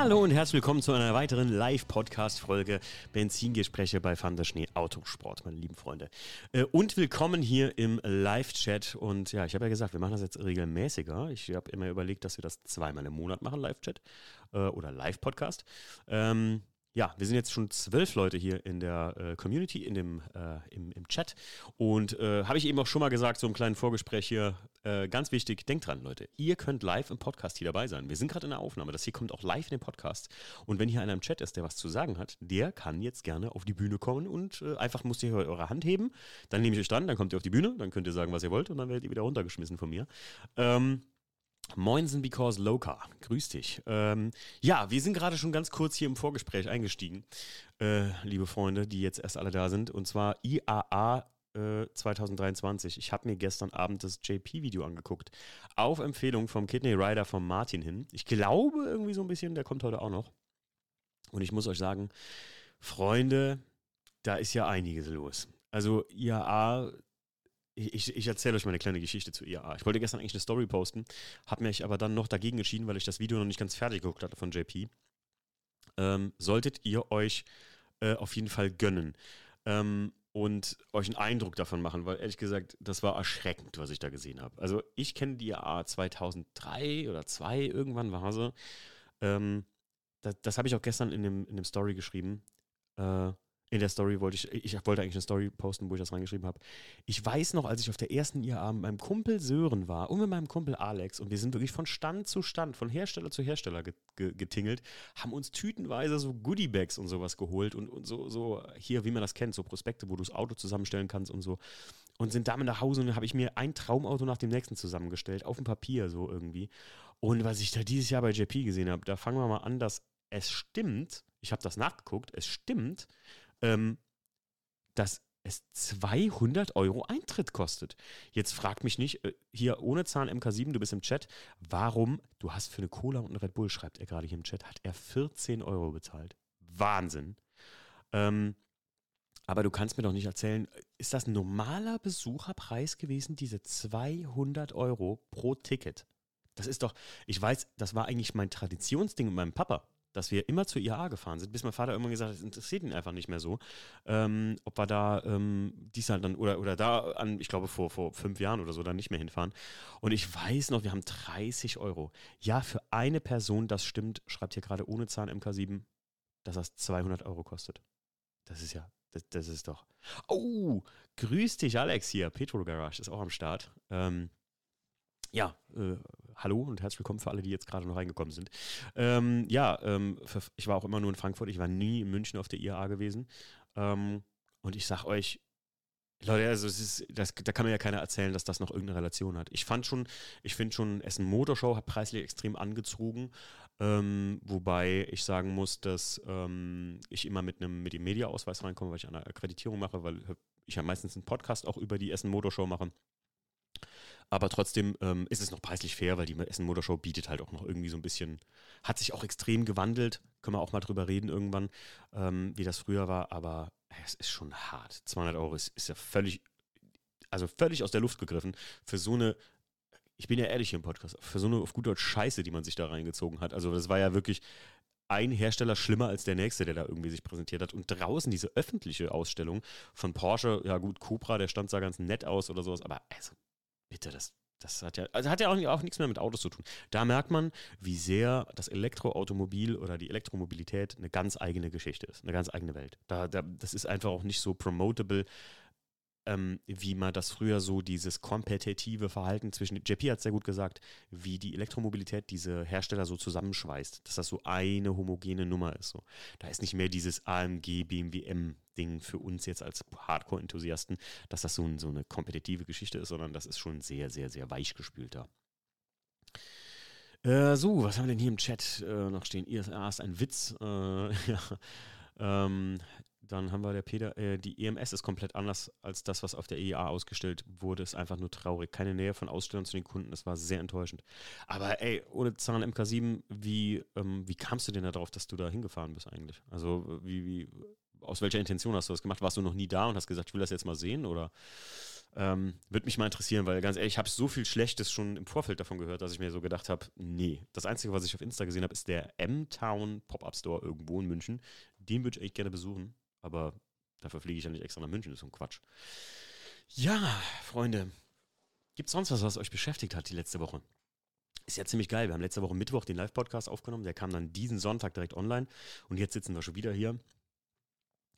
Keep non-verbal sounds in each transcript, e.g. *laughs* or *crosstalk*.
Hallo und herzlich willkommen zu einer weiteren Live-Podcast-Folge Benzingespräche bei Van der Schnee Autosport, meine lieben Freunde. Äh, und willkommen hier im Live-Chat. Und ja, ich habe ja gesagt, wir machen das jetzt regelmäßiger. Ich habe immer überlegt, dass wir das zweimal im Monat machen, Live-Chat äh, oder Live-Podcast. Ähm, ja, wir sind jetzt schon zwölf Leute hier in der äh, Community, in dem, äh, im, im Chat. Und äh, habe ich eben auch schon mal gesagt, so im kleinen Vorgespräch hier, äh, ganz wichtig, denkt dran, Leute, ihr könnt live im Podcast hier dabei sein. Wir sind gerade in der Aufnahme, das hier kommt auch live in den Podcast. Und wenn hier einer im Chat ist, der was zu sagen hat, der kann jetzt gerne auf die Bühne kommen und äh, einfach müsst ihr eure Hand heben. Dann nehme ich euch dran, dann kommt ihr auf die Bühne, dann könnt ihr sagen, was ihr wollt und dann werdet ihr wieder runtergeschmissen von mir. Ähm, Moinsen because Loka. Grüß dich. Ähm, ja, wir sind gerade schon ganz kurz hier im Vorgespräch eingestiegen, äh, liebe Freunde, die jetzt erst alle da sind. Und zwar IAA äh, 2023. Ich habe mir gestern Abend das JP-Video angeguckt. Auf Empfehlung vom Kidney Rider von Martin hin. Ich glaube irgendwie so ein bisschen, der kommt heute auch noch. Und ich muss euch sagen, Freunde, da ist ja einiges los. Also IAA ich, ich erzähle euch mal eine kleine Geschichte zu IAA. Ich wollte gestern eigentlich eine Story posten, habe mich aber dann noch dagegen entschieden, weil ich das Video noch nicht ganz fertig geguckt hatte von JP. Ähm, solltet ihr euch äh, auf jeden Fall gönnen ähm, und euch einen Eindruck davon machen, weil ehrlich gesagt, das war erschreckend, was ich da gesehen habe. Also ich kenne die IAA 2003 oder 2002, irgendwann war sie. Ähm, das, das habe ich auch gestern in dem, in dem Story geschrieben. Äh, in der Story wollte ich, ich wollte eigentlich eine Story posten, wo ich das reingeschrieben habe. Ich weiß noch, als ich auf der ersten IAA mit meinem Kumpel Sören war und mit meinem Kumpel Alex und wir sind wirklich von Stand zu Stand, von Hersteller zu Hersteller getingelt, haben uns tütenweise so Goodiebags und sowas geholt und, und so, so hier, wie man das kennt, so Prospekte, wo du das Auto zusammenstellen kannst und so. Und sind damit nach Hause und dann habe ich mir ein Traumauto nach dem nächsten zusammengestellt, auf dem Papier so irgendwie. Und was ich da dieses Jahr bei JP gesehen habe, da fangen wir mal an, dass es stimmt, ich habe das nachgeguckt, es stimmt, ähm, dass es 200 Euro Eintritt kostet. Jetzt frag mich nicht, äh, hier ohne Zahn MK7, du bist im Chat, warum, du hast für eine Cola und einen Red Bull, schreibt er gerade hier im Chat, hat er 14 Euro bezahlt. Wahnsinn. Ähm, aber du kannst mir doch nicht erzählen, ist das ein normaler Besucherpreis gewesen, diese 200 Euro pro Ticket? Das ist doch, ich weiß, das war eigentlich mein Traditionsding mit meinem Papa dass wir immer zur IAA gefahren sind, bis mein Vater irgendwann gesagt hat, es interessiert ihn einfach nicht mehr so. Ähm, ob wir da ähm, dies halt dann oder, oder da an, ich glaube vor, vor fünf Jahren oder so, dann nicht mehr hinfahren. Und ich weiß noch, wir haben 30 Euro. Ja, für eine Person, das stimmt, schreibt hier gerade ohne Zahn MK7, dass das 200 Euro kostet. Das ist ja, das, das ist doch. Oh, grüß dich, Alex hier. Petro Garage ist auch am Start. Ähm, ja, äh, hallo und herzlich willkommen für alle, die jetzt gerade noch reingekommen sind. Ähm, ja, ähm, für, ich war auch immer nur in Frankfurt, ich war nie in München auf der IAA gewesen. Ähm, und ich sag euch, Leute, also es ist, das, da kann mir ja keiner erzählen, dass das noch irgendeine Relation hat. Ich fand schon, ich finde schon, Essen Motorshow hat preislich extrem angezogen, ähm, wobei ich sagen muss, dass ähm, ich immer mit einem mit dem Media-Ausweis reinkomme, weil ich eine Akkreditierung mache, weil ich ja meistens einen Podcast auch über die Essen Motorshow mache. Aber trotzdem ähm, ist es noch preislich fair, weil die Essen Motorshow bietet halt auch noch irgendwie so ein bisschen, hat sich auch extrem gewandelt. Können wir auch mal drüber reden irgendwann, ähm, wie das früher war. Aber es ist schon hart. 200 Euro ist, ist ja völlig, also völlig aus der Luft gegriffen für so eine ich bin ja ehrlich hier im Podcast, für so eine auf gut Deutsch Scheiße, die man sich da reingezogen hat. Also das war ja wirklich ein Hersteller schlimmer als der nächste, der da irgendwie sich präsentiert hat. Und draußen diese öffentliche Ausstellung von Porsche, ja gut, Cupra, der stand da ganz nett aus oder sowas, aber also bitte, das, das hat ja, also hat ja auch, auch, nichts mehr mit Autos zu tun. Da merkt man, wie sehr das Elektroautomobil oder die Elektromobilität eine ganz eigene Geschichte ist, eine ganz eigene Welt. Da, da, das ist einfach auch nicht so promotable, ähm, wie man das früher so, dieses kompetitive Verhalten zwischen, JP hat sehr gut gesagt, wie die Elektromobilität diese Hersteller so zusammenschweißt, dass das so eine homogene Nummer ist. So. Da ist nicht mehr dieses AMG, BMW, M Ding für uns jetzt als Hardcore-Enthusiasten, dass das so, ein, so eine kompetitive Geschichte ist, sondern das ist schon sehr, sehr, sehr weichgespülter. Äh, so, was haben wir denn hier im Chat äh, noch stehen? ISA ist ein Witz. Äh, *laughs* ja. Ähm, dann haben wir der Peter, äh, die EMS ist komplett anders als das, was auf der EA ausgestellt wurde. Ist einfach nur traurig. Keine Nähe von Ausstellern zu den Kunden. Das war sehr enttäuschend. Aber ey, ohne Zahn MK7, wie, ähm, wie kamst du denn darauf, dass du da hingefahren bist eigentlich? Also, wie, wie, aus welcher Intention hast du das gemacht? Warst du noch nie da und hast gesagt, ich will das jetzt mal sehen? Oder Ähm, Würde mich mal interessieren, weil ganz ehrlich, ich habe so viel Schlechtes schon im Vorfeld davon gehört, dass ich mir so gedacht habe, nee. Das Einzige, was ich auf Insta gesehen habe, ist der M-Town Pop-Up Store irgendwo in München. Den würde ich eigentlich gerne besuchen, aber dafür fliege ich ja nicht extra nach München, das ist so ein Quatsch. Ja, Freunde, gibt es sonst was, was euch beschäftigt hat die letzte Woche? Ist ja ziemlich geil. Wir haben letzte Woche Mittwoch den Live-Podcast aufgenommen. Der kam dann diesen Sonntag direkt online. Und jetzt sitzen wir schon wieder hier.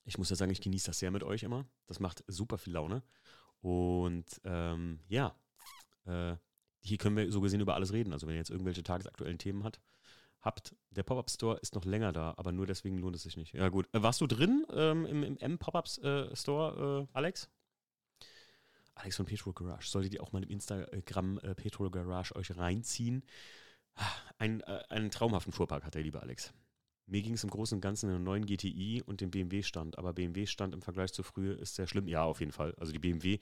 Ich muss ja sagen, ich genieße das sehr mit euch immer. Das macht super viel Laune. Und ähm, ja, äh, hier können wir so gesehen über alles reden. Also wenn ihr jetzt irgendwelche tagesaktuellen Themen hat, habt, der Pop-Up Store ist noch länger da, aber nur deswegen lohnt es sich nicht. Ja gut. Äh, warst du drin ähm, im, im M-Pop-Up äh, Store, äh, Alex? Alex von Petrol Garage. Solltet ihr auch mal im Instagram äh, Petrol Garage euch reinziehen. Ah, ein, äh, einen traumhaften Fuhrpark hat der liebe Alex. Mir ging es im Großen und Ganzen in den neuen GTI und den BMW-Stand. Aber BMW-Stand im Vergleich zu früher ist sehr schlimm. Ja, auf jeden Fall. Also die BMW,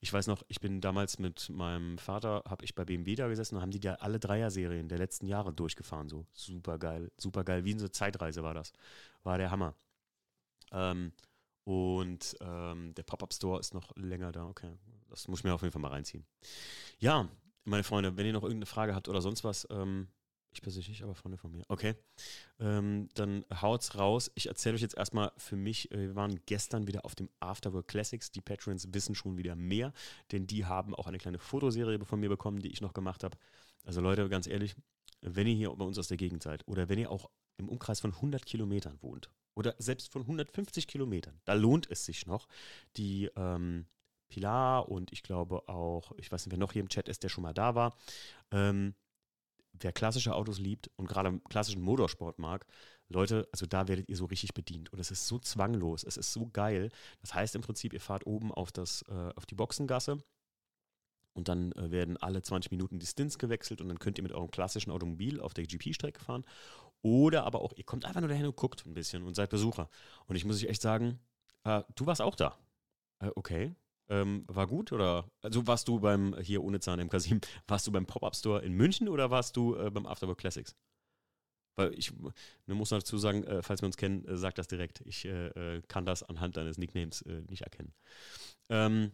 ich weiß noch, ich bin damals mit meinem Vater, habe ich bei BMW da gesessen und haben die da alle Dreier-Serien der letzten Jahre durchgefahren. So super geil, super geil. Wie eine Zeitreise war das. War der Hammer. Ähm, und ähm, der Pop-Up-Store ist noch länger da. Okay, das muss ich mir auf jeden Fall mal reinziehen. Ja, meine Freunde, wenn ihr noch irgendeine Frage habt oder sonst was, ähm, ich persönlich nicht, aber Freunde von mir. Okay. Ähm, dann haut's raus. Ich erzähle euch jetzt erstmal für mich, äh, wir waren gestern wieder auf dem Afterwork Classics. Die Patrons wissen schon wieder mehr, denn die haben auch eine kleine Fotoserie von mir bekommen, die ich noch gemacht habe. Also Leute, ganz ehrlich, wenn ihr hier bei uns aus der Gegend seid oder wenn ihr auch im Umkreis von 100 Kilometern wohnt oder selbst von 150 Kilometern, da lohnt es sich noch, die ähm, Pilar und ich glaube auch, ich weiß nicht, wer noch hier im Chat ist, der schon mal da war, ähm, wer klassische Autos liebt und gerade klassischen Motorsport mag, Leute, also da werdet ihr so richtig bedient. Und es ist so zwanglos, es ist so geil. Das heißt im Prinzip, ihr fahrt oben auf, das, äh, auf die Boxengasse und dann äh, werden alle 20 Minuten die Stints gewechselt und dann könnt ihr mit eurem klassischen Automobil auf der GP-Strecke fahren. Oder aber auch, ihr kommt einfach nur dahin und guckt ein bisschen und seid Besucher. Und ich muss euch echt sagen, äh, du warst auch da. Äh, okay, ähm, war gut oder also warst du beim hier ohne Zahn im Kasim, *laughs* warst du beim Pop-Up Store in München oder warst du äh, beim Afterwork Classics? Weil ich ne, muss dazu sagen, äh, falls wir uns kennen, äh, sag das direkt. Ich äh, äh, kann das anhand deines Nicknames äh, nicht erkennen. Ähm,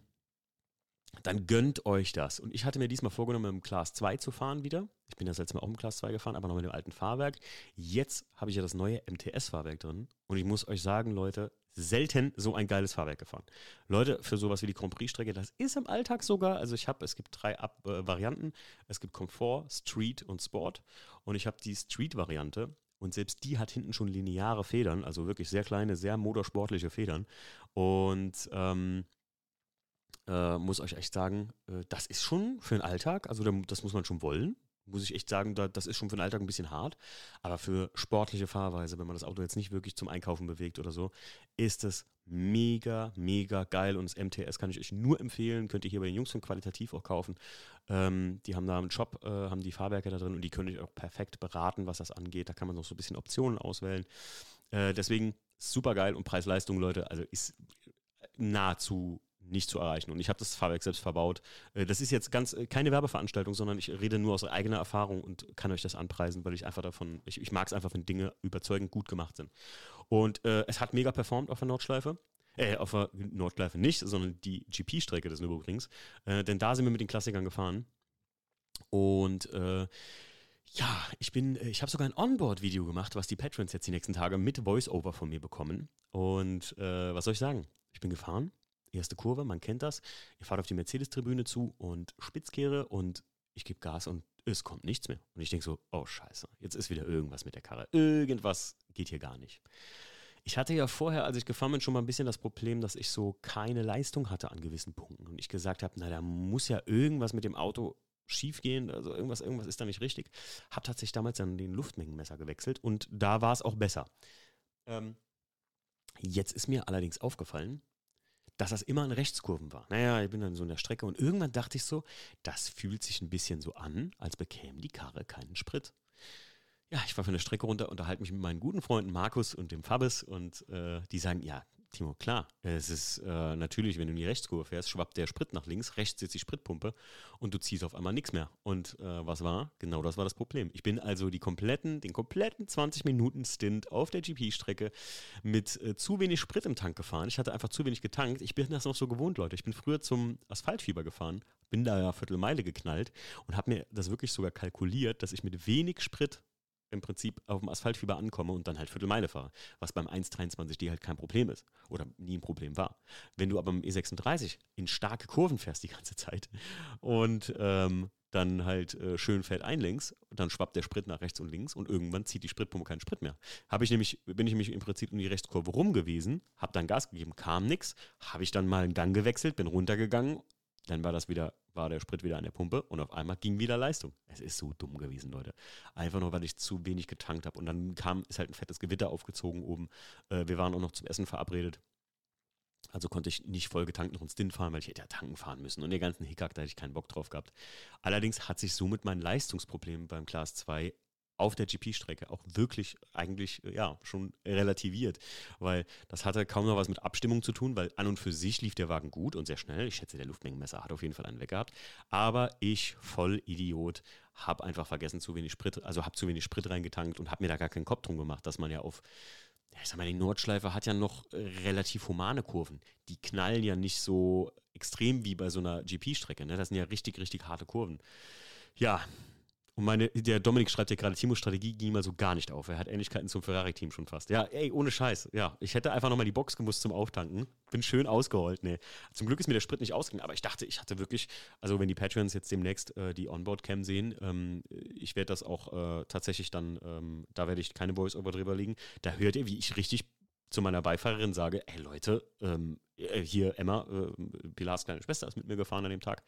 dann gönnt euch das. Und ich hatte mir diesmal vorgenommen, im Class 2 zu fahren wieder. Ich bin das letzte Mal auch im Class 2 gefahren, aber noch mit dem alten Fahrwerk. Jetzt habe ich ja das neue MTS-Fahrwerk drin. Und ich muss euch sagen, Leute, selten so ein geiles Fahrwerk gefahren. Leute, für sowas wie die Grand Prix-Strecke, das ist im Alltag sogar. Also ich habe, es gibt drei Ab äh, Varianten. Es gibt Komfort, Street und Sport. Und ich habe die Street-Variante. Und selbst die hat hinten schon lineare Federn, also wirklich sehr kleine, sehr motorsportliche Federn. Und ähm, äh, muss euch echt sagen, äh, das ist schon für den Alltag, also das muss man schon wollen. Muss ich echt sagen, das ist schon für den Alltag ein bisschen hart. Aber für sportliche Fahrweise, wenn man das Auto jetzt nicht wirklich zum Einkaufen bewegt oder so, ist es mega, mega geil. Und das MTS kann ich euch nur empfehlen. Könnt ihr hier bei den Jungs von Qualitativ auch kaufen. Ähm, die haben da einen Shop, äh, haben die Fahrwerke da drin und die können euch auch perfekt beraten, was das angeht. Da kann man noch so ein bisschen Optionen auswählen. Äh, deswegen super geil und Preis-Leistung, Leute, also ist nahezu nicht zu erreichen. Und ich habe das Fahrwerk selbst verbaut. Äh, das ist jetzt ganz äh, keine Werbeveranstaltung, sondern ich rede nur aus eigener Erfahrung und kann euch das anpreisen, weil ich einfach davon, ich, ich mag es einfach, wenn Dinge überzeugend gut gemacht sind. Und äh, es hat mega performt auf der Nordschleife. Äh, auf der Nordschleife nicht, sondern die GP-Strecke des Nürburgrings. Äh, denn da sind wir mit den Klassikern gefahren. Und äh, ja, ich bin, äh, ich habe sogar ein Onboard-Video gemacht, was die Patrons jetzt die nächsten Tage mit Voice-Over von mir bekommen. Und was soll ich sagen? Ich bin gefahren erste Kurve, man kennt das. Ihr fahrt auf die Mercedes-Tribüne zu und Spitzkehre und ich gebe Gas und es kommt nichts mehr. Und ich denke so, oh scheiße, jetzt ist wieder irgendwas mit der Karre. Irgendwas geht hier gar nicht. Ich hatte ja vorher, als ich gefahren bin, schon mal ein bisschen das Problem, dass ich so keine Leistung hatte an gewissen Punkten. Und ich gesagt habe, na, da muss ja irgendwas mit dem Auto schiefgehen, also irgendwas, irgendwas ist da nicht richtig. Habe tatsächlich damals dann den Luftmengenmesser gewechselt und da war es auch besser. Ähm, jetzt ist mir allerdings aufgefallen, dass das immer an Rechtskurven war. Naja, ich bin dann so in der Strecke und irgendwann dachte ich so, das fühlt sich ein bisschen so an, als bekäme die Karre keinen Sprit. Ja, ich war von der Strecke runter, unterhalte mich mit meinen guten Freunden Markus und dem Fabis und äh, die sagen, ja, Timo, klar. Es ist äh, natürlich, wenn du in die Rechtskurve fährst, schwappt der Sprit nach links, rechts sitzt die Spritpumpe und du ziehst auf einmal nichts mehr. Und äh, was war? Genau das war das Problem. Ich bin also die kompletten, den kompletten 20 Minuten Stint auf der GP-Strecke mit äh, zu wenig Sprit im Tank gefahren. Ich hatte einfach zu wenig getankt. Ich bin das noch so gewohnt, Leute. Ich bin früher zum Asphaltfieber gefahren, bin da ja Viertelmeile geknallt und habe mir das wirklich sogar kalkuliert, dass ich mit wenig Sprit im Prinzip auf dem Asphaltfieber ankomme und dann halt Viertelmeile fahre, was beim 1,23D halt kein Problem ist oder nie ein Problem war. Wenn du aber im E36 in starke Kurven fährst die ganze Zeit und ähm, dann halt äh, schön fett einlenkst, dann schwappt der Sprit nach rechts und links und irgendwann zieht die Spritpumpe keinen Sprit mehr. Habe ich nämlich, bin ich nämlich im Prinzip um die Rechtskurve rum gewesen, habe dann Gas gegeben, kam nichts, habe ich dann mal einen Gang gewechselt, bin runtergegangen dann war das wieder, war der Sprit wieder an der Pumpe und auf einmal ging wieder Leistung. Es ist so dumm gewesen, Leute. Einfach nur, weil ich zu wenig getankt habe. Und dann kam, ist halt ein fettes Gewitter aufgezogen oben. Äh, wir waren auch noch zum Essen verabredet. Also konnte ich nicht voll getankt noch ins Stint fahren, weil ich hätte ja tanken fahren müssen. Und den ganzen Hickhack, da hätte ich keinen Bock drauf gehabt. Allerdings hat sich somit mein Leistungsproblem beim Class 2 auf der GP-Strecke auch wirklich eigentlich ja schon relativiert, weil das hatte kaum noch was mit Abstimmung zu tun, weil an und für sich lief der Wagen gut und sehr schnell. Ich schätze, der Luftmengenmesser hat auf jeden Fall einen weg gehabt, aber ich voll Idiot habe einfach vergessen zu wenig Sprit, also habe zu wenig Sprit reingetankt und habe mir da gar keinen Kopf drum gemacht, dass man ja auf ich sag mal, die Nordschleife hat ja noch relativ humane Kurven. Die knallen ja nicht so extrem wie bei so einer GP-Strecke. Ne? Das sind ja richtig, richtig harte Kurven. Ja, und meine, der Dominik schreibt ja gerade, Timos Strategie ging mal so gar nicht auf. Er hat Ähnlichkeiten zum Ferrari-Team schon fast. Ja, ey, ohne Scheiß. Ja, ich hätte einfach nochmal die Box gemusst zum Auftanken. Bin schön ausgeholt. Nee. Zum Glück ist mir der Sprit nicht ausgegangen, aber ich dachte, ich hatte wirklich, also wenn die Patreons jetzt demnächst äh, die Onboard-Cam sehen, ähm, ich werde das auch äh, tatsächlich dann, ähm, da werde ich keine Voice-Over drüber legen. Da hört ihr, wie ich richtig zu meiner Beifahrerin sage, ey Leute, ähm, äh, hier Emma, äh, Pilars kleine Schwester ist mit mir gefahren an dem Tag.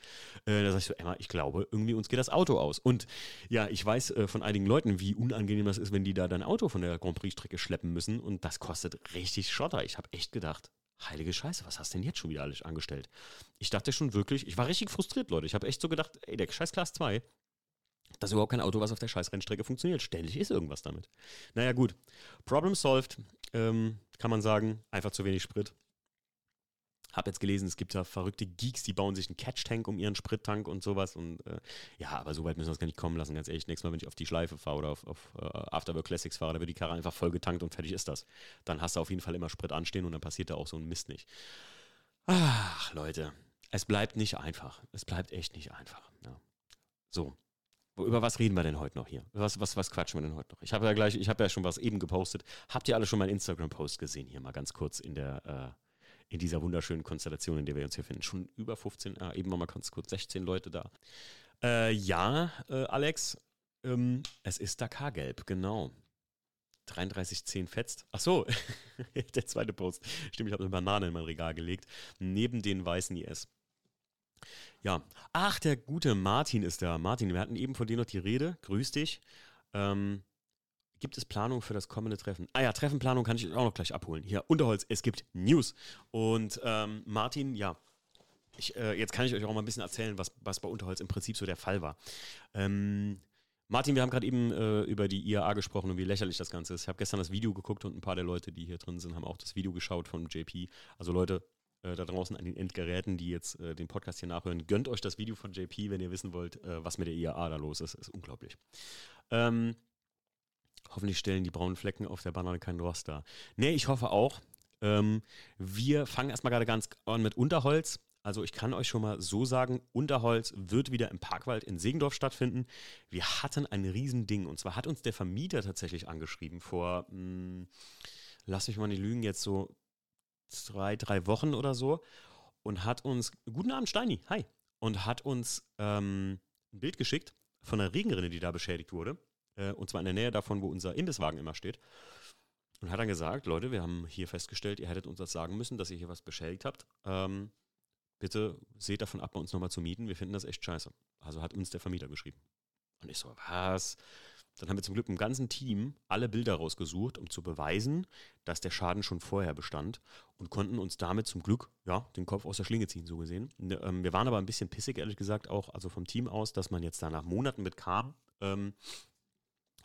Äh, da sage ich so, Emma, ich glaube, irgendwie uns geht das Auto aus. Und ja, ich weiß äh, von einigen Leuten, wie unangenehm das ist, wenn die da dein Auto von der Grand Prix-Strecke schleppen müssen. Und das kostet richtig Schotter. Ich habe echt gedacht, heilige Scheiße, was hast du denn jetzt schon wieder alles angestellt? Ich dachte schon wirklich, ich war richtig frustriert, Leute. Ich habe echt so gedacht, ey, der scheiß Class 2, das ist überhaupt kein Auto, was auf der scheiß Rennstrecke funktioniert. Ständig ist irgendwas damit. Naja, gut. Problem solved, ähm, kann man sagen. Einfach zu wenig Sprit. Hab jetzt gelesen, es gibt ja verrückte Geeks, die bauen sich einen Catch-Tank um ihren Sprittank und sowas. Und äh, ja, aber so weit müssen wir es gar nicht kommen lassen, ganz ehrlich. Nächstes Mal, wenn ich auf die Schleife fahre oder auf, auf uh, Afterwork Classics fahre, da wird die Karre einfach voll getankt und fertig ist das. Dann hast du auf jeden Fall immer Sprit anstehen und dann passiert da auch so ein Mist nicht. Ach, Leute, es bleibt nicht einfach. Es bleibt echt nicht einfach. Ja. So, über was reden wir denn heute noch hier? Was, was, was quatschen wir denn heute noch? Ich habe ja gleich, ich habe ja schon was eben gepostet. Habt ihr alle schon meinen Instagram-Post gesehen? Hier mal ganz kurz in der, äh, in dieser wunderschönen Konstellation, in der wir uns hier finden. Schon über 15, äh, eben mal ganz kurz 16 Leute da. Äh, ja, äh, Alex, ähm, es ist Dakar-Gelb, genau. 3310 fetzt. Ach so, *laughs* der zweite Post. Stimmt, ich habe eine Banane in mein Regal gelegt. Neben den weißen IS. Ja, ach, der gute Martin ist da. Martin, wir hatten eben von dir noch die Rede. Grüß dich. Ähm, gibt es Planung für das kommende Treffen? Ah ja, Treffenplanung kann ich auch noch gleich abholen. Hier, Unterholz, es gibt News. Und ähm, Martin, ja, ich, äh, jetzt kann ich euch auch mal ein bisschen erzählen, was, was bei Unterholz im Prinzip so der Fall war. Ähm, Martin, wir haben gerade eben äh, über die IAA gesprochen und wie lächerlich das Ganze ist. Ich habe gestern das Video geguckt und ein paar der Leute, die hier drin sind, haben auch das Video geschaut von JP. Also Leute, äh, da draußen an den Endgeräten, die jetzt äh, den Podcast hier nachhören, gönnt euch das Video von JP, wenn ihr wissen wollt, äh, was mit der IAA da los ist. Ist unglaublich. Ähm, hoffentlich stellen die braunen Flecken auf der Banane keinen Rost dar. Nee, ich hoffe auch. Ähm, wir fangen erstmal gerade ganz an mit Unterholz. Also ich kann euch schon mal so sagen, Unterholz wird wieder im Parkwald in Segendorf stattfinden. Wir hatten ein Riesending und zwar hat uns der Vermieter tatsächlich angeschrieben vor, mh, hm, lass mich mal nicht lügen, jetzt so zwei, drei Wochen oder so und hat uns, guten Abend Steini, hi, und hat uns ähm, ein Bild geschickt von einer Regenrinne, die da beschädigt wurde. Äh, und zwar in der Nähe davon, wo unser Imbisswagen immer steht. Und hat dann gesagt, Leute, wir haben hier festgestellt, ihr hättet uns das sagen müssen, dass ihr hier was beschädigt habt. Ähm, bitte seht davon ab, bei uns nochmal zu mieten. Wir finden das echt scheiße. Also hat uns der Vermieter geschrieben. Und ich so, was? Dann haben wir zum Glück im ganzen Team alle Bilder rausgesucht, um zu beweisen, dass der Schaden schon vorher bestand und konnten uns damit zum Glück ja, den Kopf aus der Schlinge ziehen, so gesehen. Ne, ähm, wir waren aber ein bisschen pissig, ehrlich gesagt, auch also vom Team aus, dass man jetzt da nach Monaten mit kam. Ähm,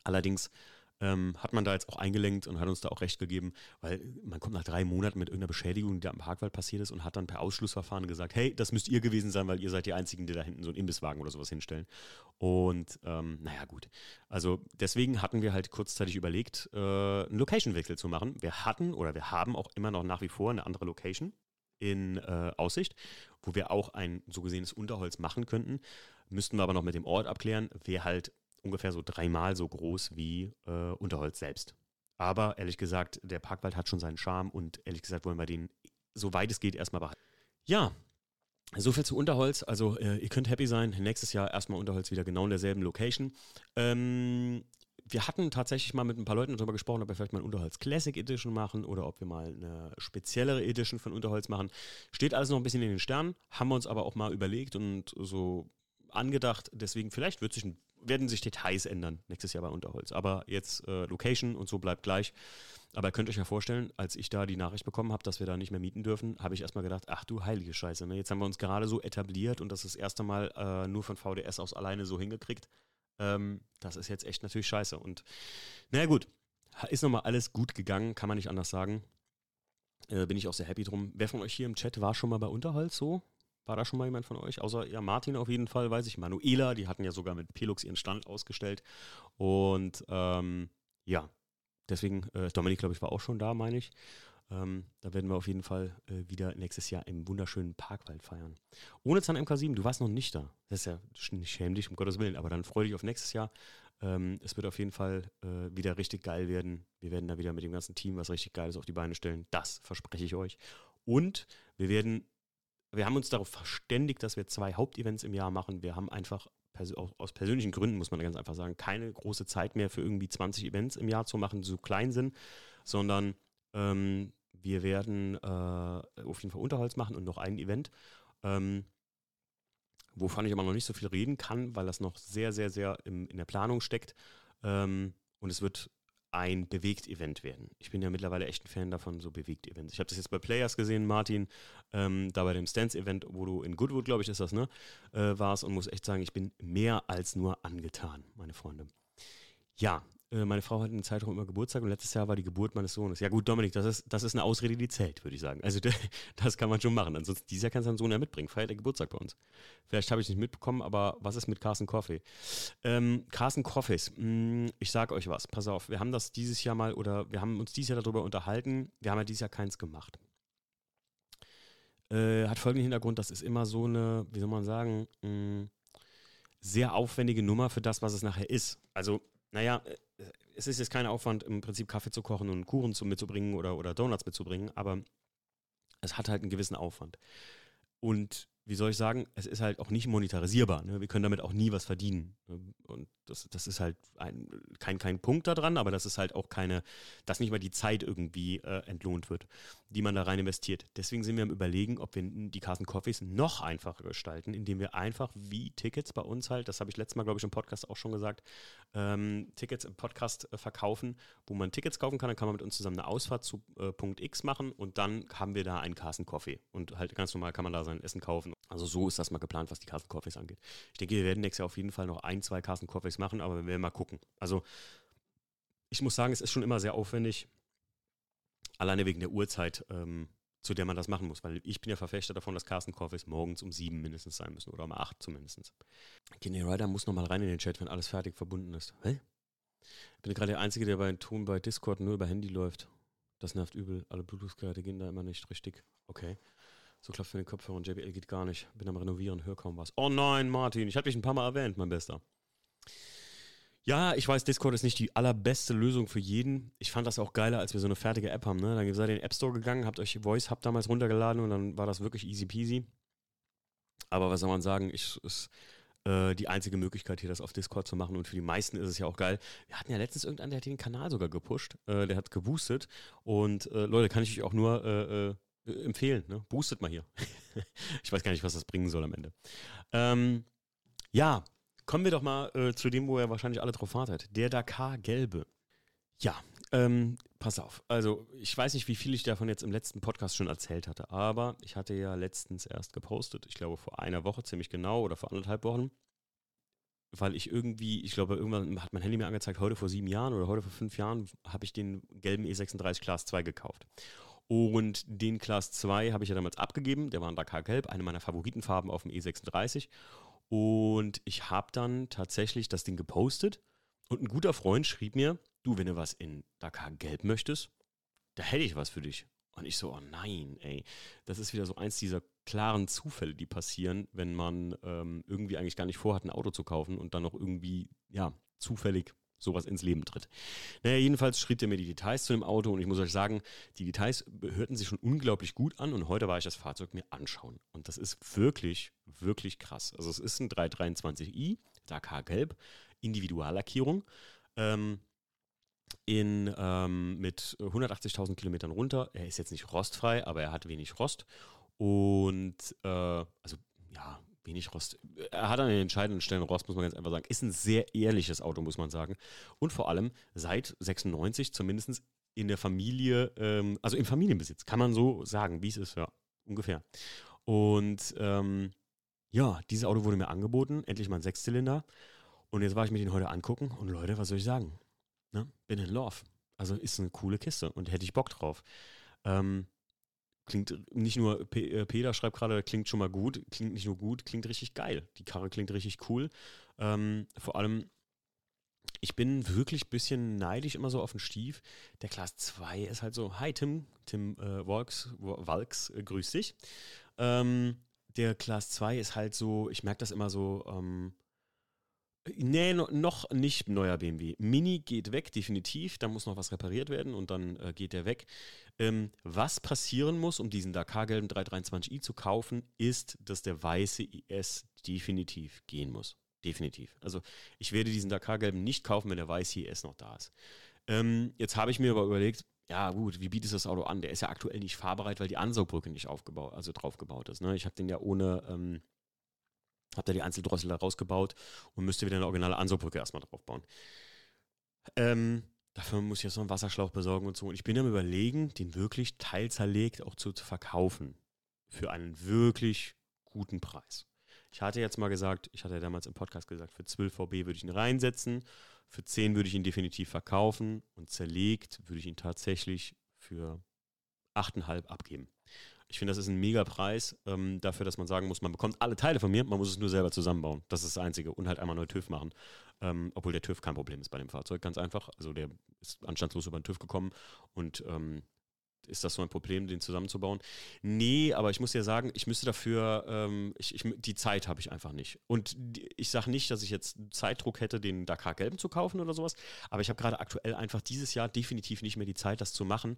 allerdings ähm, hat man da jetzt auch eingelenkt und hat uns da auch recht gegeben, weil man kommt nach drei Monaten mit irgendeiner Beschädigung, die da im Parkwald passiert ist und hat dann per Ausschlussverfahren gesagt, hey, das müsst ihr gewesen sein, weil ihr seid die Einzigen, die da hinten so einen Imbisswagen oder sowas hinstellen. Und ähm, naja, gut. Also deswegen hatten wir halt kurzzeitig überlegt, äh, einen Location-Wechsel zu machen. Wir hatten oder wir haben auch immer noch nach wie vor eine andere Location in äh, Aussicht, wo wir auch ein so gesehenes Unterholz machen könnten. Müssten wir aber noch mit dem Ort abklären, wäre halt ungefähr so dreimal so groß wie äh, Unterholz selbst. Aber ehrlich gesagt, der Parkwald hat schon seinen Charme und ehrlich gesagt wollen wir den, soweit es geht, erstmal behalten. Ja, so viel zu Unterholz. Also äh, ihr könnt happy sein. Nächstes Jahr erstmal Unterholz wieder genau in derselben Location. Ähm, wir hatten tatsächlich mal mit ein paar Leuten darüber gesprochen, ob wir vielleicht mal eine Unterholz Classic Edition machen oder ob wir mal eine speziellere Edition von Unterholz machen. Steht alles noch ein bisschen in den Sternen, haben wir uns aber auch mal überlegt und so angedacht. Deswegen, vielleicht wird sich ein werden sich Details ändern nächstes Jahr bei Unterholz. Aber jetzt äh, Location und so bleibt gleich. Aber ihr könnt euch ja vorstellen, als ich da die Nachricht bekommen habe, dass wir da nicht mehr mieten dürfen, habe ich erstmal gedacht, ach du heilige Scheiße, ne? jetzt haben wir uns gerade so etabliert und das ist das erste Mal äh, nur von VDS aus alleine so hingekriegt. Ähm, das ist jetzt echt natürlich scheiße. Und naja gut, ist nochmal alles gut gegangen, kann man nicht anders sagen. Äh, bin ich auch sehr happy drum. Wer von euch hier im Chat war schon mal bei Unterholz so? War da schon mal jemand von euch? Außer ja, Martin auf jeden Fall, weiß ich. Manuela, die hatten ja sogar mit Pelux ihren Stand ausgestellt. Und ähm, ja, deswegen, äh, Dominik, glaube ich, war auch schon da, meine ich. Ähm, da werden wir auf jeden Fall äh, wieder nächstes Jahr im wunderschönen Parkwald feiern. Ohne Zahn MK7, du warst noch nicht da. Das ist ja nicht schämlich, um Gottes Willen, aber dann freue dich auf nächstes Jahr. Ähm, es wird auf jeden Fall äh, wieder richtig geil werden. Wir werden da wieder mit dem ganzen Team was richtig Geiles auf die Beine stellen. Das verspreche ich euch. Und wir werden wir haben uns darauf verständigt, dass wir zwei Hauptevents im Jahr machen. Wir haben einfach aus persönlichen Gründen, muss man ganz einfach sagen, keine große Zeit mehr für irgendwie 20 Events im Jahr zu machen, die so klein sind, sondern ähm, wir werden äh, auf jeden Fall Unterholz machen und noch ein Event, ähm, wovon ich aber noch nicht so viel reden kann, weil das noch sehr, sehr, sehr im, in der Planung steckt. Ähm, und es wird ein Bewegt-Event werden. Ich bin ja mittlerweile echt ein Fan davon, so Bewegt-Events. Ich habe das jetzt bei Players gesehen, Martin, ähm, da bei dem Stance-Event, wo du in Goodwood, glaube ich, ist das, ne, äh, warst und muss echt sagen, ich bin mehr als nur angetan, meine Freunde. Ja, meine Frau hat in der Zeitraum immer Geburtstag und letztes Jahr war die Geburt meines Sohnes. Ja gut, Dominik, das ist, das ist eine Ausrede, die zählt, würde ich sagen. Also *laughs* das kann man schon machen. Ansonsten, dieses Jahr kannst du deinen Sohn ja mitbringen. Feiert der Geburtstag bei uns. Vielleicht habe ich nicht mitbekommen, aber was ist mit Carsten Coffee? Ähm, Carsten Coffees, hm, ich sage euch was, pass auf, wir haben das dieses Jahr mal oder wir haben uns dieses Jahr darüber unterhalten. Wir haben ja dieses Jahr keins gemacht. Äh, hat folgenden Hintergrund, das ist immer so eine, wie soll man sagen, mh, hm, sehr aufwendige Nummer für das, was es nachher ist. Also naja, äh, es ist jetzt kein Aufwand, im Prinzip Kaffee zu kochen und Kuchen zu, mitzubringen oder, oder Donuts mitzubringen, aber es hat halt einen gewissen Aufwand. Und wie soll ich sagen, es ist halt auch nicht monetarisierbar. Ne? Wir können damit auch nie was verdienen. Und das, das ist halt ein, kein, kein Punkt daran, aber das ist halt auch keine, dass nicht mal die Zeit irgendwie äh, entlohnt wird, die man da rein investiert. Deswegen sind wir am Überlegen, ob wir die Carsten Coffees noch einfacher gestalten, indem wir einfach wie Tickets bei uns halt, das habe ich letztes Mal, glaube ich, im Podcast auch schon gesagt, ähm, Tickets im Podcast äh, verkaufen, wo man Tickets kaufen kann. Dann kann man mit uns zusammen eine Ausfahrt zu äh, Punkt X machen und dann haben wir da einen Carsten Coffee. Und halt ganz normal kann man da sein Essen kaufen also so ist das mal geplant, was die Carsten Coffees angeht. Ich denke, wir werden nächstes Jahr auf jeden Fall noch ein, zwei Carsten Coffees machen, aber wir werden mal gucken. Also ich muss sagen, es ist schon immer sehr aufwendig, alleine wegen der Uhrzeit, ähm, zu der man das machen muss, weil ich bin ja Verfechter davon, dass Carsten Coffees morgens um sieben mindestens sein müssen oder um acht zumindest. Kenny Ryder muss nochmal rein in den Chat, wenn alles fertig verbunden ist. Hä? Ich bin gerade der Einzige, der bei Ton bei Discord nur über Handy läuft. Das nervt übel. Alle Bluetooth-Geräte gehen da immer nicht richtig. Okay. So klappt für den Kopfhörer und JBL geht gar nicht. Bin am Renovieren, hör kaum was. Oh nein, Martin, ich habe dich ein paar Mal erwähnt, mein Bester. Ja, ich weiß, Discord ist nicht die allerbeste Lösung für jeden. Ich fand das auch geiler, als wir so eine fertige App haben. Ne? Dann seid ihr in den App Store gegangen, habt euch Voice Hub damals runtergeladen und dann war das wirklich easy peasy. Aber was soll man sagen, ich, ist äh, die einzige Möglichkeit, hier das auf Discord zu machen. Und für die meisten ist es ja auch geil. Wir hatten ja letztens irgendeinen, der hat den Kanal sogar gepusht. Äh, der hat geboostet. Und äh, Leute, kann ich euch auch nur äh, äh, empfehlen. Ne? Boostet mal hier. *laughs* ich weiß gar nicht, was das bringen soll am Ende. Ähm, ja, kommen wir doch mal äh, zu dem, wo ihr wahrscheinlich alle drauf wartet. Der Dakar Gelbe. Ja, ähm, pass auf. Also, ich weiß nicht, wie viel ich davon jetzt im letzten Podcast schon erzählt hatte, aber ich hatte ja letztens erst gepostet, ich glaube vor einer Woche ziemlich genau oder vor anderthalb Wochen, weil ich irgendwie, ich glaube, irgendwann hat mein Handy mir angezeigt, heute vor sieben Jahren oder heute vor fünf Jahren habe ich den gelben E36 Class 2 gekauft. Und den Class 2 habe ich ja damals abgegeben, der war in Dakar Gelb, eine meiner Favoritenfarben auf dem E36. Und ich habe dann tatsächlich das Ding gepostet und ein guter Freund schrieb mir, du, wenn du was in Dakar Gelb möchtest, da hätte ich was für dich. Und ich so, oh nein, ey. Das ist wieder so eins dieser klaren Zufälle, die passieren, wenn man ähm, irgendwie eigentlich gar nicht vorhat, ein Auto zu kaufen und dann noch irgendwie, ja, zufällig sowas ins Leben tritt. Naja, jedenfalls schrieb er mir die Details zu dem Auto und ich muss euch sagen, die Details hörten sich schon unglaublich gut an und heute war ich das Fahrzeug mir anschauen. Und das ist wirklich, wirklich krass. Also es ist ein 323i, Dakar Gelb, Individuallackierung. Ähm, in, ähm, mit 180.000 Kilometern runter. Er ist jetzt nicht rostfrei, aber er hat wenig Rost. Und, äh, also, ja, wenig Rost. Er hat an den entscheidenden Stellen Rost, muss man ganz einfach sagen. Ist ein sehr ehrliches Auto, muss man sagen. Und vor allem seit 96 zumindest in der Familie, ähm, also im Familienbesitz, kann man so sagen, wie es ist, ja, ungefähr. Und ähm, ja, dieses Auto wurde mir angeboten, endlich mal ein Sechszylinder. Und jetzt war ich mir den heute angucken und Leute, was soll ich sagen? Ne? Bin in Love. Also ist eine coole Kiste und hätte ich Bock drauf. Ähm, klingt nicht nur, P äh, Peter schreibt gerade, klingt schon mal gut, klingt nicht nur gut, klingt richtig geil. Die Karre klingt richtig cool. Ähm, vor allem, ich bin wirklich ein bisschen neidisch immer so auf den Stief. Der Class 2 ist halt so, hi Tim, Tim äh, Walks, Walks, äh, grüß dich. Ähm, der Class 2 ist halt so, ich merke das immer so, ähm, Nee, noch nicht neuer BMW. Mini geht weg, definitiv. Da muss noch was repariert werden und dann äh, geht der weg. Ähm, was passieren muss, um diesen Dakar-gelben 323i zu kaufen, ist, dass der weiße IS definitiv gehen muss. Definitiv. Also ich werde diesen Dakar-gelben nicht kaufen, wenn der weiße IS noch da ist. Ähm, jetzt habe ich mir aber überlegt, ja gut, wie bietet das Auto an? Der ist ja aktuell nicht fahrbereit, weil die Ansaugbrücke nicht aufgebaut, also draufgebaut ist. Ne? Ich habe den ja ohne... Ähm, habe da die Einzeldrossel da rausgebaut und müsste wieder eine originale Ansaugbrücke erstmal draufbauen. Ähm, dafür muss ich jetzt noch einen Wasserschlauch besorgen und so. Und ich bin am überlegen, den wirklich teilzerlegt auch zu, zu verkaufen. Für einen wirklich guten Preis. Ich hatte jetzt mal gesagt, ich hatte ja damals im Podcast gesagt, für 12 VB würde ich ihn reinsetzen, für 10 würde ich ihn definitiv verkaufen und zerlegt würde ich ihn tatsächlich für 8,5 abgeben. Ich finde, das ist ein mega Preis ähm, dafür, dass man sagen muss, man bekommt alle Teile von mir, man muss es nur selber zusammenbauen. Das ist das Einzige. Und halt einmal neu TÜV machen. Ähm, obwohl der TÜV kein Problem ist bei dem Fahrzeug, ganz einfach. Also der ist anstandslos über den TÜV gekommen und ähm, ist das so ein Problem, den zusammenzubauen? Nee, aber ich muss ja sagen, ich müsste dafür, ähm, ich, ich, die Zeit habe ich einfach nicht. Und ich sage nicht, dass ich jetzt Zeitdruck hätte, den Dakar Gelben zu kaufen oder sowas, aber ich habe gerade aktuell einfach dieses Jahr definitiv nicht mehr die Zeit, das zu machen.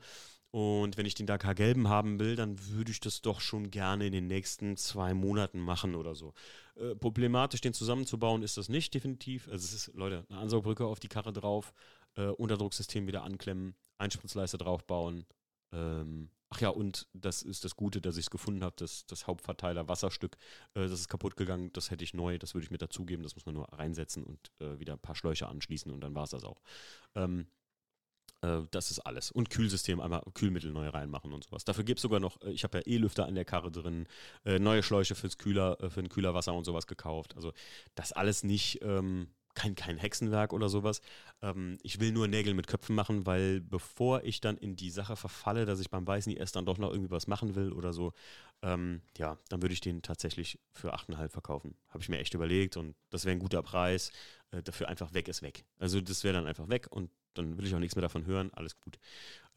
Und wenn ich den Dakar Gelben haben will, dann würde ich das doch schon gerne in den nächsten zwei Monaten machen oder so. Äh, problematisch, den zusammenzubauen, ist das nicht definitiv. Also es ist, Leute, eine Ansaugbrücke auf die Karre drauf, äh, Unterdrucksystem wieder anklemmen, Einspritzleiste draufbauen, ähm, ach ja, und das ist das Gute, dass ich es gefunden habe, das, das Hauptverteiler Wasserstück, äh, das ist kaputt gegangen, das hätte ich neu, das würde ich mir dazugeben, das muss man nur reinsetzen und äh, wieder ein paar Schläuche anschließen und dann war es das auch. Ähm, äh, das ist alles. Und Kühlsystem, einmal Kühlmittel neu reinmachen und sowas. Dafür gibt es sogar noch, äh, ich habe ja E-Lüfter an der Karre drin, äh, neue Schläuche fürs Kühler, für ein Kühlerwasser und sowas gekauft. Also das alles nicht ähm, kein, kein Hexenwerk oder sowas. Ähm, ich will nur Nägel mit Köpfen machen, weil bevor ich dann in die Sache verfalle, dass ich beim Weißen erst dann doch noch irgendwie was machen will oder so, ähm, ja, dann würde ich den tatsächlich für 8,5 verkaufen. Habe ich mir echt überlegt und das wäre ein guter Preis. Äh, dafür einfach weg ist weg. Also das wäre dann einfach weg und dann will ich auch nichts mehr davon hören, alles gut.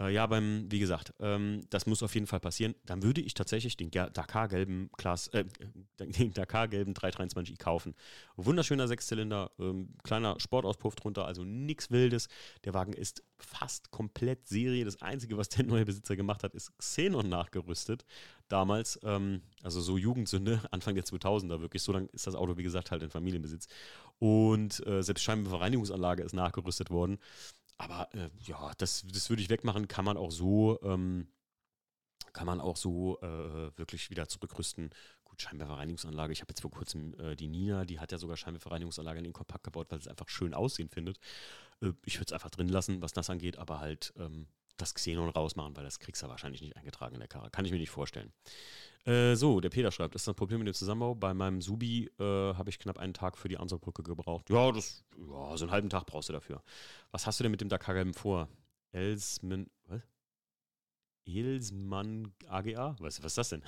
Äh, ja, beim, wie gesagt, ähm, das muss auf jeden Fall passieren. Dann würde ich tatsächlich den Dakar-gelben Class, äh, *laughs* den Dakar-gelben 323i kaufen. Wunderschöner Sechszylinder, ähm, kleiner Sportauspuff drunter, also nichts Wildes. Der Wagen ist fast komplett Serie. Das Einzige, was der neue Besitzer gemacht hat, ist Xenon nachgerüstet. Damals, ähm, also so Jugendsünde, *laughs* Anfang der 2000er wirklich. So lange ist das Auto, wie gesagt, halt in Familienbesitz. Und äh, selbst Scheinwerferreinigungsanlage ist nachgerüstet worden. Aber äh, ja, das, das würde ich wegmachen, kann man auch so, ähm, kann man auch so äh, wirklich wieder zurückrüsten. Gut, Scheinwerferreinigungsanlage. Ich habe jetzt vor kurzem äh, die Nina, die hat ja sogar Scheinwerferreinigungsanlage in den Kompakt gebaut, weil es einfach schön aussehen findet. Äh, ich würde es einfach drin lassen, was das angeht, aber halt, ähm, das Xenon rausmachen, weil das kriegst du wahrscheinlich nicht eingetragen in der Karre. Kann ich mir nicht vorstellen. Äh, so, der Peter schreibt, ist das Problem mit dem Zusammenbau. Bei meinem Subi äh, habe ich knapp einen Tag für die Ansaugbrücke gebraucht. Ja, das, ja, so einen halben Tag brauchst du dafür. Was hast du denn mit dem Dakar vor? Elsman, was? Elsmann AGA? Was, was ist das denn?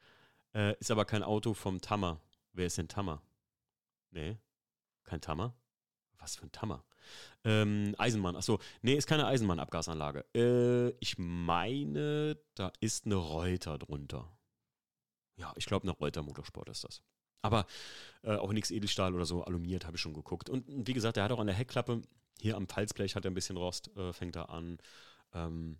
*laughs* äh, ist aber kein Auto vom Tammer. Wer ist denn Tammer? Nee, kein Tammer. Was für ein Tammer? Ähm, Eisenmann, achso. Nee, ist keine Eisenmann-Abgasanlage. Äh, ich meine, da ist eine Reuter drunter. Ja, ich glaube, eine Reuter Motorsport ist das. Aber äh, auch nichts Edelstahl oder so, alumiert, habe ich schon geguckt. Und wie gesagt, der hat auch an der Heckklappe, hier am Falzblech hat er ein bisschen Rost, äh, fängt er an. Ähm,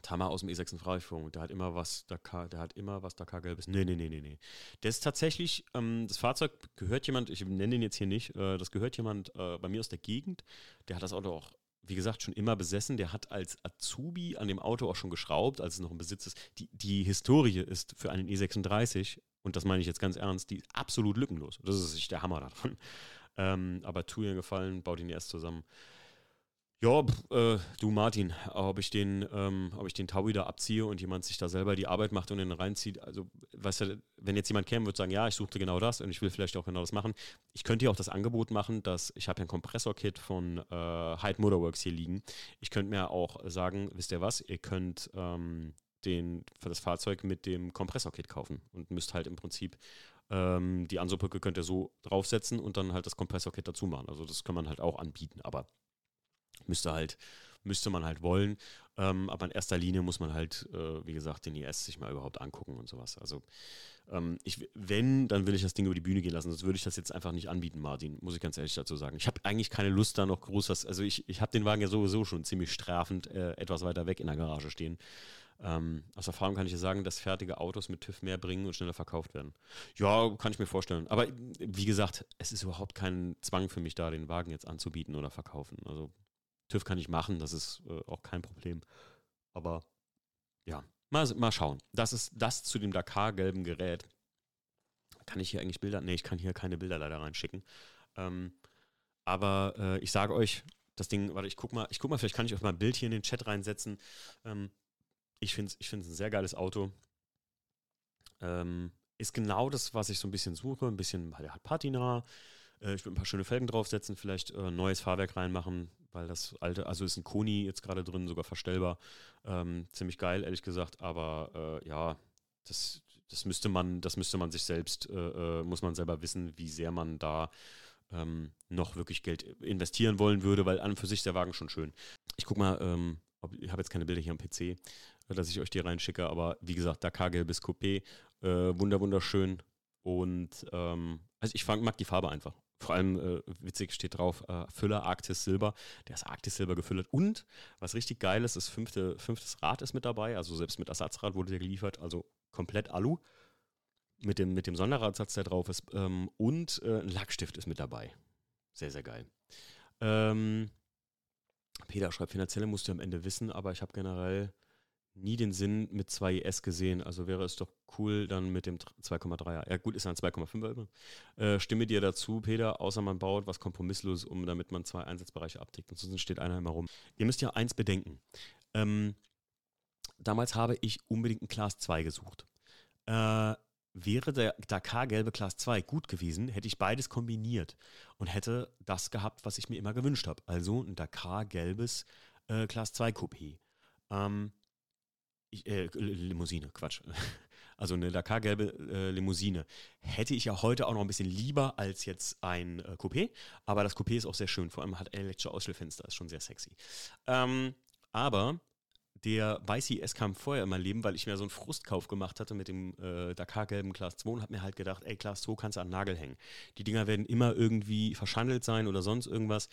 Tamar aus dem E6 Freifunk, der hat immer was, Dakar, der hat immer was Dakar-Gelbes. Nee, nee, nee, nee, nee. Der ist tatsächlich, ähm, das Fahrzeug gehört jemand, ich nenne ihn jetzt hier nicht, äh, das gehört jemand äh, bei mir aus der Gegend, der hat das Auto auch, wie gesagt, schon immer besessen. Der hat als Azubi an dem Auto auch schon geschraubt, als es noch im Besitz ist. Die, die Historie ist für einen E36, und das meine ich jetzt ganz ernst, die ist absolut lückenlos. Das ist der Hammer davon. Ähm, aber tu ihr gefallen, baut ihn erst zusammen. Ja, äh, du Martin, ob ich den, ähm, ob ich den Tau wieder abziehe und jemand sich da selber die Arbeit macht und den reinzieht, also weißt du, wenn jetzt jemand käme, würde sagen, ja, ich suchte genau das und ich will vielleicht auch genau das machen. Ich könnte dir auch das Angebot machen, dass ich habe ein Kompressorkit von äh, Hyde Motorworks hier liegen. Ich könnte mir auch sagen, wisst ihr was, ihr könnt ähm, den, für das Fahrzeug mit dem Kompressorkit kaufen und müsst halt im Prinzip ähm, die Ansubrücke könnt ihr so draufsetzen und dann halt das Kompressorkit dazu machen. Also das kann man halt auch anbieten, aber Müsste halt, müsste man halt wollen. Ähm, aber in erster Linie muss man halt, äh, wie gesagt, den IS sich mal überhaupt angucken und sowas. Also ähm, ich, wenn, dann will ich das Ding über die Bühne gehen lassen. Sonst würde ich das jetzt einfach nicht anbieten, Martin, muss ich ganz ehrlich dazu sagen. Ich habe eigentlich keine Lust, da noch groß was, also ich, ich habe den Wagen ja sowieso schon ziemlich strafend äh, etwas weiter weg in der Garage stehen. Ähm, aus Erfahrung kann ich dir sagen, dass fertige Autos mit TÜV mehr bringen und schneller verkauft werden. Ja, kann ich mir vorstellen. Aber wie gesagt, es ist überhaupt kein Zwang für mich da, den Wagen jetzt anzubieten oder verkaufen. Also TÜV kann ich machen, das ist äh, auch kein Problem. Aber ja, mal, mal schauen. Das ist das zu dem Dakar-gelben Gerät. Kann ich hier eigentlich Bilder? Ne, ich kann hier keine Bilder leider reinschicken. Ähm, aber äh, ich sage euch, das Ding, warte, ich guck mal, ich guck mal, vielleicht kann ich auch mal ein Bild hier in den Chat reinsetzen. Ähm, ich finde es ich ein sehr geiles Auto. Ähm, ist genau das, was ich so ein bisschen suche. Ein bisschen, der hat Patina. Äh, ich würde ein paar schöne Felgen draufsetzen, vielleicht äh, neues Fahrwerk reinmachen, weil das alte, also ist ein Koni jetzt gerade drin, sogar verstellbar. Ähm, ziemlich geil, ehrlich gesagt, aber äh, ja, das, das müsste man, das müsste man sich selbst, äh, äh, muss man selber wissen, wie sehr man da ähm, noch wirklich Geld investieren wollen würde, weil an und für sich ist der Wagen schon schön. Ich guck mal, ähm, ob, ich habe jetzt keine Bilder hier am PC, äh, dass ich euch die reinschicke, aber wie gesagt, Dakar gelbes Coupé, äh, wunder wunderschön und ähm, also ich fang, mag die Farbe einfach. Vor allem äh, witzig steht drauf, äh, Füller Arktis Silber. Der ist Arktis Silber gefüllt. Und was richtig geil ist, das fünfte, fünftes Rad ist mit dabei. Also selbst mit Ersatzrad wurde der geliefert. Also komplett Alu. Mit dem, mit dem Sonderradsatz, der drauf ist. Ähm, und äh, ein Lackstift ist mit dabei. Sehr, sehr geil. Ähm, Peter schreibt, finanzielle musst du am Ende wissen, aber ich habe generell nie den Sinn mit 2 ES gesehen. Also wäre es doch cool dann mit dem 2,3er. Ja gut, ist ein 2,5er. Äh, stimme dir dazu, Peter, außer man baut was kompromisslos um, damit man zwei Einsatzbereiche abdeckt. Ansonsten steht einer immer rum. Ihr müsst ja eins bedenken. Ähm, damals habe ich unbedingt ein Class 2 gesucht. Äh, wäre der Dakar gelbe Class 2 gut gewesen, hätte ich beides kombiniert und hätte das gehabt, was ich mir immer gewünscht habe. Also ein Dakar gelbes äh, Class 2 Coupé. Ähm, ich, äh, Limousine, Quatsch. *laughs* Also eine Dakar-gelbe äh, Limousine. Hätte ich ja heute auch noch ein bisschen lieber als jetzt ein äh, Coupé. Aber das Coupé ist auch sehr schön. Vor allem hat elektrische Ausstellfenster. Ist schon sehr sexy. Ähm, aber der weiße IS kam vorher in mein Leben, weil ich mir so einen Frustkauf gemacht hatte mit dem äh, Dakar-gelben Class 2 und habe mir halt gedacht, ey, Class 2 kannst du an den Nagel hängen. Die Dinger werden immer irgendwie verschandelt sein oder sonst irgendwas.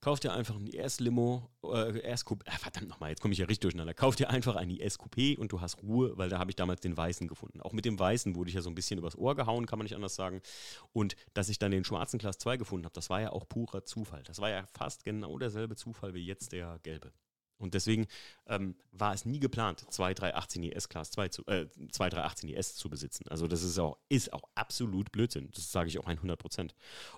Kauf dir einfach ein IS-Limo, äh, IS-Coupé, äh, verdammt nochmal, jetzt komme ich ja richtig durcheinander. Kauf dir einfach ein IS-Coupé und du hast Ruhe, weil da habe ich damals den Weißen gefunden. Auch mit dem Weißen wurde ich ja so ein bisschen übers Ohr gehauen, kann man nicht anders sagen. Und dass ich dann den schwarzen Class 2 gefunden habe, das war ja auch purer Zufall. Das war ja fast genau derselbe Zufall wie jetzt der gelbe. Und deswegen ähm, war es nie geplant, zwei 318 ES Class 2 zu, äh, zwei 318 ES zu besitzen. Also das ist auch, ist auch absolut Blödsinn. Das sage ich auch 100 Prozent.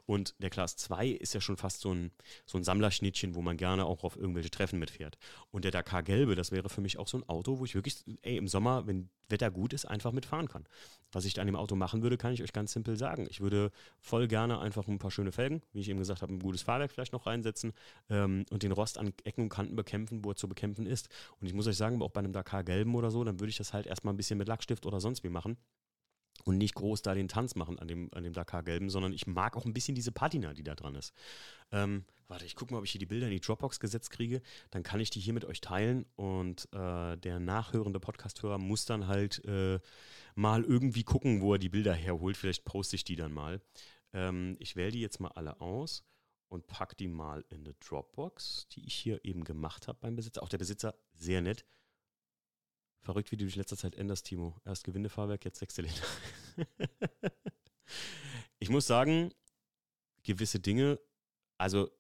Und der Class 2 ist ja schon fast so ein, so ein Sammlerschnittchen, wo man gerne auch auf irgendwelche Treffen mitfährt. Und der Dakar Gelbe, das wäre für mich auch so ein Auto, wo ich wirklich, ey, im Sommer, wenn Wetter gut ist, einfach mitfahren kann. Was ich an dem Auto machen würde, kann ich euch ganz simpel sagen. Ich würde voll gerne einfach ein paar schöne Felgen, wie ich eben gesagt habe, ein gutes Fahrwerk vielleicht noch reinsetzen ähm, und den Rost an Ecken und Kanten bekämpfen, wo er zu bekämpfen ist. Und ich muss euch sagen, auch bei einem Dakar Gelben oder so, dann würde ich das halt erstmal ein bisschen mit Lackstift oder sonst wie machen und nicht groß da den Tanz machen an dem, an dem Dakar-Gelben, sondern ich mag auch ein bisschen diese Patina, die da dran ist. Ähm, warte, ich gucke mal, ob ich hier die Bilder in die Dropbox gesetzt kriege. Dann kann ich die hier mit euch teilen und äh, der nachhörende Podcasthörer muss dann halt äh, mal irgendwie gucken, wo er die Bilder herholt. Vielleicht poste ich die dann mal. Ähm, ich wähle die jetzt mal alle aus und packe die mal in eine Dropbox, die ich hier eben gemacht habe beim Besitzer. Auch der Besitzer, sehr nett. Verrückt, wie du dich letzter Zeit änderst, Timo. Erst Gewindefahrwerk, jetzt Sechszylinder. *laughs* ich muss sagen, gewisse Dinge, also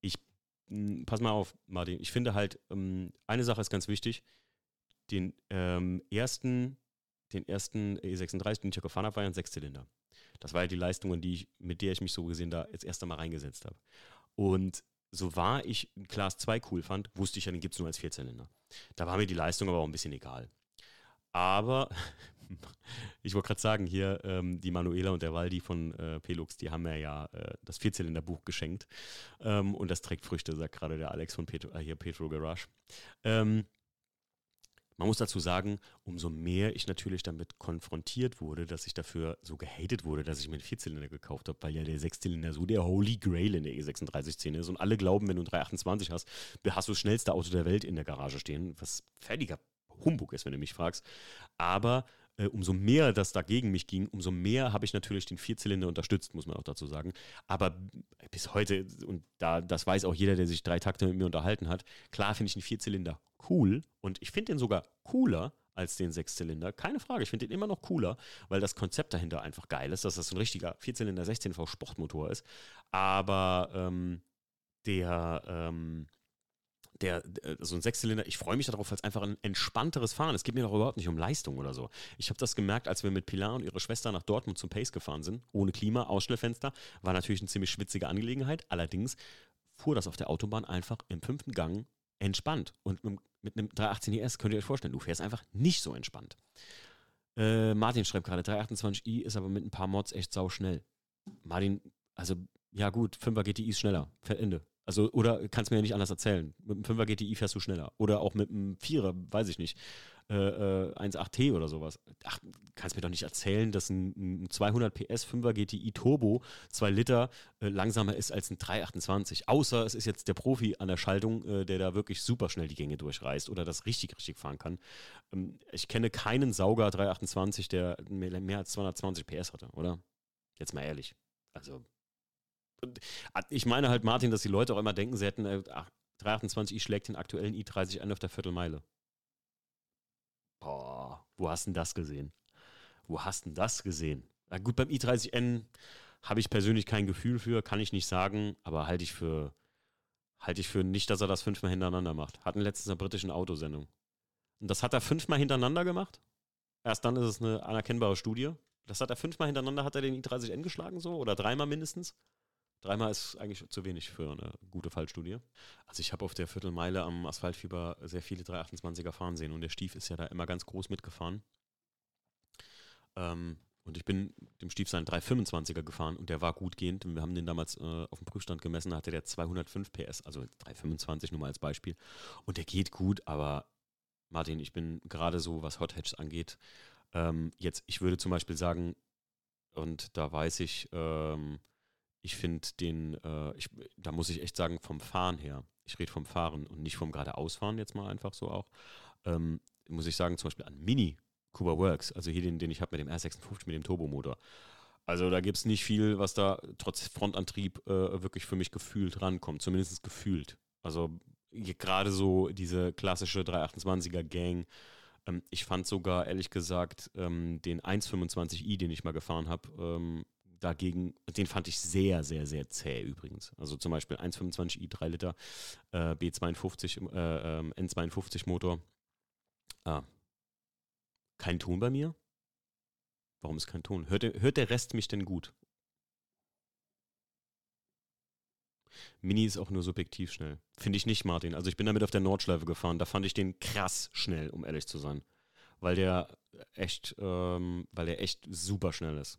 ich, hm, pass mal auf, Martin, ich finde halt, ähm, eine Sache ist ganz wichtig, den ähm, ersten, den ersten E36, den ich ja gefahren habe, war ja ein Sechszylinder. Das war ja die Leistung, die ich, mit der ich mich so gesehen da jetzt erst einmal reingesetzt habe. Und so wahr ich Class 2 cool fand, wusste ich ja, den gibt es nur als Vierzylinder. Da war mir die Leistung aber auch ein bisschen egal. Aber *laughs* ich wollte gerade sagen, hier ähm, die Manuela und der Waldi von äh, Pelux, die haben mir ja äh, das Vierzylinderbuch geschenkt. Ähm, und das trägt Früchte, sagt gerade der Alex von Petro, äh, hier Petro Garage. Ähm, man muss dazu sagen, umso mehr ich natürlich damit konfrontiert wurde, dass ich dafür so gehatet wurde, dass ich mir einen Vierzylinder gekauft habe, weil ja der Sechszylinder so der Holy Grail in der E36-Szene ist und alle glauben, wenn du einen 328 hast, hast du das schnellste Auto der Welt in der Garage stehen, was völliger Humbug ist, wenn du mich fragst. Aber äh, umso mehr das dagegen mich ging, umso mehr habe ich natürlich den Vierzylinder unterstützt, muss man auch dazu sagen. Aber bis heute, und da, das weiß auch jeder, der sich drei Takte mit mir unterhalten hat, klar finde ich einen Vierzylinder cool und ich finde den sogar cooler als den Sechszylinder. Keine Frage, ich finde den immer noch cooler, weil das Konzept dahinter einfach geil ist, dass das ein richtiger Vierzylinder 16V Sportmotor ist. Aber ähm, der, ähm, der, so ein Sechszylinder, ich freue mich darauf als einfach ein entspannteres Fahren. Es geht mir doch überhaupt nicht um Leistung oder so. Ich habe das gemerkt, als wir mit Pilar und ihrer Schwester nach Dortmund zum Pace gefahren sind, ohne Klima, Ausstellfenster, war natürlich eine ziemlich schwitzige Angelegenheit. Allerdings fuhr das auf der Autobahn einfach im fünften Gang entspannt. Und mit einem 318 ES könnt ihr euch vorstellen, du fährst einfach nicht so entspannt. Äh, Martin schreibt gerade, 328i ist aber mit ein paar Mods echt sau schnell. Martin, also ja gut, 5er GTI ist schneller. Ende. Also, oder kannst mir ja nicht anders erzählen. Mit dem 5er GTI fährst du schneller. Oder auch mit einem 4er, weiß ich nicht. Äh, äh, 1.8T oder sowas. Ach, kannst mir doch nicht erzählen, dass ein, ein 200 PS 5er GTI Turbo 2 Liter äh, langsamer ist als ein 328. Außer es ist jetzt der Profi an der Schaltung, äh, der da wirklich super schnell die Gänge durchreißt oder das richtig, richtig fahren kann. Ähm, ich kenne keinen Sauger 328, der mehr, mehr als 220 PS hatte, oder? Jetzt mal ehrlich. Also, äh, ich meine halt, Martin, dass die Leute auch immer denken, sie hätten äh, 328i schlägt den aktuellen i30 an auf der Viertelmeile. Boah, wo hast denn das gesehen? Wo hast denn das gesehen? Na gut, beim i30N habe ich persönlich kein Gefühl für, kann ich nicht sagen, aber halte ich für halte ich für nicht, dass er das fünfmal hintereinander macht. Hatten letztens eine britische Autosendung. Und das hat er fünfmal hintereinander gemacht. Erst dann ist es eine anerkennbare Studie. Das hat er fünfmal hintereinander, hat er den i30N geschlagen so oder dreimal mindestens. Dreimal ist eigentlich zu wenig für eine gute Fallstudie. Also ich habe auf der Viertelmeile am Asphaltfieber sehr viele 328er fahren sehen und der Stief ist ja da immer ganz groß mitgefahren. Ähm, und ich bin dem Stief seinen 325er gefahren und der war gut gehend. Wir haben den damals äh, auf dem Prüfstand gemessen, da hatte der 205 PS, also 325 nur mal als Beispiel. Und der geht gut, aber Martin, ich bin gerade so, was Hot Hatches angeht, ähm, jetzt, ich würde zum Beispiel sagen, und da weiß ich, ähm, ich finde den, äh, ich, da muss ich echt sagen, vom Fahren her, ich rede vom Fahren und nicht vom geradeausfahren jetzt mal einfach so auch, ähm, muss ich sagen, zum Beispiel an Mini Kuba Works, also hier den, den ich habe mit dem R56 mit dem Turbomotor. Also da gibt es nicht viel, was da trotz Frontantrieb äh, wirklich für mich gefühlt rankommt, zumindest gefühlt. Also gerade so diese klassische 328er Gang. Ähm, ich fand sogar, ehrlich gesagt, ähm, den 125i, den ich mal gefahren habe, ähm, dagegen, den fand ich sehr, sehr, sehr zäh übrigens. Also zum Beispiel 1,25i 3 Liter äh, B52, äh, ähm, N52 Motor. Ah. Kein Ton bei mir? Warum ist kein Ton? Hört, hört der Rest mich denn gut? Mini ist auch nur subjektiv schnell. Finde ich nicht, Martin. Also ich bin damit auf der Nordschleife gefahren. Da fand ich den krass schnell, um ehrlich zu sein. Weil der echt, ähm, weil der echt super schnell ist.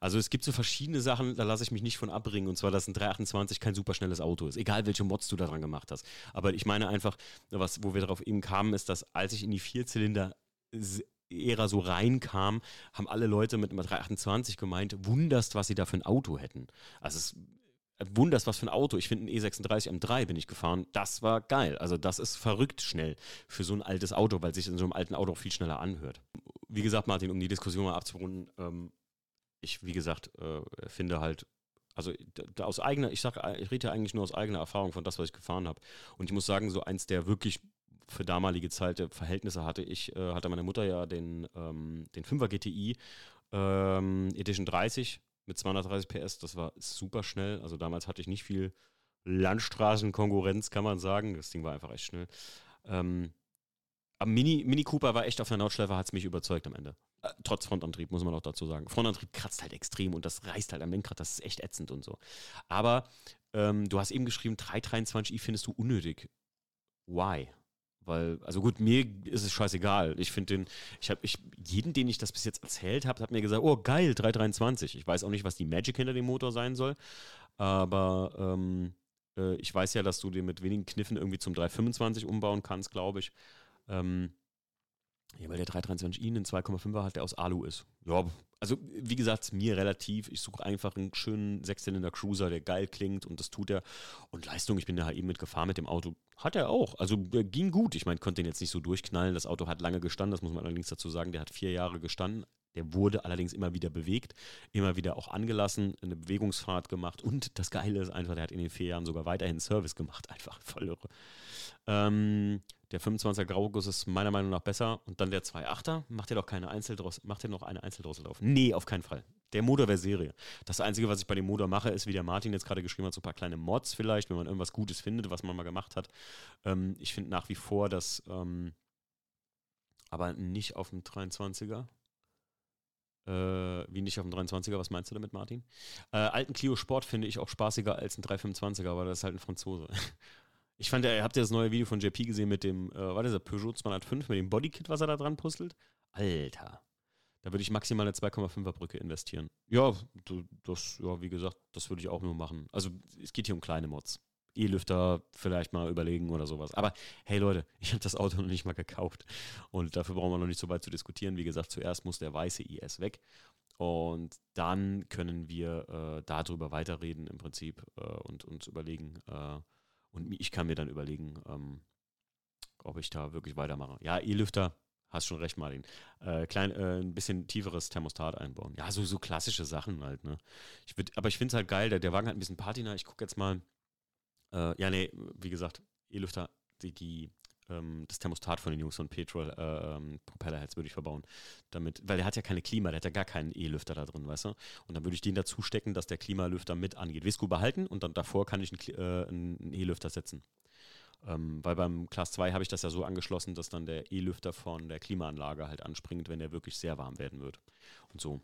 Also es gibt so verschiedene Sachen, da lasse ich mich nicht von abbringen. Und zwar, dass ein 328 kein super schnelles Auto ist. Egal, welche Mods du daran gemacht hast. Aber ich meine einfach, was, wo wir darauf eben kamen, ist, dass als ich in die Vierzylinder Ära so reinkam, haben alle Leute mit 328 gemeint, wunderst, was sie da für ein Auto hätten. Also es wunderst, was für ein Auto. Ich finde, ein E36 M3 bin ich gefahren. Das war geil. Also, das ist verrückt schnell für so ein altes Auto, weil sich in so einem alten Auto auch viel schneller anhört. Wie gesagt, Martin, um die Diskussion mal abzurunden, ähm, ich, wie gesagt, äh, finde halt, also aus eigener, ich sage, ich rede ja eigentlich nur aus eigener Erfahrung von das, was ich gefahren habe. Und ich muss sagen, so eins der wirklich für damalige Zeit Verhältnisse hatte ich, äh, hatte meine Mutter ja den, ähm, den 5er GTI ähm, Edition 30 mit 230 PS, das war super schnell. Also damals hatte ich nicht viel Landstraßenkonkurrenz, kann man sagen. Das Ding war einfach echt schnell. Ähm, aber Mini, Mini Cooper war echt auf der Nordschleife, hat es mich überzeugt am Ende. Trotz Frontantrieb, muss man auch dazu sagen. Frontantrieb kratzt halt extrem und das reißt halt am Lenkrad, das ist echt ätzend und so. Aber ähm, du hast eben geschrieben, 323i findest du unnötig. Why? Weil, also gut, mir ist es scheißegal. Ich finde den, ich habe, ich, jeden, den ich das bis jetzt erzählt habe, hat mir gesagt, oh geil, 323. Ich weiß auch nicht, was die Magic hinter dem Motor sein soll, aber ähm, äh, ich weiß ja, dass du den mit wenigen Kniffen irgendwie zum 325 umbauen kannst, glaube ich. Ähm, ja, weil der 323i einen 2,5er hat, der aus Alu ist. Ja, also wie gesagt, mir relativ. Ich suche einfach einen schönen Sechszylinder Cruiser, der geil klingt und das tut er. Und Leistung, ich bin da halt eben mitgefahren mit dem Auto, hat er auch. Also ging gut. Ich meine, konnte den jetzt nicht so durchknallen. Das Auto hat lange gestanden, das muss man allerdings dazu sagen. Der hat vier Jahre gestanden. Der wurde allerdings immer wieder bewegt, immer wieder auch angelassen, eine Bewegungsfahrt gemacht. Und das Geile ist einfach, der hat in den vier Jahren sogar weiterhin Service gemacht. Einfach voll irre. Ähm, der 25er Grauguss ist meiner Meinung nach besser. Und dann der 2.8er. Macht ihr doch keine Einzeldrossel, macht ihr noch eine Einzeldrossel drauf? Nee, auf keinen Fall. Der Motor wäre Serie. Das Einzige, was ich bei dem Motor mache, ist, wie der Martin jetzt gerade geschrieben hat, so ein paar kleine Mods vielleicht, wenn man irgendwas Gutes findet, was man mal gemacht hat. Ähm, ich finde nach wie vor, dass, ähm, aber nicht auf dem 23er. Äh, wie nicht auf dem 23er, was meinst du damit, Martin? Äh, alten Clio Sport finde ich auch spaßiger als ein 325er, aber das ist halt ein Franzose. Ich fand, ihr habt ja das neue Video von JP gesehen mit dem, äh, war das der Peugeot 205, mit dem Bodykit, was er da dran puzzelt? Alter. Da würde ich maximal eine 2,5er Brücke investieren. Ja, das, ja, wie gesagt, das würde ich auch nur machen. Also, es geht hier um kleine Mods. E-Lüfter vielleicht mal überlegen oder sowas. Aber hey Leute, *laughs* ich habe das Auto noch nicht mal gekauft. Und dafür brauchen wir noch nicht so weit zu diskutieren. Wie gesagt, zuerst muss der weiße IS weg. Und dann können wir äh, darüber weiterreden im Prinzip äh, und uns überlegen, äh, und ich kann mir dann überlegen, ähm, ob ich da wirklich weitermache. Ja, E-Lüfter, hast schon recht, Martin. Äh, klein, äh, ein bisschen tieferes Thermostat einbauen. Ja, so, so klassische Sachen halt, ne? Ich würd, aber ich finde es halt geil, der, der Wagen hat ein bisschen Patina. Ich gucke jetzt mal. Äh, ja, nee, wie gesagt, E-Lüfter, die, die ähm, das Thermostat von den Jungs von Petrol äh, ähm, Propellerheads würde ich verbauen. Damit, weil der hat ja keine Klima, der hat ja gar keinen E-Lüfter da drin, weißt du? Und dann würde ich den dazu stecken, dass der Klimalüfter mit angeht. Visco behalten und dann davor kann ich einen, äh, E-Lüfter setzen. Ähm, weil beim Class 2 habe ich das ja so angeschlossen, dass dann der E-Lüfter von der Klimaanlage halt anspringt, wenn der wirklich sehr warm werden wird. Und so.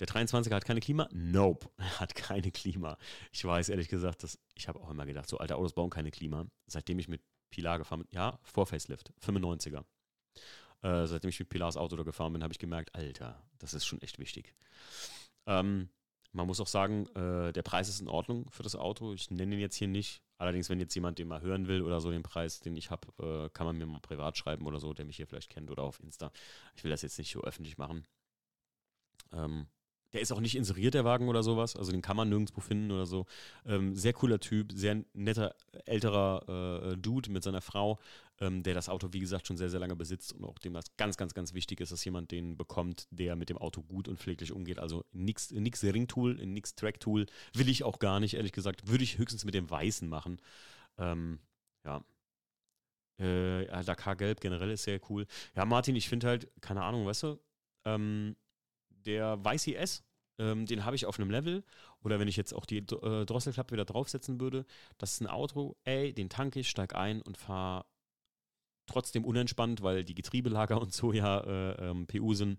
Der 23er hat keine Klima? Nope, *laughs* er hat keine Klima. Ich weiß ehrlich gesagt, dass ich habe auch immer gedacht, so alte Autos bauen keine Klima. Seitdem ich mit Pilar gefahren bin. Ja, vor Facelift, 95er. Äh, seitdem ich mit Pilars Auto da gefahren bin, habe ich gemerkt, Alter, das ist schon echt wichtig. Ähm, man muss auch sagen, äh, der Preis ist in Ordnung für das Auto. Ich nenne ihn jetzt hier nicht. Allerdings, wenn jetzt jemand den mal hören will oder so, den Preis, den ich habe, äh, kann man mir mal privat schreiben oder so, der mich hier vielleicht kennt oder auf Insta. Ich will das jetzt nicht so öffentlich machen. Ähm, der ist auch nicht inseriert, der Wagen oder sowas. Also den kann man nirgendwo finden oder so. Ähm, sehr cooler Typ, sehr netter, älterer äh, Dude mit seiner Frau, ähm, der das Auto, wie gesagt, schon sehr, sehr lange besitzt und auch dem das ganz, ganz, ganz wichtig ist, dass jemand den bekommt, der mit dem Auto gut und pfleglich umgeht. Also nichts Ringtool, nix Tracktool. Will ich auch gar nicht, ehrlich gesagt. Würde ich höchstens mit dem Weißen machen. Ähm, ja. Äh, Dakar Gelb generell ist sehr cool. Ja, Martin, ich finde halt, keine Ahnung, weißt du, ähm, der IS, ähm, den habe ich auf einem Level. Oder wenn ich jetzt auch die äh, Drosselklappe wieder draufsetzen würde, das ist ein Auto, ey, den tanke ich, steig ein und fahre trotzdem unentspannt, weil die Getriebelager *laughs* und so ja äh, ähm, PU sind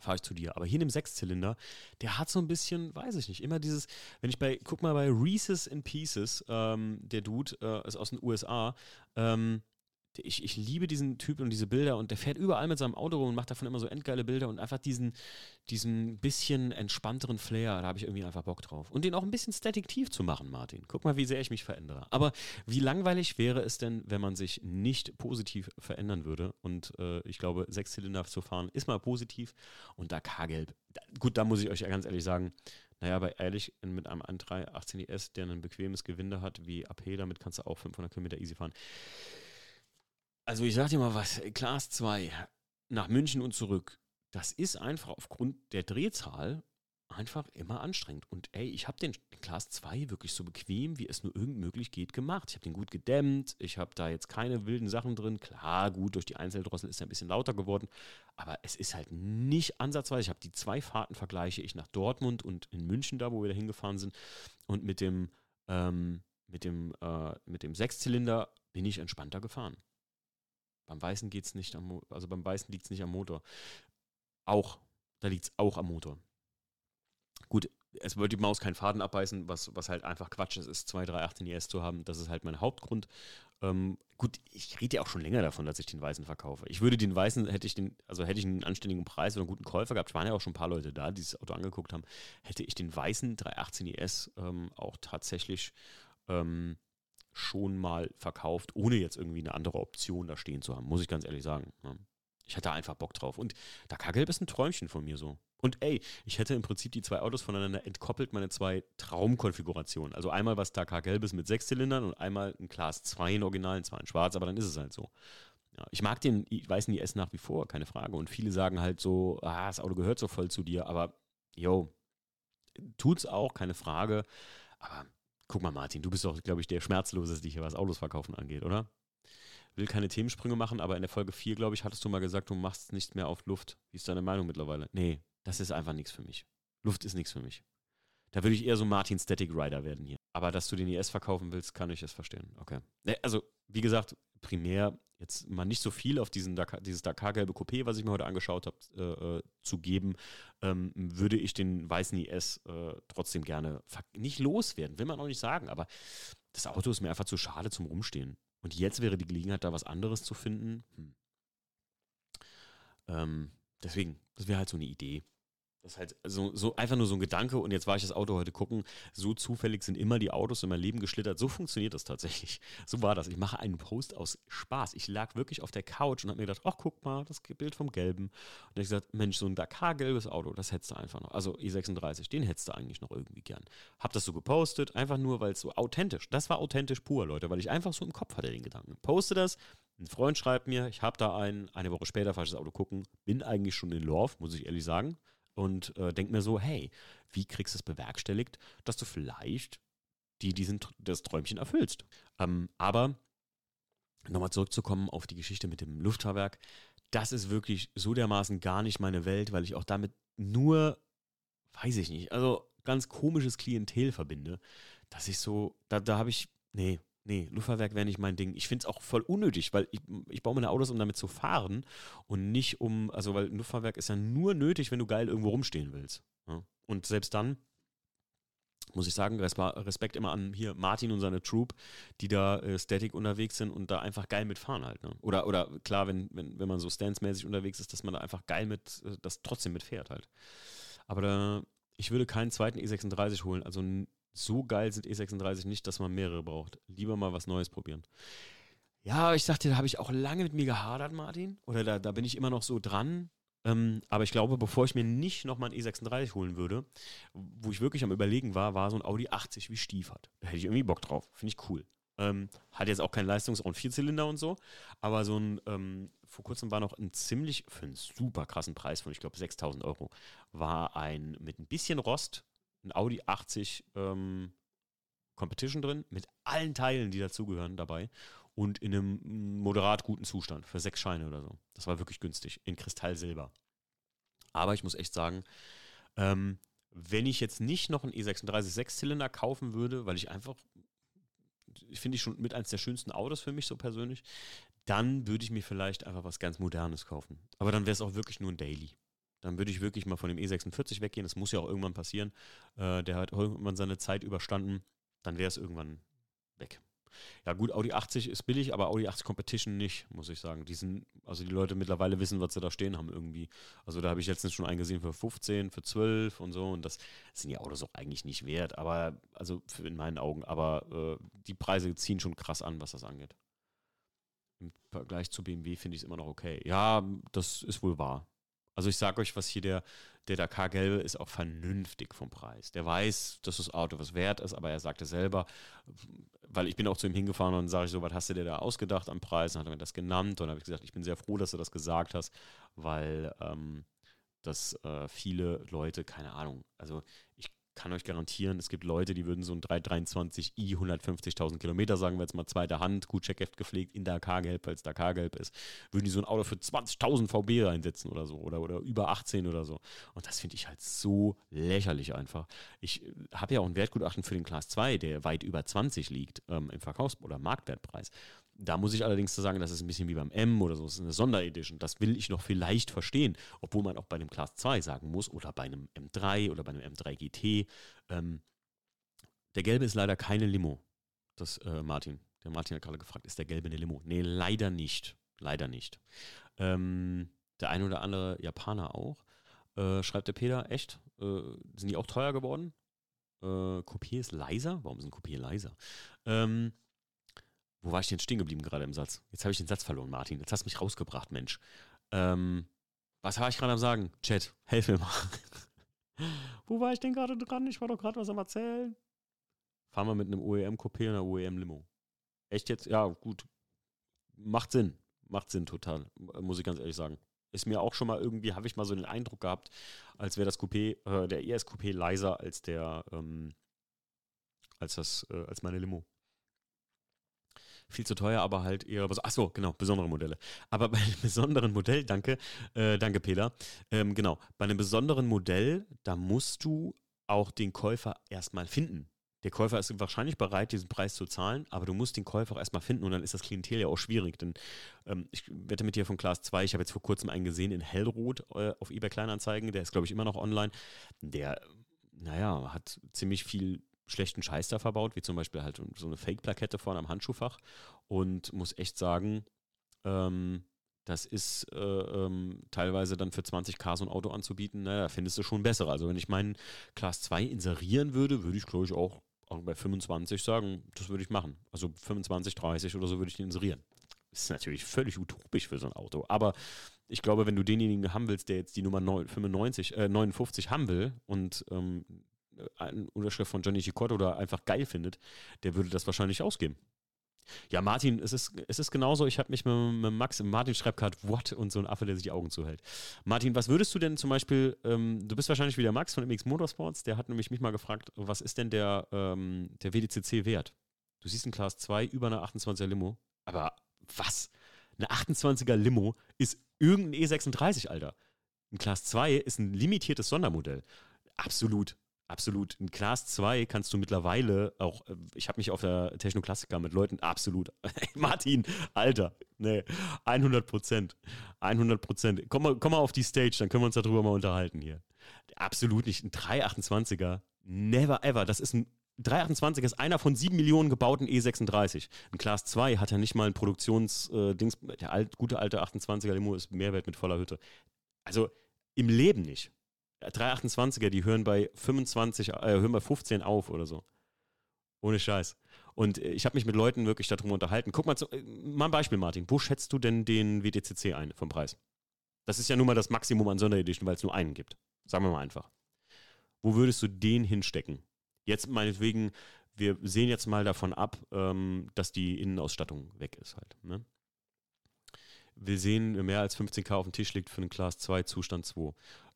fahre ich zu dir. Aber hier in dem Sechszylinder, der hat so ein bisschen, weiß ich nicht, immer dieses, wenn ich bei, guck mal bei Reese's in Pieces, ähm, der Dude äh, ist aus den USA, ähm, ich, ich liebe diesen Typ und diese Bilder und der fährt überall mit seinem Auto rum und macht davon immer so endgeile Bilder und einfach diesen, diesen bisschen entspannteren Flair, da habe ich irgendwie einfach Bock drauf. Und den auch ein bisschen static-tief zu machen, Martin. Guck mal, wie sehr ich mich verändere. Aber wie langweilig wäre es denn, wenn man sich nicht positiv verändern würde? Und äh, ich glaube, Sechszylinder zu fahren ist mal positiv und da K-Gelb. Gut, da muss ich euch ja ganz ehrlich sagen, naja, aber ehrlich, mit einem 18 ES, der ein bequemes Gewinde hat wie AP, damit kannst du auch 500 Kilometer easy fahren. Also ich sag dir mal was, Class 2 nach München und zurück, das ist einfach aufgrund der Drehzahl einfach immer anstrengend. Und ey, ich habe den Class 2 wirklich so bequem, wie es nur irgend möglich geht, gemacht. Ich habe den gut gedämmt, ich habe da jetzt keine wilden Sachen drin. Klar, gut, durch die Einzeldrossel ist er ein bisschen lauter geworden, aber es ist halt nicht ansatzweise. Ich habe die zwei Fahrten vergleiche ich nach Dortmund und in München da, wo wir da hingefahren sind. Und mit dem, ähm, mit dem, äh, mit dem Sechszylinder bin ich entspannter gefahren. Beim Weißen geht's nicht am, also beim Weißen liegt es nicht am Motor. Auch, da liegt es auch am Motor. Gut, es wird die Maus keinen Faden abbeißen, was, was halt einfach Quatsch ist, ist 238 ES zu haben. Das ist halt mein Hauptgrund. Ähm, gut, ich rede ja auch schon länger davon, dass ich den Weißen verkaufe. Ich würde den Weißen, hätte ich den, also hätte ich einen anständigen Preis oder einen guten Käufer gehabt, waren ja auch schon ein paar Leute da, die das Auto angeguckt haben, hätte ich den Weißen 318 ES ähm, auch tatsächlich ähm, schon mal verkauft, ohne jetzt irgendwie eine andere Option da stehen zu haben, muss ich ganz ehrlich sagen. Ne? Ich hatte einfach Bock drauf. Und Dakar-Gelb ist ein Träumchen von mir so. Und ey, ich hätte im Prinzip die zwei Autos voneinander entkoppelt, meine zwei Traumkonfigurationen. Also einmal was Dakar-Gelb ist mit sechs Zylindern und einmal ein Class 2 in Originalen, zwar in schwarz, aber dann ist es halt so. Ja, ich mag den weißen IS nach wie vor, keine Frage. Und viele sagen halt so, ah, das Auto gehört so voll zu dir, aber yo, tut's auch, keine Frage. Aber Guck mal, Martin, du bist doch, glaube ich, der Schmerzloseste hier, was Autos verkaufen angeht, oder? Will keine Themensprünge machen, aber in der Folge 4, glaube ich, hattest du mal gesagt, du machst nichts mehr auf Luft. Wie ist deine Meinung mittlerweile? Nee, das ist einfach nichts für mich. Luft ist nichts für mich. Da würde ich eher so Martin Static Rider werden hier. Aber dass du den IS verkaufen willst, kann ich es verstehen. Okay. Also, wie gesagt, primär jetzt mal nicht so viel auf diesen Dakar, dieses Dakar-gelbe Coupé, was ich mir heute angeschaut habe, äh, äh, zu geben, ähm, würde ich den weißen IS äh, trotzdem gerne nicht loswerden, will man auch nicht sagen, aber das Auto ist mir einfach zu schade zum Rumstehen. Und jetzt wäre die Gelegenheit, da was anderes zu finden. Hm. Ähm, deswegen, das wäre halt so eine Idee. Das ist halt so, so einfach nur so ein Gedanke und jetzt war ich das Auto heute gucken. So zufällig sind immer die Autos in mein Leben geschlittert. So funktioniert das tatsächlich. *laughs* So war das. Ich mache einen Post aus Spaß. Ich lag wirklich auf der Couch und habe mir gedacht, ach guck mal, das Bild vom Gelben. Und ich gesagt, Mensch, so ein Dakar-gelbes Auto, das hättest du einfach noch. Also E36, den hättest du eigentlich noch irgendwie gern. Hab das so gepostet, einfach nur, weil es so authentisch, das war authentisch pur, Leute, weil ich einfach so im Kopf hatte den Gedanken. Poste das, ein Freund schreibt mir, ich habe da einen, eine Woche später fahre ich das Auto gucken, bin eigentlich schon in Love, muss ich ehrlich sagen und äh, denke mir so, hey, wie kriegst du es bewerkstelligt, dass du vielleicht die, diesen, das Träumchen erfüllst. Ähm, aber nochmal zurückzukommen auf die Geschichte mit dem Luftfahrwerk, das ist wirklich so dermaßen gar nicht meine Welt, weil ich auch damit nur, weiß ich nicht, also ganz komisches Klientel verbinde, dass ich so, da, da habe ich, nee, Nee, Luftfahrwerk wäre nicht mein Ding. Ich finde es auch voll unnötig, weil ich, ich baue meine Autos, um damit zu fahren und nicht um, also weil ein Luftfahrwerk ist ja nur nötig, wenn du geil irgendwo rumstehen willst. Ja? Und selbst dann, muss ich sagen, Respekt immer an hier Martin und seine Troop, die da äh, static unterwegs sind und da einfach geil mitfahren halt. Ne? Oder, oder klar, wenn, wenn, wenn man so stance-mäßig unterwegs ist, dass man da einfach geil mit, äh, das trotzdem mitfährt halt. Aber da, ich würde keinen zweiten E36 holen, also so geil sind E36 nicht, dass man mehrere braucht. Lieber mal was Neues probieren. Ja, ich sagte, da habe ich auch lange mit mir gehadert, Martin. Oder da, da bin ich immer noch so dran. Ähm, aber ich glaube, bevor ich mir nicht nochmal ein E36 holen würde, wo ich wirklich am Überlegen war, war so ein Audi 80 wie Stief. Da hätte ich irgendwie Bock drauf. Finde ich cool. Ähm, hat jetzt auch keinen Leistungs- und Vierzylinder und so, aber so ein, ähm, vor kurzem war noch ein ziemlich, für einen super krassen Preis von, ich glaube, 6000 Euro, war ein mit ein bisschen Rost ein Audi 80 ähm, Competition drin, mit allen Teilen, die dazugehören, dabei und in einem moderat guten Zustand für sechs Scheine oder so. Das war wirklich günstig, in Kristallsilber. Aber ich muss echt sagen, Ähm, wenn ich jetzt nicht noch einen E36 Sechszylinder kaufen würde, weil ich einfach, finde ich schon mit eines der schönsten Autos für mich so persönlich, dann würde ich mir vielleicht einfach was ganz Modernes kaufen. Aber dann wäre es auch wirklich nur ein Daily. Dann würde ich wirklich mal von dem E46 weggehen. Das muss ja auch irgendwann passieren. Äh, der hat irgendwann seine Zeit überstanden. Dann wäre es irgendwann weg. Ja gut, Audi 80 ist billig, aber Audi 80 Competition nicht, muss ich sagen. Die sind, also die Leute mittlerweile wissen, was sie da stehen haben irgendwie. Also da habe ich letztens schon eingesehen für 15, für 12 und so und das sind die Autos auch eigentlich nicht wert, aber, also in meinen Augen, aber äh, die Preise ziehen schon krass an, was das angeht. Im Vergleich zu BMW finde ich es immer noch okay. Ja, das ist wohl wahr. Also ich sage euch, was hier der, der Dakar Gelbe ist auch vernünftig vom Preis. Der weiß, dass das Auto was wert ist, aber er sagte selber, weil ich bin auch zu ihm hingefahren und sage ich so, was hast du dir da ausgedacht am Preis? Und hat er mir das genannt und habe ich gesagt, ich bin sehr froh, dass du das gesagt hast, weil ähm, dass äh, viele Leute, keine Ahnung, also kann euch garantieren, es gibt Leute, die würden so ein 323i 150.000 Kilometer, sagen wir jetzt mal zweiter Hand, gut Checkheft gepflegt, in Dakar-Gelb, weil es Dakar-Gelb ist, würden die so ein Auto für 20.000 VB reinsetzen oder so oder, oder über 18 oder so. Und das finde ich halt so lächerlich einfach. Ich äh, habe ja auch ein Wertgutachten für den Class 2, der weit über 20 liegt ähm, im Verkaufs- oder Marktwertpreis. Da muss ich allerdings sagen, das ist ein bisschen wie beim M oder so, das ist eine Sonderedition. Das will ich noch vielleicht verstehen, obwohl man auch bei einem Class 2 sagen muss oder bei einem M3 oder bei einem M3 GT. Ähm, der gelbe ist leider keine Limo. Das, äh, Martin. Der Martin hat gerade gefragt, ist der gelbe eine Limo? Nee, leider nicht. Leider nicht. Ähm, der eine oder andere Japaner auch. Äh, schreibt der Peter, echt? Äh, sind die auch teuer geworden? Äh, Coupé ist leiser? Warum sind Coupé leiser? Ähm, wo war ich denn stehen geblieben gerade im Satz? Jetzt habe ich den Satz verloren, Martin. Jetzt hast du mich rausgebracht, Mensch. Ähm, was war ich gerade am Sagen? Chat, helf mir mal. *laughs* Wo war ich denn gerade dran? Ich war doch gerade was am Erzählen. Fahren wir mit einem OEM-Coupé und einer OEM-Limo. Echt jetzt? Ja, gut. Macht Sinn. Macht Sinn total, muss ich ganz ehrlich sagen. Ist mir auch schon mal irgendwie, habe ich mal so den Eindruck gehabt, als wäre das Coupé, äh, der ES-Coupé leiser als der, ähm, als das, äh, als meine Limo viel zu teuer, aber halt eher, ach so, genau, besondere Modelle. Aber *laughs* bei einem besonderen Modell, danke, äh, danke Peter, ähm, genau, bei einem besonderen Modell, da musst du auch den Käufer erstmal finden. Der Käufer ist wahrscheinlich bereit, diesen Preis zu zahlen, aber du musst den Käufer auch erstmal finden und dann ist das Klientel ja auch schwierig. Denn ähm, ich wette mit dir von Class 2, ich habe jetzt vor kurzem einen gesehen in Hellrot äh, auf eBay Kleinanzeigen, der ist, glaube ich, immer noch online. Der, naja, hat ziemlich viel schlechten Scheiß da verbaut, wie zum Beispiel halt so eine Fake-Plakette vorne am Handschuhfach und muss echt sagen, ähm, das ist äh, ähm, teilweise dann für 20k so ein Auto anzubieten, naja, findest du schon besser. Also wenn ich meinen Class 2 inserieren würde, würde ich glaube ich auch, auch bei 25 sagen, das würde ich machen. Also 25, 30 oder so würde ich den inserieren. Ist natürlich völlig utopisch für so ein Auto. Aber ich glaube, wenn du denjenigen haben willst, der jetzt die Nummer 95, äh, 59 haben will und ähm, eine Unterschrift von Johnny Chicotto oder einfach geil findet, der würde das wahrscheinlich ausgeben. Ja, Martin, es ist, es ist genauso. Ich habe mich mit, mit, Max, Martin schreibt gerade What und so ein Affe, der sich die Augen zuhält. Martin, was würdest du denn zum Beispiel, ähm, du bist wahrscheinlich wieder Max von MX Motorsports, der hat nämlich mich mal gefragt, was ist denn der, ähm, der WDCC wert? Du siehst einen Class 2 über eine 28er Limo, aber was? Eine 28er Limo ist irgendein E36, Alter. Ein Class 2 ist ein limitiertes Sondermodell. Absolut Absolut. In Class 2 kannst du mittlerweile auch, äh, ich habe mich auf der Technoklassiker mit Leuten, absolut. *laughs* Martin, Alter, nee, 100 Prozent. 100 Prozent. Komm mal, komm mal auf die Stage, dann können wir uns darüber mal unterhalten hier. Absolut nicht. Ein 328er, never ever. Das ist ein 328 ist einer von sieben Millionen gebauten E36. Ein Class 2 hat ja nicht mal ein Produktionsdings. Äh, der alt, gute alte 28er Limo ist Mehrwert mit voller Hütte. Also im Leben nicht. 328er, die hören bei 25, äh, hören bei 15 auf oder so. Ohne Scheiß. Und äh, ich habe mich mit Leuten wirklich darüber unterhalten. Guck mal, zu, äh, mal ein Beispiel, Martin. Wo schätzt du denn den WDCC ein vom Preis? Das ist ja nun mal das Maximum an Sonderedition, weil es nur einen gibt. Sagen wir mal einfach. Wo würdest du den hinstecken? Jetzt meinetwegen, wir sehen jetzt mal davon ab, ähm, dass die Innenausstattung weg ist halt. Ne? Wir sehen, mehr als 15k auf dem Tisch liegt für einen Class 2 Zustand 2.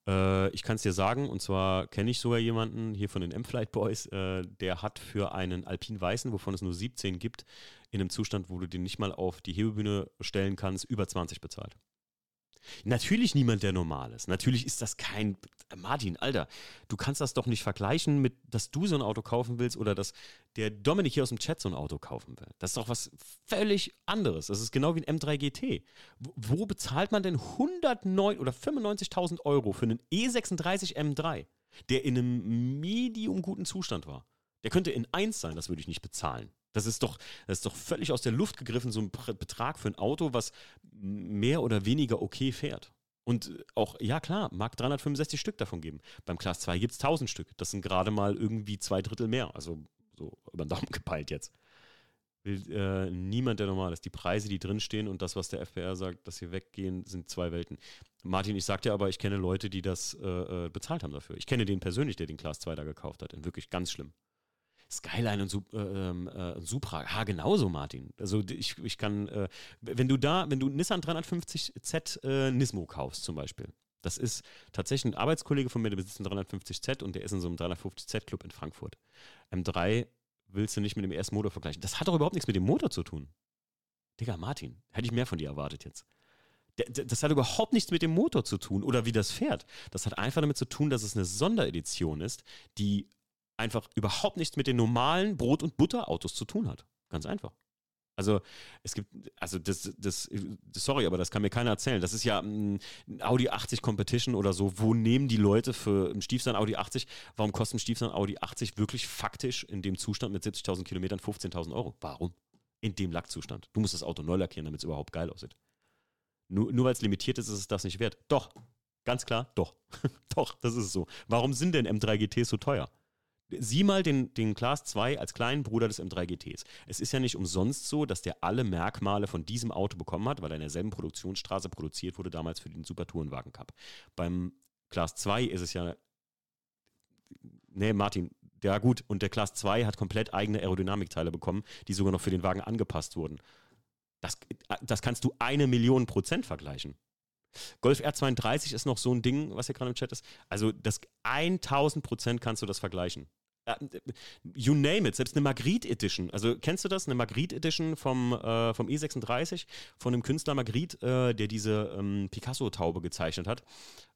Äh, ich kann es dir sagen, und zwar kenne ich sogar jemanden hier von den M-Flight Boys, äh, der hat für einen Alpin Weißen, wovon es nur 17 gibt, in einem Zustand, wo du den nicht mal auf die Hebebühne stellen kannst, über 20 bezahlt. Natürlich niemand, der normal ist. Natürlich ist das kein. Martin, Alter, du kannst das doch nicht vergleichen mit, dass du so ein Auto kaufen willst oder dass der Dominik hier aus dem Chat so ein Auto kaufen will. Das ist doch was völlig anderes. Das ist genau wie ein M3 GT. Wo, wo bezahlt man denn 109 oder 95.000 Euro für einen E36 M3, der in einem medium guten Zustand war? Der könnte in 1 sein, das würde ich nicht bezahlen. Das ist doch, das ist doch völlig aus der Luft gegriffen, so ein Betrag für ein Auto, was mehr oder weniger okay fährt. Und auch, ja klar, mag 365 Stück davon geben. Beim Class 2 gibt es 1000 Stück. Das sind gerade mal irgendwie zwei Drittel mehr. Also so über den Daumen *laughs* gepeilt jetzt. Will äh, niemand, der normal ist. Die Preise, die drinstehen und das, was der FPR sagt, dass sie weggehen, sind zwei Welten. Martin, ich sagte aber, ich kenne Leute, die das äh, äh bezahlt haben dafür. Ich kenne den persönlich, der den Class 2 da gekauft hat. Wirklich ganz schlimm. Skyline und Sup, äh, ähm, äh, Supra, ha, genauso, Martin. Also ich, ich kann, äh, wenn du da, wenn du Nissan 350Z äh, Nismo kaufst zum Beispiel, das ist tatsächlich ein Arbeitskollege von mir, der besitzt einen 350Z und der ist in so einem 350Z-Club in Frankfurt. M3 willst du nicht mit dem ersten Motor vergleichen. Das hat doch überhaupt nichts mit dem Motor zu tun. Digga, Martin, hätte ich mehr von dir erwartet jetzt. Das hat überhaupt nichts mit dem Motor zu tun oder wie das fährt. Das hat einfach damit zu tun, dass es eine Sonderedition ist, die einfach überhaupt nichts mit den normalen Brot- und Butterautos zu tun hat. Ganz einfach. Also es gibt, also das, das, sorry, aber das kann mir keiner erzählen. Das ist ja ein Audi 80 Competition oder so. Wo nehmen die Leute für einen Stiefsand Audi 80? Warum kostet ein Stiefsand Audi 80 wirklich faktisch in dem Zustand mit 70.000 Kilometern 15.000 Euro? Warum? In dem Lackzustand. Du musst das Auto neu lackieren, damit es überhaupt geil aussieht. Nur, nur weil es limitiert ist, ist es das nicht wert. Doch, ganz klar, doch. *laughs* doch, das ist so. Warum sind denn M3 GTs so teuer? Sieh mal den, den Class 2 als kleinen Bruder des M3 GTs. Es ist ja nicht umsonst so, dass der alle Merkmale von diesem Auto bekommen hat, weil er in derselben Produktionsstraße produziert wurde damals für den Super Tourenwagen Cup. Beim Class 2 ist es ja. Nee, Martin, ja gut, und der Class 2 hat komplett eigene Aerodynamikteile bekommen, die sogar noch für den Wagen angepasst wurden. Das, das kannst du eine Million Prozent vergleichen. Golf R32 ist noch so ein Ding, was hier gerade im Chat ist. Also das 1000 Prozent kannst du das vergleichen. You name it, selbst eine Magritte Edition. Also kennst du das? Eine Magritte Edition vom, äh, vom E36, von dem Künstler Magritte, äh, der diese ähm, Picasso-Taube gezeichnet hat.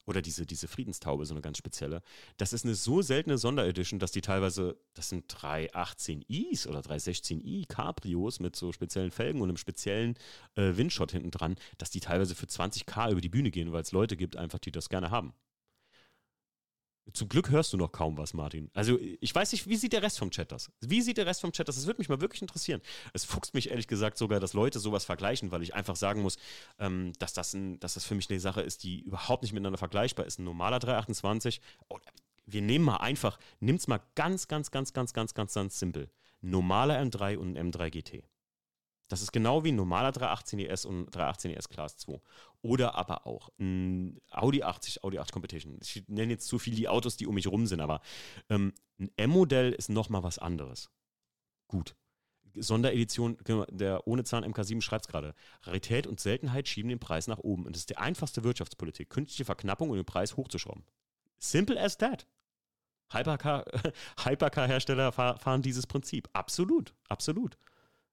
Oder diese, diese Friedenstaube, so eine ganz spezielle. Das ist eine so seltene Sonderedition, dass die teilweise, das sind 318i's oder 316i Cabrios mit so speziellen Felgen und einem speziellen äh, Windshot hinten dran, dass die teilweise für 20k über die Bühne gehen, weil es Leute gibt, einfach, die das gerne haben. Zum Glück hörst du noch kaum was, Martin. Also ich weiß nicht, wie sieht der Rest vom Chat das? Wie sieht der Rest vom Chat das? Das würde mich mal wirklich interessieren. Es fuchst mich ehrlich gesagt sogar, dass Leute sowas vergleichen, weil ich einfach sagen muss, ähm, dass, das ein, dass das für mich eine Sache ist, die überhaupt nicht miteinander vergleichbar ist. Ein normaler 328, oh, wir nehmen mal einfach, nimm's mal ganz, ganz, ganz, ganz, ganz, ganz, ganz simpel. Normaler M3 und ein M3 GT. Das ist genau wie ein normaler 318 ES und 318 ES Class 2. Oder aber auch ein Audi 80, Audi 8 Competition. Ich nenne jetzt zu viel die Autos, die um mich rum sind, aber ähm, ein M-Modell ist nochmal was anderes. Gut. Sonderedition, der ohne Zahn MK7 schreibt es gerade. Rarität und Seltenheit schieben den Preis nach oben. Und das ist die einfachste Wirtschaftspolitik, künstliche Verknappung und den Preis hochzuschrauben. Simple as that. *laughs* Hypercar-Hersteller fahren dieses Prinzip. Absolut, absolut.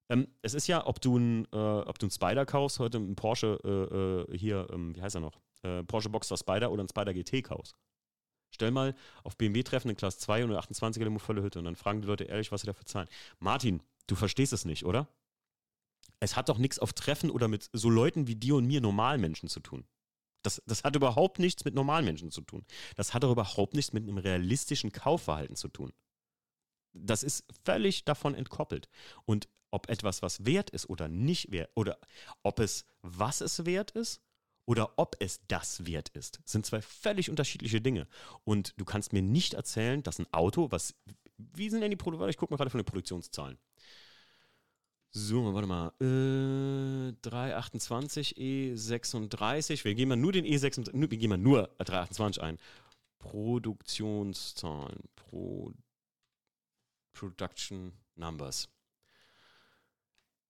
Ähm, es ist ja, ob du ein, äh, ob Spider kaufst, heute ein Porsche äh, äh, hier, ähm, wie heißt er noch? Äh, Porsche Boxster Spider oder ein Spider GT kaufst. Stell mal auf BMW-Treffen in Class 2 und eine 28er Limo volle Hütte und dann fragen die Leute ehrlich, was sie dafür zahlen. Martin, du verstehst es nicht, oder? Es hat doch nichts auf Treffen oder mit so Leuten wie dir und mir Normalmenschen zu tun. Das, das hat überhaupt nichts mit Normalmenschen zu tun. Das hat auch überhaupt nichts mit einem realistischen Kaufverhalten zu tun. Das ist völlig davon entkoppelt. Und ob etwas was wert ist oder nicht wert, oder ob es was es wert ist oder ob es das wert ist, sind zwei völlig unterschiedliche Dinge. Und du kannst mir nicht erzählen, dass ein Auto, was, wie sind denn die Produktionen, ich gucke mal gerade von den Produktionszahlen. So, warte mal. Äh, 328 E36. Wir gehen mal nur den E36, wir gehen mal nur 328 ein. Produktionszahlen. Pro Production Numbers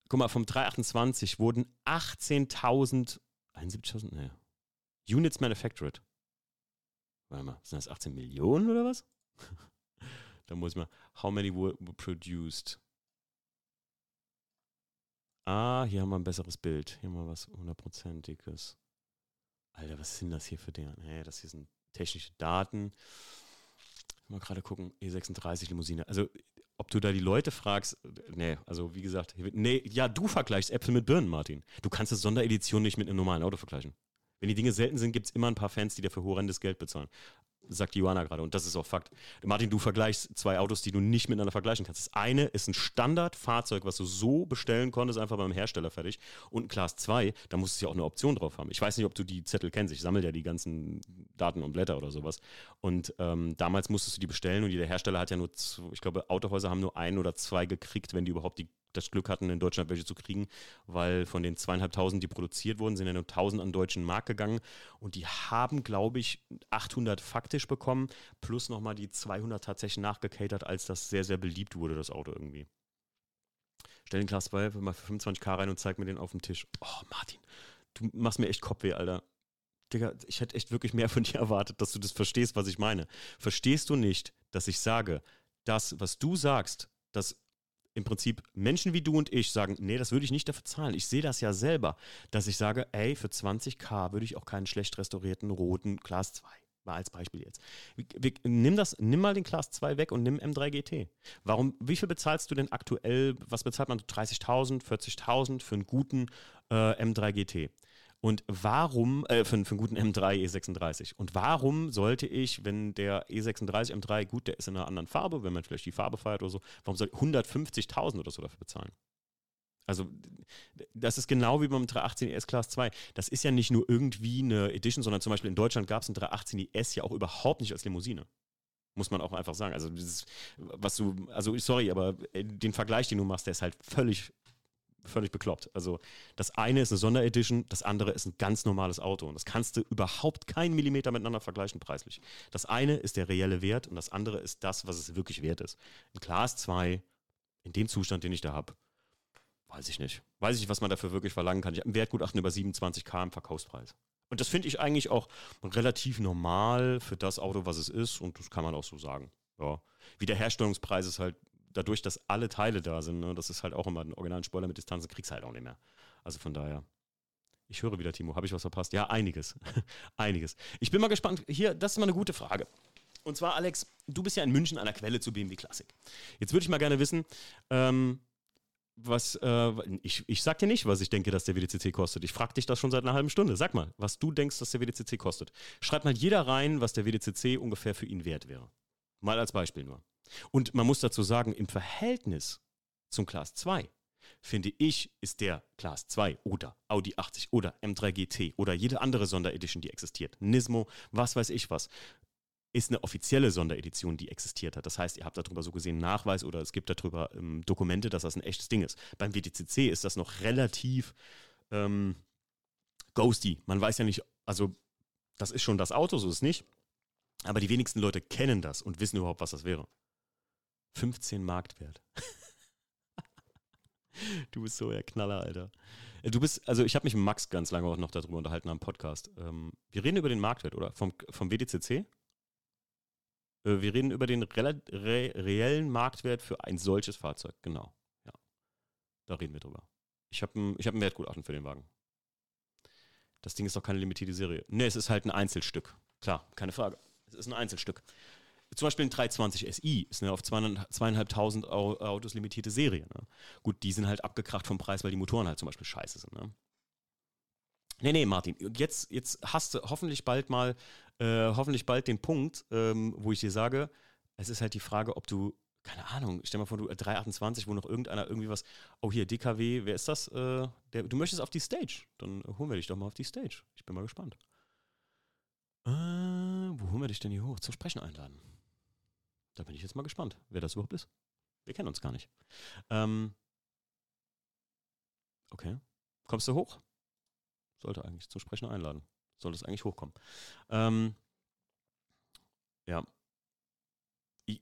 guck mal, vom 328 wurden 18.000, 71.000, naja, Units manufactured. Warte mal, sind das 18 Millionen oder was? *laughs* da muss ich mal, how many were, were produced? Ah, hier haben wir ein besseres Bild. Hier haben wir was hundertprozentiges. Alter, was sind das hier für Dinge? Nee, das hier sind technische Daten. Mal gerade gucken, E36 Limousine. Also, ob du da die Leute fragst, nee, also wie gesagt, nee, ja, du vergleichst Äpfel mit Birnen, Martin. Du kannst das Sonderedition nicht mit einem normalen Auto vergleichen. Wenn die Dinge selten sind, gibt es immer ein paar Fans, die dafür horrendes Geld bezahlen sagt Johanna gerade. Und das ist auch Fakt. Martin, du vergleichst zwei Autos, die du nicht miteinander vergleichen kannst. Das eine ist ein Standardfahrzeug, was du so bestellen konntest, einfach beim Hersteller fertig. Und ein Class 2, da musst du ja auch eine Option drauf haben. Ich weiß nicht, ob du die Zettel kennst. Ich sammle ja die ganzen Daten und Blätter oder sowas. Und ähm, damals musstest du die bestellen und der Hersteller hat ja nur, ich glaube, Autohäuser haben nur ein oder zwei gekriegt, wenn die überhaupt die das Glück hatten, in Deutschland welche zu kriegen, weil von den zweieinhalbtausend, die produziert wurden, sind ja nur tausend an deutschen Markt gegangen und die haben, glaube ich, 800 faktisch bekommen, plus nochmal die 200 tatsächlich nachgecatert, als das sehr, sehr beliebt wurde, das Auto irgendwie. Stell den Class 2 mal für 25k rein und zeig mir den auf dem Tisch. Oh, Martin, du machst mir echt Kopfweh, Alter. Digga, ich hätte echt wirklich mehr von *laughs* dir erwartet, dass du das verstehst, was ich meine. Verstehst du nicht, dass ich sage, das, was du sagst, das im Prinzip Menschen wie du und ich sagen, nee, das würde ich nicht dafür zahlen. Ich sehe das ja selber, dass ich sage, ey, für 20k würde ich auch keinen schlecht restaurierten roten Class 2. Mal als Beispiel jetzt. Nimm das, nimm mal den Class 2 weg und nimm M3 GT. Warum, wie viel bezahlst du denn aktuell? Was bezahlt man? 30.000, 40.000 für einen guten äh, M3 GT? Und warum, äh, für, für einen guten M3 E36. Und warum sollte ich, wenn der E36 M3, gut, der ist in einer anderen Farbe, wenn man vielleicht die Farbe feiert oder so, warum soll ich 150.000 oder so dafür bezahlen? Also, das ist genau wie beim 318 ES Class 2. Das ist ja nicht nur irgendwie eine Edition, sondern zum Beispiel in Deutschland gab es ein 318 ES ja auch überhaupt nicht als Limousine. Muss man auch einfach sagen. Also, dieses, was du, also, sorry, aber äh, den Vergleich, den du machst, der ist halt völlig völlig bekloppt. Also das eine ist eine Sonderedition, das andere ist ein ganz normales Auto. Und das kannst du überhaupt keinen Millimeter miteinander vergleichen preislich. Das eine ist der reelle Wert und das andere ist das, was es wirklich wert ist. Ein Class 2, in dem Zustand, den ich da habe, weiß ich nicht. Weiß ich nicht, was man dafür wirklich verlangen kann. Ich habe ein Wertgutachten über 27k im Verkaufspreis. Und das finde ich eigentlich auch relativ normal für das Auto, was es ist. Und das kann man auch so sagen. Ja. Wie der Herstellungspreis ist halt dadurch, dass alle Teile da sind, ne, das ist halt auch immer ein originalen Spoiler mit Distanzen, kriegst du halt auch nicht mehr. Also von daher. Ich höre wieder, Timo. Habe ich was verpasst? Ja, einiges. *laughs* einiges. Ich bin mal gespannt. Hier, das ist mal eine gute Frage. Und zwar, Alex, du bist ja in München an der Quelle zu BMW Classic. Jetzt würde ich mal gerne wissen, ähm, was, äh, ich, ich sag dir nicht, was ich denke, dass der WDCC kostet. Ich frage dich das schon seit einer halben Stunde. Sag mal, was du denkst, dass der WDCC kostet. Schreib mal jeder rein, was der WDCC ungefähr für ihn wert wäre. Mal als Beispiel nur. Und man muss dazu sagen, im Verhältnis zum Class 2 finde ich, ist der Class 2 oder Audi 80 oder M3 GT oder jede andere Sonderedition, die existiert, Nismo, was weiß ich was, ist eine offizielle Sonderedition, die existiert hat. Das heißt, ihr habt darüber so gesehen Nachweis oder es gibt darüber ähm, Dokumente, dass das ein echtes Ding ist. Beim WTCC ist das noch relativ ähm, ghosty. Man weiß ja nicht, also das ist schon das Auto, so ist es nicht. Aber die wenigsten Leute kennen das und wissen überhaupt, was das wäre. 15 Marktwert. *laughs* du bist so der Knaller, Alter. Äh, du bist, also ich habe mich mit Max ganz lange auch noch darüber unterhalten am Podcast. Ähm, wir reden über den Marktwert, oder? Vom, vom WDCC? Äh, wir reden über den re re reellen Marktwert für ein solches Fahrzeug, genau. Ja. Da reden wir drüber. Ich habe ein, hab ein Wertgutachten für den Wagen. Das Ding ist doch keine limitierte Serie. Ne, es ist halt ein Einzelstück. Klar, keine Frage. Es ist ein Einzelstück zum Beispiel ein 320 SI ist eine auf zweieinhalbtausend Autos limitierte Serie. Ne? Gut, die sind halt abgekracht vom Preis, weil die Motoren halt zum Beispiel scheiße sind. Ne? Nee, nee, Martin, jetzt, jetzt hast du hoffentlich bald mal, äh, hoffentlich bald den Punkt, ähm, wo ich dir sage, es ist halt die Frage, ob du, keine Ahnung, stell mal vor, du 328, wo noch irgendeiner irgendwie was, oh hier, DKW, wer ist das? Äh, der, du möchtest auf die Stage, dann holen wir dich doch mal auf die Stage. Ich bin mal gespannt. Äh, wo holen wir dich denn hier hoch? Zum Sprechen einladen. Da bin ich jetzt mal gespannt, wer das überhaupt ist. Wir kennen uns gar nicht. Ähm, okay. Kommst du hoch? Sollte eigentlich zum Sprechen einladen. Sollte es eigentlich hochkommen. Ähm, ja. Ich,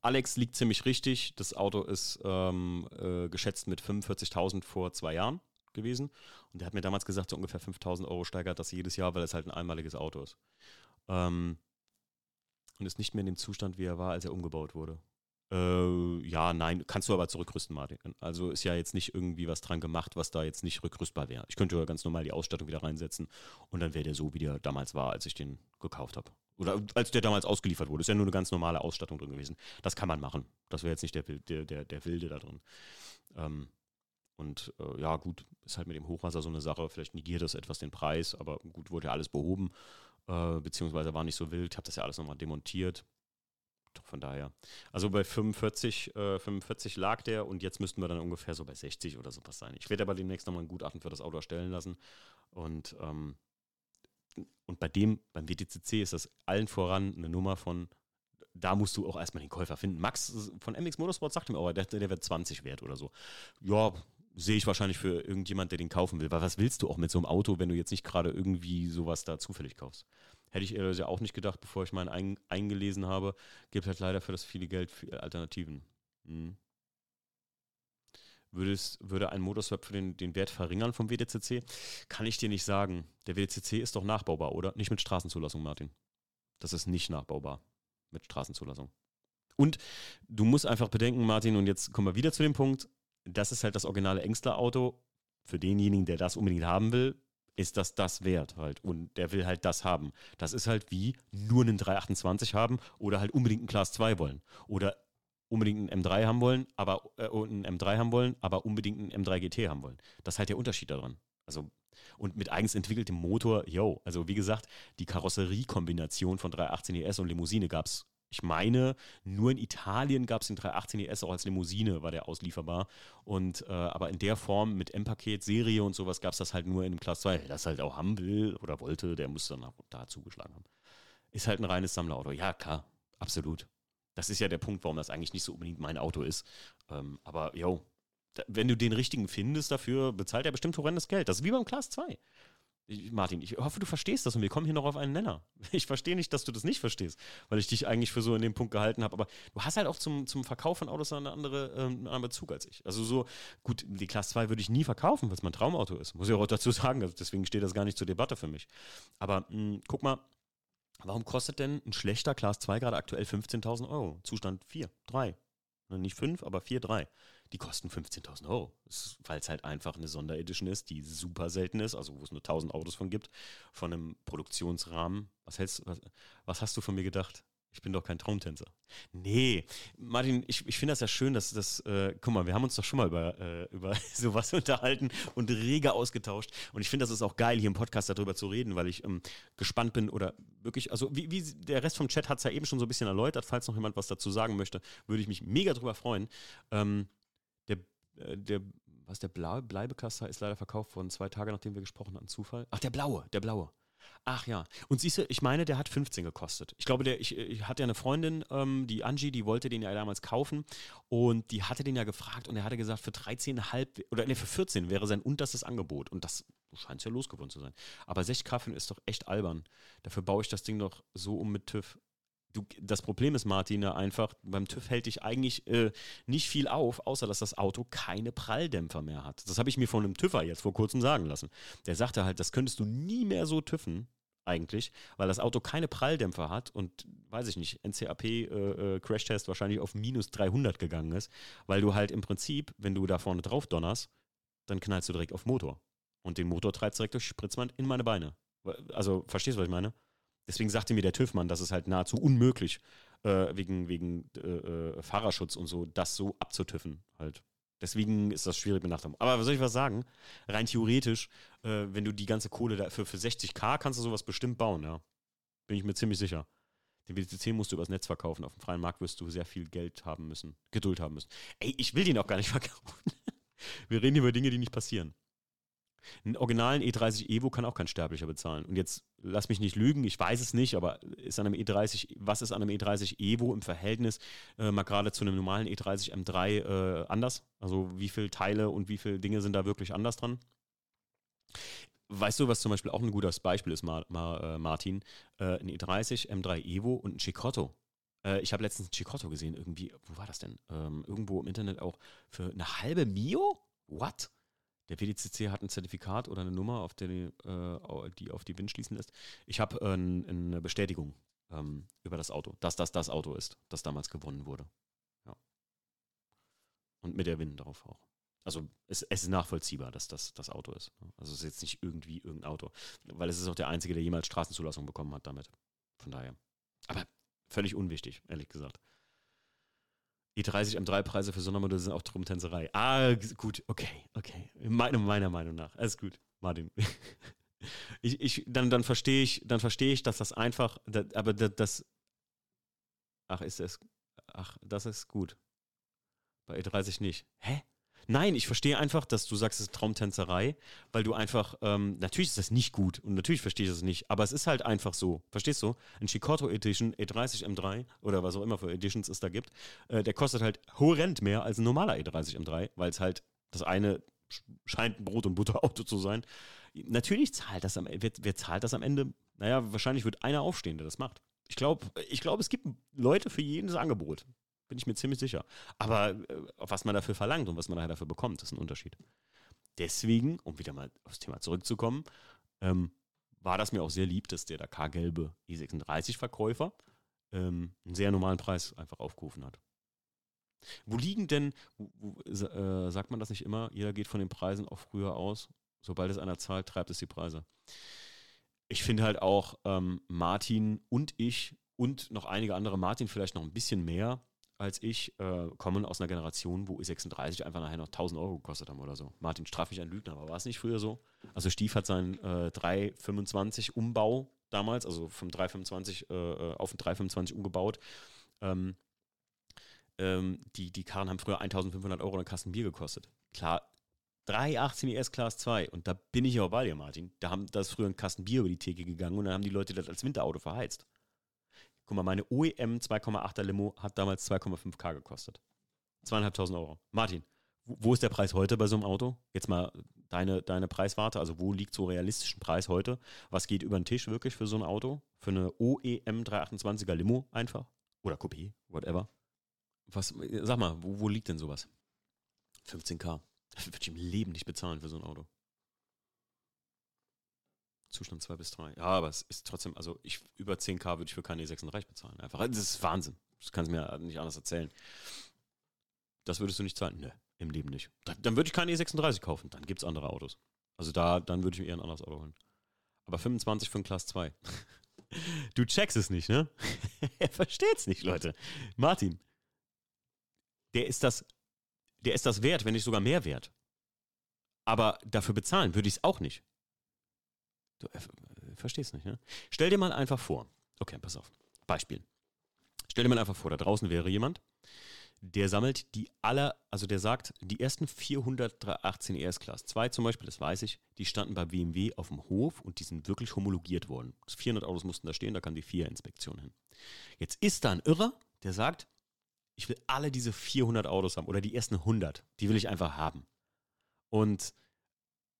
Alex liegt ziemlich richtig. Das Auto ist ähm, äh, geschätzt mit 45.000 vor zwei Jahren gewesen. Und der hat mir damals gesagt, so ungefähr 5.000 Euro steigert das jedes Jahr, weil es halt ein einmaliges Auto ist. Ähm, und ist nicht mehr in dem Zustand, wie er war, als er umgebaut wurde. Äh, ja, nein, kannst du aber zurückrüsten, Martin. Also ist ja jetzt nicht irgendwie was dran gemacht, was da jetzt nicht rückrüstbar wäre. Ich könnte ja ganz normal die Ausstattung wieder reinsetzen und dann wäre der so, wie der damals war, als ich den gekauft habe. Oder als der damals ausgeliefert wurde. Ist ja nur eine ganz normale Ausstattung drin gewesen. Das kann man machen. Das wäre jetzt nicht der, der, der, der Wilde da drin. Ähm, und äh, ja, gut, ist halt mit dem Hochwasser so eine Sache. Vielleicht negiert das etwas den Preis, aber gut, wurde ja alles behoben, äh, beziehungsweise war nicht so wild. Ich habe das ja alles nochmal demontiert. Von daher. Also bei 45, äh, 45 lag der und jetzt müssten wir dann ungefähr so bei 60 oder sowas sein. Ich werde aber demnächst nochmal ein Gutachten für das Auto erstellen lassen. Und, ähm, und bei dem, beim WTCC ist das allen voran eine Nummer von, da musst du auch erstmal den Käufer finden. Max von MX Motorsport sagt mir auch, der, der wird 20 wert oder so. Ja, sehe ich wahrscheinlich für irgendjemand, der den kaufen will. Weil was willst du auch mit so einem Auto, wenn du jetzt nicht gerade irgendwie sowas da zufällig kaufst? Hätte ich ja auch nicht gedacht, bevor ich meinen ein, eingelesen habe. Gibt halt leider für das viele Geld für Alternativen. Hm. Würdest, würde ein Motorswap für den, den Wert verringern vom WDCC? Kann ich dir nicht sagen. Der WDCC ist doch nachbaubar, oder? Nicht mit Straßenzulassung, Martin. Das ist nicht nachbaubar mit Straßenzulassung. Und du musst einfach bedenken, Martin, und jetzt kommen wir wieder zu dem Punkt, das ist halt das originale Engstler-Auto. Für denjenigen, der das unbedingt haben will, ist das das wert halt. Und der will halt das haben. Das ist halt wie nur einen 328 haben oder halt unbedingt einen Class 2 wollen. Oder unbedingt einen M3 haben wollen, aber äh, einen M3 haben wollen, aber unbedingt einen M3 GT haben wollen. Das ist halt der Unterschied daran. Also und mit eigens entwickeltem Motor, yo, also wie gesagt, die Karosseriekombination von 318 ES und Limousine gab es ich meine, nur in Italien gab es den 318 ES auch als Limousine, war der auslieferbar. Und äh, aber in der Form mit M-Paket, Serie und sowas gab es das halt nur in dem Class 2. Wer das halt auch haben will oder wollte, der muss dann da zugeschlagen haben. Ist halt ein reines Sammlerauto. Ja, klar, absolut. Das ist ja der Punkt, warum das eigentlich nicht so unbedingt mein Auto ist. Ähm, aber yo, wenn du den richtigen findest dafür, bezahlt er bestimmt horrendes Geld. Das ist wie beim Class 2. Martin, ich hoffe, du verstehst das und wir kommen hier noch auf einen Nenner. *laughs* Ich verstehe nicht, dass du das nicht verstehst, weil ich dich eigentlich für so in dem Punkt gehalten habe. Aber du hast halt auch zum, zum Verkauf von Autos eine andere, äh, einen anderen Bezug als ich. Also so, gut, die Class 2 würde ich nie verkaufen, weil es mein Traumauto ist. Muss ich auch dazu sagen. Also deswegen steht das gar nicht zur Debatte für mich. Aber mh, hm, guck mal, warum kostet denn ein schlechter Class 2 gerade aktuell 15.000 Euro? Zustand 4, 3. Nicht 5, aber 4, 3 die kosten 15.000 Euro, weil es halt einfach eine Sonderedition ist, die super selten ist, also wo es nur 1000 Autos von gibt, von einem Produktionsrahmen. Was, hältst, was, was hast du von mir gedacht? Ich bin doch kein Traumtänzer. Nee, Martin, ich, ich finde das ja schön, dass das, äh, guck mal, wir haben uns doch schon mal über, äh, über *laughs* sowas unterhalten und rege ausgetauscht. Und ich finde, das ist auch geil, hier im Podcast darüber zu reden, weil ich ähm, gespannt bin oder wirklich, also wie, wie der Rest vom Chat hat es ja eben schon so ein bisschen erläutert. Falls noch jemand was dazu sagen möchte, würde ich mich mega drüber freuen. Ähm, äh, der, was der blaue Bleibekasser ist leider verkauft worden, zwei Tage nachdem wir gesprochen hatten. Zufall. Ach, der blaue, der blaue. Ach ja. Und siehst du, ich meine, der hat 15 gekostet. Ich glaube, der, ich, ich hatte ja eine Freundin, ähm, die Angie, die wollte den ja damals kaufen und die hatte den ja gefragt und er hatte gesagt, für 13,5 oder ne, für 14 wäre sein unterstes Angebot. Und das scheint ja losgeworden zu sein. Aber 6 Kaffen ist doch echt albern. Dafür baue ich das Ding noch so um mit TÜV du, das Problem ist, Martin, einfach, beim TÜV hält dich eigentlich äh, nicht viel auf, außer dass das Auto keine Pralldämpfer mehr hat. Das habe ich mir von einem TÜVer jetzt vor kurzem sagen lassen. Der sagte halt, das könntest du nie mehr so TÜVen, eigentlich, weil das Auto keine Pralldämpfer hat und, weiß ich nicht, NCAP äh, äh, Crashtest wahrscheinlich auf minus 300 gegangen ist, weil du halt im Prinzip, wenn du da vorne drauf donnerst, dann knallst du direkt auf Motor. Und den Motor treibst direkt durch Spritzwand in meine Beine. Also, verstehst du, was ich meine? Deswegen sagte mir der TÜV-Mann, das ist halt nahezu unmöglich, äh, wegen, wegen äh, äh, Fahrerschutz und so, das so abzutüffen halt. Deswegen ist das schwierig mit Nachtrag. Aber was soll ich was sagen? Rein theoretisch, äh, wenn du die ganze Kohle dafür für 60k kannst du sowas bestimmt bauen, ja. Bin ich mir ziemlich sicher. Den WTC musst du übers Netz verkaufen. Auf dem freien Markt wirst du sehr viel Geld haben müssen, Geduld haben müssen. Ey, ich will den auch gar nicht *laughs* verkaufen. Wir reden über Dinge, die nicht passieren. Einen originalen E30 Evo kann auch kein Sterblicher bezahlen. Und jetzt lass mich nicht lügen, ich weiß es nicht, aber ist an einem E30, was ist an einem E30 Evo im Verhältnis äh, mal gerade zu einem normalen E30 M3 äh, anders? Also wie viele Teile und wie viele Dinge sind da wirklich anders dran? Weißt du, was zum Beispiel auch ein gutes Beispiel ist, Mar Mar äh, Martin? Äh, ein E30 M3 Evo und ein Cicotto. Äh, ich habe letztens ein Cicotto gesehen, irgendwie, wo war das denn? Ähm, irgendwo im Internet auch für eine halbe Mio? What? Der WDCC hat ein Zertifikat oder eine Nummer, auf die, äh, die auf die WIN schließen lässt. Ich habe äh, eine Bestätigung ähm, über das Auto, dass das das Auto ist, das damals gewonnen wurde. Ja. Und mit der Wind drauf auch. Also es, es, ist nachvollziehbar, dass das das Auto ist. Also es ist jetzt nicht irgendwie irgendein Auto. Weil es ist auch der Einzige, der jemals Straßenzulassung bekommen hat damit. Von daher. Aber völlig unwichtig, ehrlich gesagt. E30 M3-Preise für Sondermodelle sind auch Trumptänzerei. Ah, gut, okay, okay. Meine, meiner Meinung nach. Alles gut, Martin. *laughs* Ich, ich, dann, dann verstehe ich, dann ich, dass das einfach, aber das, ach, ist es, ach, das ist gut. Bei E30 nicht. Hä? Nein, ich verstehe einfach, dass du sagst, es ist Traumtänzerei, weil du einfach, ähm, natürlich ist das nicht gut und natürlich verstehe ich das nicht, aber es ist halt einfach so. Verstehst du? Ein Chicoto Edition E30 M3 oder was auch immer für Editions es da gibt, äh, der kostet halt horrend mehr als ein normaler E30 M3, weil es halt das eine scheint ein Brot- und Butterauto zu sein. Natürlich zahlt das am Ende, wer, zahlt das am Ende? Naja, wahrscheinlich wird einer aufstehen, der das macht. Ich glaube, ich glaub, es gibt Leute für jedes Angebot. Bin ich mir ziemlich sicher. Aber äh, was man dafür verlangt und was man dafür bekommt, ist ein Unterschied. Deswegen, um wieder mal aufs Thema zurückzukommen, ähm, war das mir auch sehr lieb, dass der Dakar-gelbe E36-Verkäufer ähm, einen sehr normalen Preis einfach aufgerufen hat. Wo liegen denn, wo, äh, sagt man das nicht immer, jeder geht von den Preisen auch früher aus? Sobald es einer zahlt, treibt es die Preise. Ich finde halt auch ähm, Martin und ich und noch einige andere, Martin vielleicht noch ein bisschen mehr, als ich äh, kommen aus einer Generation, wo E36 einfach nachher noch 1000 Euro gekostet haben oder so. Martin straff mich ein Lügner, aber war es nicht früher so? Also Stief hat seinen äh, 325 Umbau damals, also vom 325 äh, äh, auf den 325 umgebaut. Ähm, ähm, die, die Karren haben früher 1500 Euro eine Kasten Bier gekostet. Klar, 318 ES Class 2 und da bin ich auch bei dir, Martin. Da haben das früher ein Kasten Bier über die Theke gegangen und dann haben die Leute das als Winterauto verheizt. Guck mal, meine OEM 2,8er Limo hat damals 2,5k gekostet. Zweieinhalbtausend Euro. Martin, wo ist der Preis heute bei so einem Auto? Jetzt mal deine, deine Preiswarte, also wo liegt so realistischen Preis heute? Was geht über den Tisch wirklich für so ein Auto? Für eine OEM 328er Limo einfach? Oder Coupé, whatever. Was, sag mal, wo, wo liegt denn sowas? 15k. Das würde ich im Leben nicht bezahlen für so ein Auto. Zustand 2 bis 3. Ja, aber es ist trotzdem, also ich über 10k würde ich für keine E36 bezahlen. Einfach, das ist Wahnsinn. Das kannst du mir nicht anders erzählen. Das würdest du nicht zahlen? Nö, im Leben nicht. Dann, dann würde ich keine E36 kaufen. Dann gibt es andere Autos. Also da, dann würde ich mir eher ein anderes Auto holen. Aber 25 für ein Class 2. *laughs* du checkst es nicht, ne? *laughs* er versteht es nicht, Leute. Martin, der ist das, der ist das wert, wenn nicht sogar mehr wert. Aber dafür bezahlen würde ich es auch nicht. Du äh, verstehst nicht, ne? Stell dir mal einfach vor, okay, pass auf, Beispiel. Stell dir mal einfach vor, da draußen wäre jemand, der sammelt die aller, also der sagt, die ersten 418 ES Class 2 zum Beispiel, das weiß ich, die standen bei BMW auf dem Hof und die sind wirklich homologiert worden. 400 Autos mussten da stehen, da kam die 4-Inspektion hin. Jetzt ist da ein Irrer, der sagt, ich will alle diese 400 Autos haben oder die ersten 100, die will ich einfach haben. Und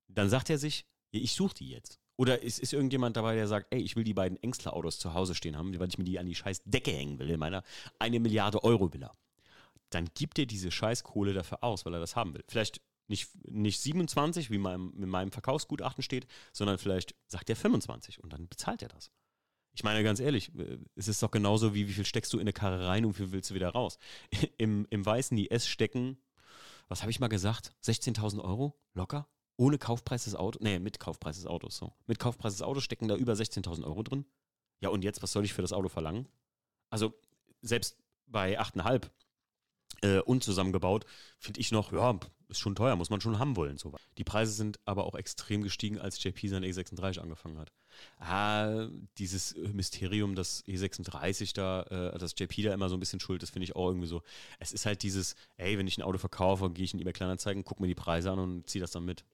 dann sagt er sich, ich suche die jetzt. Oder ist, ist irgendjemand dabei, der sagt, ey, ich will die beiden Ängstler-Autos zu Hause stehen haben, weil ich mir die an die scheiß Decke hängen will, in meiner eine Milliarde Euro Villa. Dann gibt er diese scheiß Kohle dafür aus, weil er das haben will. Vielleicht nicht, nicht 27, wie meinem, in meinem Verkaufsgutachten steht, sondern vielleicht sagt er 25 und dann bezahlt er das. Ich meine ganz ehrlich, es ist doch genauso wie, wie viel steckst du in eine Karre rein und wie viel willst du wieder raus? *laughs* Im, im weißen IS stecken, was habe ich mal gesagt? 16.000 Euro? Locker? Ohne Kaufpreis des Autos, nee, mit Kaufpreis des Autos, so. Mit Kaufpreis des Autos stecken da über 16.000 Euro drin. Ja, und jetzt, was soll ich für das Auto verlangen? Also, selbst bei 8,5 äh, unzusammengebaut, finde ich noch, ja, ist schon teuer, muss man schon haben wollen. So. Die Preise sind aber auch extrem gestiegen, als JP sein E36 angefangen hat. Ah, dieses Mysterium, dass E36 da, äh, dass JP da immer so ein bisschen schuld ist, finde ich auch irgendwie so. Es ist halt dieses, ey, wenn ich ein Auto verkaufe, gehe ich in eBay Kleinanzeigen, gucke mir die Preise an und ziehe das dann mit.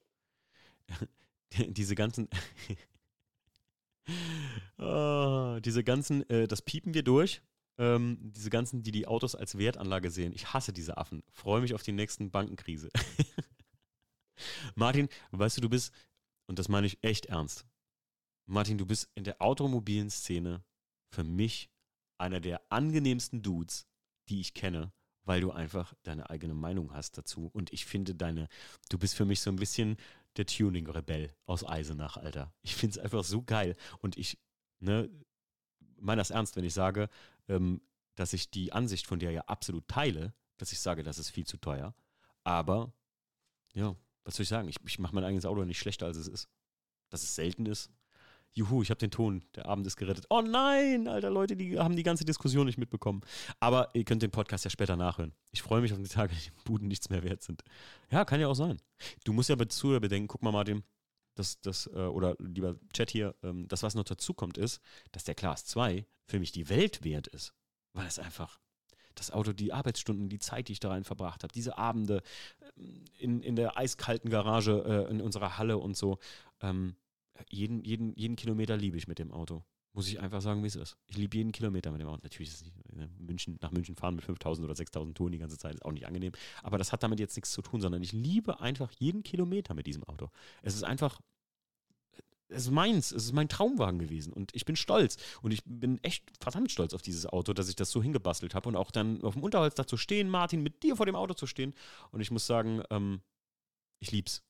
*laughs* diese ganzen. oh, *laughs* diese ganzen, äh, das piepen wir durch. Ähm, diese ganzen, die die Autos als Wertanlage sehen. Ich hasse diese Affen. Freue mich auf die nächsten Bankenkrise. *laughs* Martin, weißt du, du bist, und das meine ich echt ernst. Martin, du bist in der automobilen Szene für mich einer der angenehmsten Dudes, die ich kenne, weil du einfach deine eigene Meinung hast dazu. Und ich finde deine, du bist für mich so ein bisschen der Tuning-Rebell aus Eisenach, Alter. Ich finde es einfach so geil. Und ich, ne, meine das ernst, wenn ich sage, ähm, dass ich die Ansicht von dir ja absolut teile, dass ich sage, das ist viel zu teuer. Aber, ja, was soll ich sagen? Ich, ich mache mein eigenes Auto nicht schlechter, als es ist. Dass es selten ist. Juhu, ich habe den Ton. Der Abend ist gerettet. Oh nein, alter Leute, die haben die ganze Diskussion nicht mitbekommen. Aber ihr könnt den Podcast ja später nachhören. Ich freue mich auf die Tage, die Buden nichts mehr wert sind. Ja, kann ja auch sein. Du musst ja zu bedenken, guck mal, Martin, das, das, äh, oder lieber Chat hier, ähm, das, was noch dazu kommt, ist, dass der Class 2 für mich die Welt wert ist. Weil es einfach das Auto, die Arbeitsstunden, die Zeit, die ich da rein verbracht habe, diese Abende ähm, in, in der eiskalten Garage äh, in unserer Halle und so, ähm, jeden, jeden, jeden Kilometer liebe ich mit dem Auto. Muss ich einfach sagen, wie ist. Ich liebe jeden Kilometer mit dem Auto. Natürlich ist es nicht, ne, München, nach München fahren mit 5000 oder 6000 Touren die ganze Zeit ist auch nicht angenehm. Aber das hat damit jetzt nichts zu tun, sondern ich liebe einfach jeden Kilometer mit diesem Auto. Es ist einfach, es ist meins, es ist mein Traumwagen gewesen und ich bin stolz und ich bin echt verdammt stolz auf dieses Auto, dass ich das so hingebastelt habe und auch dann auf dem Unterholz zu stehen, Martin, mit dir vor dem Auto zu stehen und ich muss sagen, ähm, ich lieb's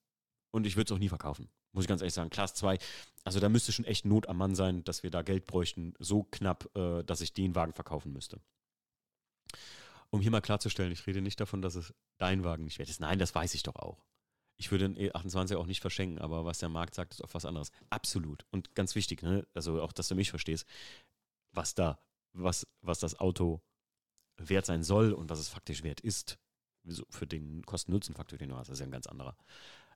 und ich würde es auch nie verkaufen. Muss ich ganz ehrlich sagen, Class 2, also da müsste schon echt Not am Mann sein, dass wir da Geld bräuchten, so knapp, äh, dass ich den Wagen verkaufen müsste. Um hier mal klarzustellen, ich rede nicht davon, dass es dein Wagen nicht wert ist. Nein, das weiß ich doch auch. Ich würde den E28 auch nicht verschenken, aber was der Markt sagt, ist auf was anderes. Absolut. Und ganz wichtig, ne? also auch, dass du mich verstehst, was da, was, was das Auto wert sein soll und was es faktisch wert ist, für den Kosten-Nutzen-Faktor, den du hast, das ist ja ein ganz anderer.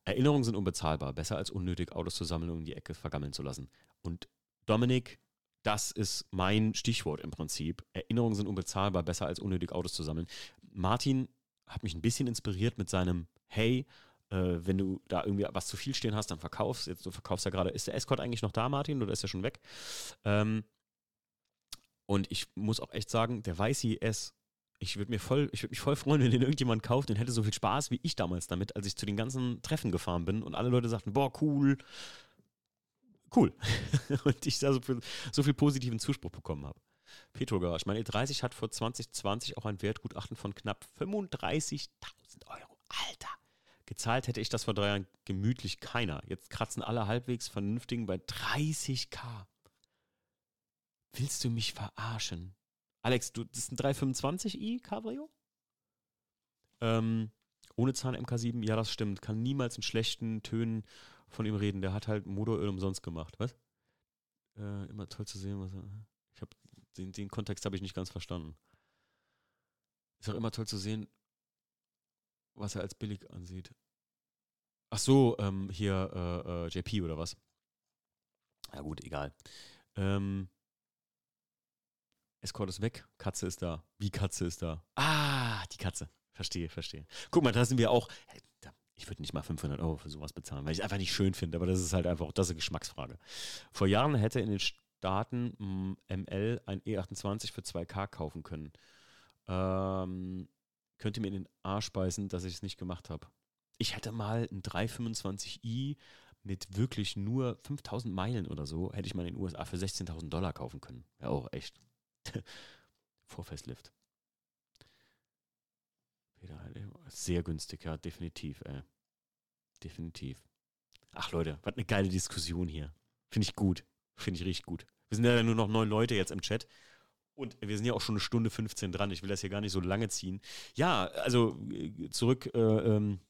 Erinnerungen sind unbezahlbar. Besser als unnötig Autos zu sammeln und in die Ecke vergammeln zu lassen. Und Dominik, das ist mein Stichwort im Prinzip. Erinnerungen sind unbezahlbar. Besser als unnötig Autos zu sammeln. Martin hat mich ein bisschen inspiriert mit seinem Hey, äh, wenn du da irgendwie was zu viel stehen hast, dann verkaufst. Jetzt, du verkaufst ja gerade. Ist der Escort eigentlich noch da, Martin, oder ist er schon weg? Ähm, und ich muss auch echt sagen, der Weißi S ich würde mir voll, ich würde mich voll freuen, wenn den irgendjemand kauft und hätte so viel Spaß wie ich damals damit, als ich zu den ganzen Treffen gefahren bin und alle Leute sagten, boah, cool, cool. *laughs* und ich da so viel, so viel positiven Zuspruch bekommen habe. Petrogarage, mein E30 hat vor 2020 auch ein Wertgutachten von knapp 35.000 Euro. Alter! Gezahlt hätte ich das vor drei Jahren gemütlich keiner. Jetzt kratzen alle halbwegs vernünftigen bei 30k. Willst du mich verarschen? Alex, du, das ist ein 325i Cabrio? Ähm, ohne Zahn MK7, ja, das stimmt. Kann niemals in schlechten Tönen von ihm reden. Der hat halt Motoröl umsonst gemacht. Was? Äh, immer toll zu sehen, was er. Ich habe den, den Kontext habe ich nicht ganz verstanden. Ist auch immer toll zu sehen, was er als billig ansieht. Ach so, ähm, hier äh, äh, JP oder was? Ja gut, egal. Ähm, Escort ist weg, Katze ist da. Wie Katze ist da? Ah, die Katze. Verstehe, verstehe. Guck mal, da sind wir auch. Ich würde nicht mal 500 Euro für sowas bezahlen, weil ich es einfach nicht schön finde, aber das ist halt einfach, das ist eine Geschmacksfrage. Vor Jahren hätte in den Staaten ML ein E28 für 2K kaufen können. Ähm, könnte mir in den Arsch beißen, dass ich es nicht gemacht habe. Ich hätte mal ein 325i mit wirklich nur 5000 Meilen oder so, hätte ich mal in den USA für 16.000 Dollar kaufen können. Ja, auch echt. *laughs* Vor Facelift. Sehr günstig, ja, definitiv, ey. Definitiv. Ach Leute, was eine geile Diskussion hier. Finde ich gut. Finde ich richtig gut. Wir sind ja nur noch neun Leute jetzt im Chat. Und wir sind ja auch schon eine Stunde 15 dran. Ich will das hier gar nicht so lange ziehen. Ja, also äh, zurück. Äh, ähm,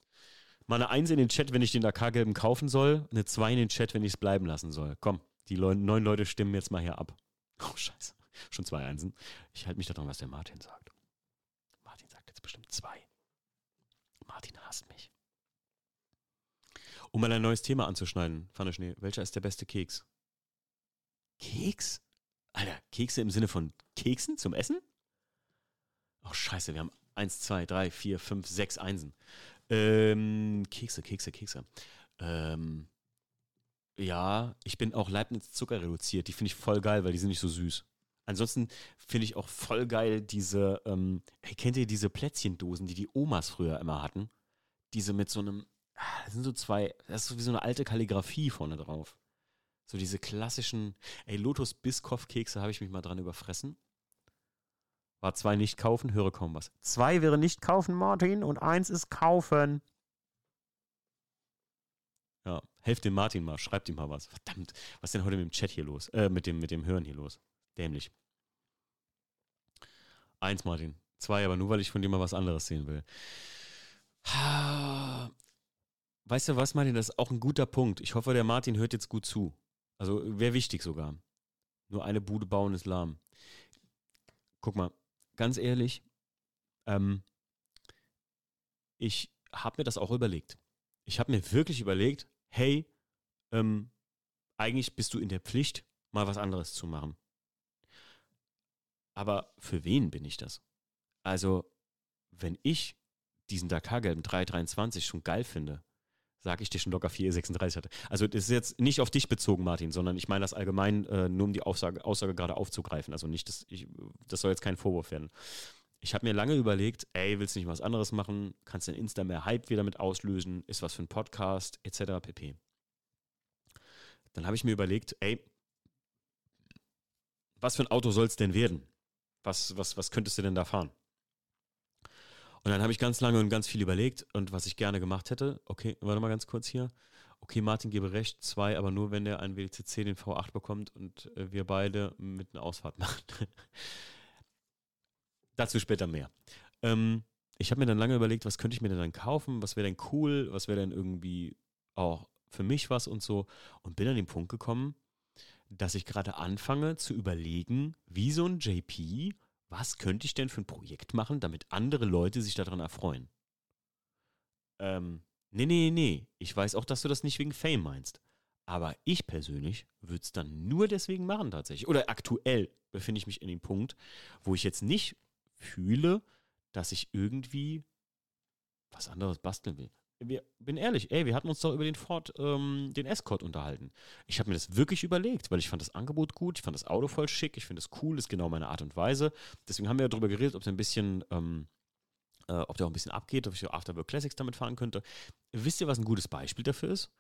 mal eine Eins in den Chat, wenn ich den Dakar-Gelben kaufen soll. Eine Zwei in den Chat, wenn ich es bleiben lassen soll. Komm, die neun Leute stimmen jetzt mal hier ab. Oh, scheiße. Schon zwei Einsen. Ich halte mich daran, was der Martin sagt. Martin sagt jetzt bestimmt zwei. Martin hasst mich. Um mal ein neues Thema anzuschneiden, Pfanne Schnee, welcher ist der beste Keks? Keks? Alter, Kekse im Sinne von Keksen zum Essen? Oh, scheiße, wir haben eins, zwei, drei, vier, fünf, sechs Einsen. Ähm, Kekse, Kekse, Kekse. Ähm, ja, ich bin auch Leibniz Zucker reduziert. Die finde ich voll geil, weil die sind nicht so süß. Ansonsten finde ich auch voll geil diese, ähm, hey, kennt ihr diese Plätzchendosen, die die Omas früher immer hatten? Diese mit so einem, ah, das sind so zwei, das ist so wie so eine alte Kalligrafie vorne drauf. So diese klassischen, ey, Lotus Biscoff Kekse habe ich mich mal dran überfressen. War zwei nicht kaufen, höre kaum was. Zwei wäre nicht kaufen, Martin, und eins ist kaufen. Ja, helft dem Martin mal, schreibt ihm mal was. Verdammt, was ist denn heute mit dem Chat hier los? Äh, mit dem, mit dem Hören hier los? Dämlich. Eins, Martin. Zwei, aber nur weil ich von dir mal was anderes sehen will. weißt du was, Martin, das ist auch ein guter Punkt. Ich hoffe, der Martin hört jetzt gut zu. Also wäre wichtig sogar. Nur eine Bude bauen ist lahm. Guck mal, ganz ehrlich, ähm, ich habe mir das auch überlegt. Ich habe mir wirklich überlegt, hey, ähm, eigentlich bist du in der Pflicht, mal was anderes zu machen. Aber für wen bin ich das? Also, wenn ich diesen Dakar-gelben 323 schon geil finde, sage ich dir schon locker 436 hatte. Also das ist jetzt nicht auf dich bezogen, Martin, sondern ich meine das allgemein, äh, nur um die Aussage, Aussage gerade aufzugreifen. Also nicht, dass ich, das soll jetzt kein Vorwurf werden. Ich habe mir lange überlegt, ey, willst du nicht was anderes machen? Kannst du den Insta mehr Hype wieder mit auslösen? Ist was für ein Podcast, etc. pp. Dann habe ich mir überlegt, ey, was für ein Auto soll es denn werden? Was, was, was könntest du denn da fahren? Und dann habe ich ganz lange und ganz viel überlegt und was ich gerne gemacht hätte, okay, warte mal ganz kurz hier. Okay, Martin gebe recht, zwei, aber nur wenn der ein WLCC den V8 bekommt und äh, wir beide mit einer Ausfahrt *laughs* machen. Dazu später mehr. Ähm, ich habe mir dann lange überlegt, was könnte ich mir denn dann kaufen, was wäre denn cool, was wäre denn irgendwie auch für mich was und so. Und bin an den Punkt gekommen, dass ich gerade anfange zu überlegen, wie so ein JP was könnte ich denn für ein Projekt machen, damit andere Leute sich daran erfreuen? Ähm, nee, nee, nee, ich weiß auch, dass du das nicht wegen Fame meinst. Aber ich persönlich würde es dann nur deswegen machen tatsächlich. Oder aktuell befinde ich mich in dem Punkt, wo ich jetzt nicht fühle, dass ich irgendwie was anderes basteln will wir, bin ehrlich, ey, wir hatten uns doch über den Ford, ähm, den Escort unterhalten. Ich habe mir das wirklich überlegt, weil ich fand das Angebot gut, ich fand das Auto voll schick, ich finde es cool, ist genau meine Art und Weise. Deswegen haben wir darüber geredet, ob es ein bisschen, ähm, äh, ob der auch ein bisschen abgeht, ob ich so Afterwork Classics damit fahren könnte. Wisst ihr, was ein gutes Beispiel dafür ist?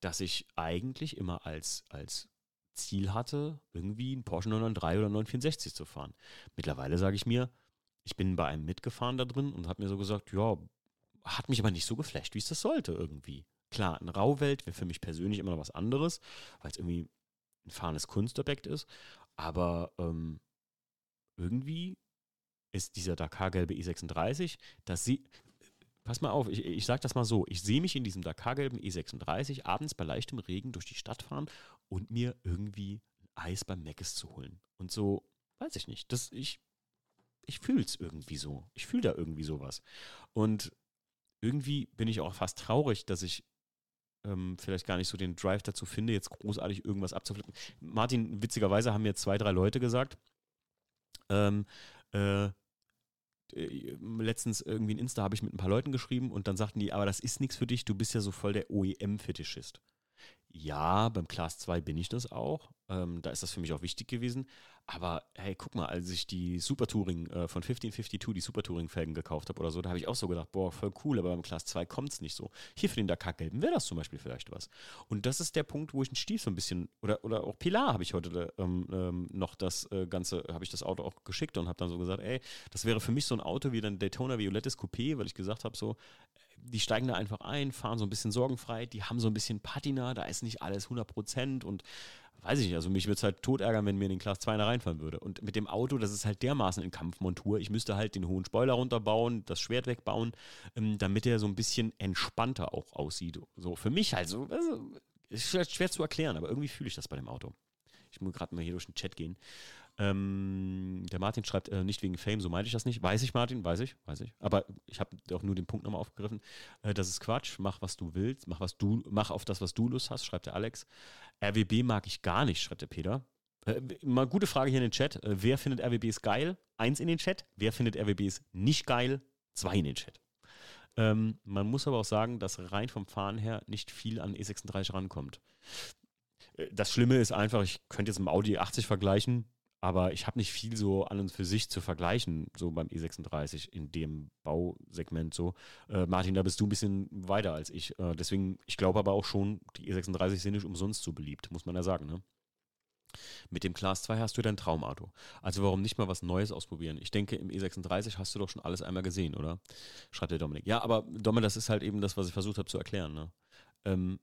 Dass ich eigentlich immer als, als Ziel hatte, irgendwie einen Porsche 993 oder 964 zu fahren. Mittlerweile sage ich mir, ich bin bei einem mitgefahren da drin und habe mir so gesagt, ja, hat mich aber nicht so geflasht, wie es das sollte irgendwie. Klar, eine Rauwelt wäre für mich persönlich immer noch was anderes, weil es irgendwie ein fahrendes Kunstobjekt ist. Aber ähm, irgendwie ist dieser Dakar-gelbe E36, dass sie. Pass mal auf, ich, ich sage das mal so. Ich sehe mich in diesem Dakar-gelben E36 abends bei leichtem Regen durch die Stadt fahren und mir irgendwie Eis beim Meckes zu holen. Und so, weiß ich nicht. Das, ich ich fühle es irgendwie so. Ich fühle da irgendwie sowas. Und irgendwie bin ich auch fast traurig, dass ich ähm, vielleicht gar nicht so den Drive dazu finde, jetzt großartig irgendwas abzuflippen. Martin, witzigerweise haben mir zwei, drei Leute gesagt, ähm, äh, äh, letztens irgendwie in Insta habe ich mit ein paar Leuten geschrieben und dann sagten die, aber das ist nichts für dich, du bist ja so voll der OEM-Fetischist. Ja, beim Class 2 bin ich das auch. Ähm, da ist das für mich auch wichtig gewesen. Aber hey, guck mal, als ich die Super Touring äh, von 1552, die Super Touring-Felgen gekauft habe oder so, da habe ich auch so gedacht, boah, voll cool, aber beim Class 2 kommt es nicht so. Hier für den Dakar-Gelben wäre das zum Beispiel vielleicht was. Und das ist der Punkt, wo ich einen Stief so ein bisschen, oder, oder auch Pilar habe ich heute ähm, ähm, noch das äh, Ganze, habe ich das Auto auch geschickt und habe dann so gesagt, ey, das wäre für mich so ein Auto wie dann Daytona Violettes Coupé, weil ich gesagt habe, so, die steigen da einfach ein, fahren so ein bisschen sorgenfrei, die haben so ein bisschen Patina, da ist nicht alles 100 Prozent und weiß ich nicht, also mich würde es halt tot ärgern, wenn mir in den Class 2 da reinfahren würde. Und mit dem Auto, das ist halt dermaßen in Kampfmontur. Ich müsste halt den hohen Spoiler runterbauen, das Schwert wegbauen, ähm, damit er so ein bisschen entspannter auch aussieht. So für mich halt so, also, ist schwer zu erklären, aber irgendwie fühle ich das bei dem Auto. Ich muss gerade mal hier durch den Chat gehen. Ähm, der Martin schreibt äh, nicht wegen Fame, so meinte ich das nicht. Weiß ich, Martin, weiß ich, weiß ich. Aber ich habe auch nur den Punkt nochmal aufgegriffen. Äh, das ist Quatsch. Mach, was du willst. Mach, was du, mach auf das, was du Lust hast, schreibt der Alex. RWB mag ich gar nicht, schreibt der Peter. Äh, mal gute Frage hier in den Chat. Äh, wer findet RWBs geil? Eins in den Chat. Wer findet RWBs nicht geil? Zwei in den Chat. Ähm, man muss aber auch sagen, dass rein vom Fahren her nicht viel an E36 rankommt. Äh, das Schlimme ist einfach, ich könnte jetzt mit dem Audi 80 vergleichen aber ich habe nicht viel so an und für sich zu vergleichen, so beim E36 in dem Bausegment so. Äh, Martin, da bist du ein bisschen weiter als ich. Äh, deswegen, ich glaube aber auch schon, die E36 sind nicht umsonst so beliebt, muss man ja sagen, ne? Mit dem Class 2 hast du dein Traumauto. Also warum nicht mal was Neues ausprobieren? Ich denke, im E36 hast du doch schon alles einmal gesehen, oder? Schreibt der Dominik. Ja, aber Dominik, das ist halt eben das, was ich versucht habe zu erklären. Ne? Ähm,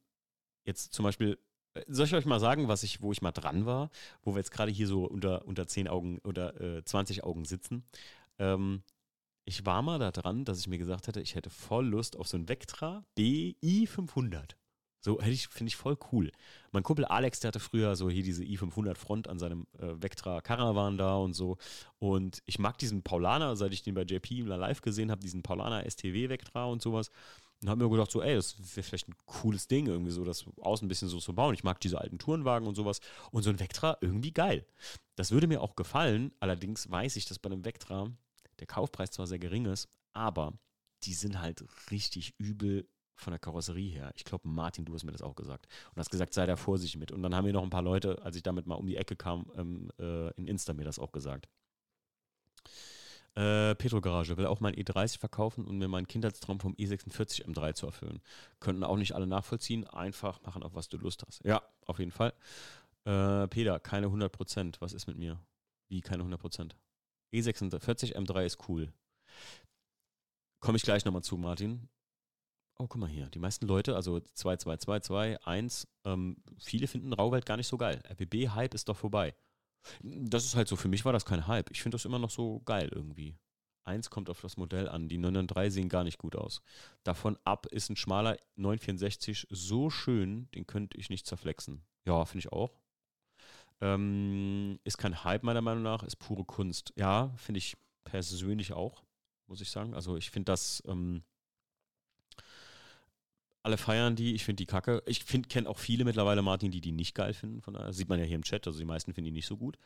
jetzt zum Beispiel soll ich euch mal sagen, was ich, wo ich mal dran war, wo wir jetzt gerade hier so unter, unter 10 Augen oder äh, 20 Augen sitzen? Ähm, ich war mal da dran, dass ich mir gesagt hätte, ich hätte voll Lust auf so ein Vectra BI 500. So hätte ich, finde ich voll cool. Mein Kumpel Alex, der hatte früher so hier diese i500 Front an seinem äh, Vectra Caravan da und so. Und ich mag diesen Paulaner, seit ich den bei JP live gesehen habe, diesen Paulaner STW Vectra und sowas. Und habe mir gedacht, so, ey, das wäre vielleicht ein cooles Ding, irgendwie so, das außen ein bisschen so zu bauen. Ich mag diese alten Tourenwagen und sowas. Und so ein Vectra irgendwie geil. Das würde mir auch gefallen. Allerdings weiß ich, dass bei einem Vectra der Kaufpreis zwar sehr gering ist, aber die sind halt richtig übel von der Karosserie her. Ich glaube, Martin, du hast mir das auch gesagt. Und hast gesagt, sei da vorsichtig mit. Und dann haben mir noch ein paar Leute, als ich damit mal um die Ecke kam, ähm, äh, in Insta mir das auch gesagt. Äh, Petro Garage will auch mein E30 verkaufen und mir meinen Kindheitstraum vom E46 M3 zu erfüllen. Könnten auch nicht alle nachvollziehen. Einfach machen, auf was du Lust hast. Ja, auf jeden Fall. Äh, Peter, keine 100%. Was ist mit mir? Wie keine 100%? E46 M3 ist cool. Komme ich gleich nochmal zu, Martin. Oh, guck mal hier. Die meisten Leute, also 2, 2, 2, 2, 1, ähm, viele finden Rauwelt gar nicht so geil. RBB-Hype ist doch vorbei. Das ist halt so, für mich war das kein Hype. Ich finde das immer noch so geil irgendwie. Eins kommt auf das Modell an. Die 993 sehen gar nicht gut aus. Davon ab ist ein schmaler 964 so schön, den könnte ich nicht zerflexen. Ja, finde ich auch. Ähm, ist kein Hype meiner Meinung nach, ist pure Kunst. Ja, finde ich persönlich auch, muss ich sagen. Also ich finde das, ähm, alle feiern die, ich finde die kacke. Ich kenne auch viele mittlerweile, Martin, die die nicht geil finden. Von daher sieht man ja hier im Chat, also die meisten finden die nicht so gut.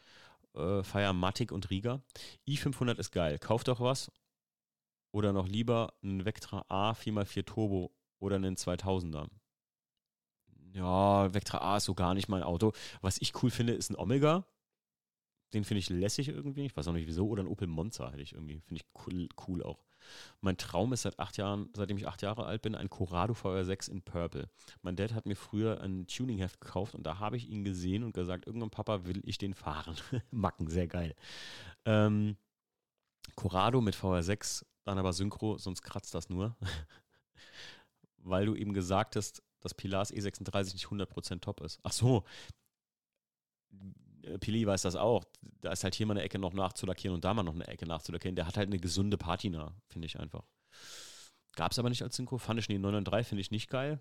Äh, feiern Matic und Riga. i500 ist geil. Kauft doch was. Oder noch lieber einen Vectra A 4x4 Turbo oder einen 2000er. Ja, Vectra A ist so gar nicht mein Auto. Was ich cool finde, ist ein Omega. Den finde ich lässig irgendwie. Ich weiß auch nicht wieso. Oder ein Opel Monza hätte ich irgendwie. Finde ich cool, cool auch. Mein Traum ist seit acht Jahren, seitdem ich acht Jahre alt bin, ein Corrado VR6 in Purple. Mein Dad hat mir früher ein Tuningheft gekauft und da habe ich ihn gesehen und gesagt, irgendwann Papa will ich den fahren. *laughs* Macken, sehr geil. Ähm, Corrado mit VR6, dann aber Synchro, sonst kratzt das nur. *laughs* Weil du eben gesagt hast, dass Pilars E36 nicht 100% top ist. Ach so, Pili weiß das auch. Da ist halt hier mal eine Ecke noch nachzulackieren und da mal noch eine Ecke nachzulackieren. Der hat halt eine gesunde Patina, finde ich einfach. Gab es aber nicht als Synchro. Fand ich den 993 finde ich nicht geil.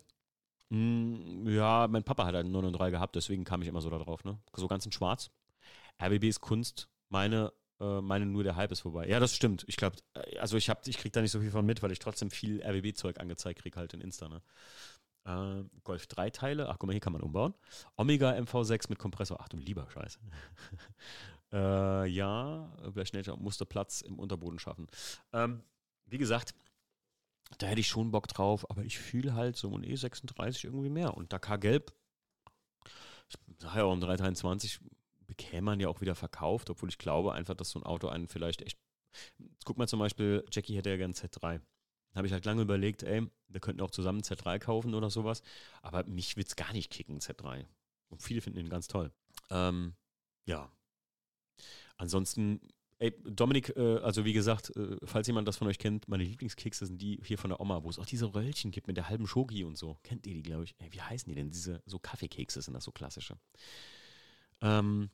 Mm, ja, mein Papa hat halt einen 993 gehabt, deswegen kam ich immer so da drauf. Ne? So ganz in schwarz. RBB ist Kunst. Meine, äh, meine nur der Hype ist vorbei. Ja, das stimmt. Ich glaube, äh, also ich, ich kriege da nicht so viel von mit, weil ich trotzdem viel RBB-Zeug angezeigt kriege halt in Insta. Ne? Äh, Golf 3 Teile. Ach, guck mal, hier kann man umbauen. Omega MV6 mit Kompressor. Ach du lieber Scheiße. *laughs* äh, ja, Blechnature musste Platz im Unterboden schaffen. Ähm, wie gesagt, da hätte ich schon Bock drauf, aber ich fühle halt so ein E36 irgendwie mehr. Und Dakar Gelb, ich sage ja auch ein 323 bekäme man ja auch wieder verkauft, obwohl ich glaube einfach, dass so ein Auto einen vielleicht echt. Guck mal zum Beispiel, Jackie hätte ja gern Z3 habe ich halt lange überlegt, ey, wir könnten auch zusammen Z3 kaufen oder sowas. Aber mich wird es gar nicht kicken, Z3. Und viele finden ihn ganz toll. Ähm, ja. Ansonsten, ey, Dominik, äh, also wie gesagt, äh, falls jemand das von euch kennt, meine Lieblingskekse sind die hier von der Oma, wo es auch diese Röllchen gibt mit der halben Schoki und so. Kennt ihr die, glaube ich? Ey, wie heißen die denn? Diese so Kaffeekekse sind das so klassische. Ähm,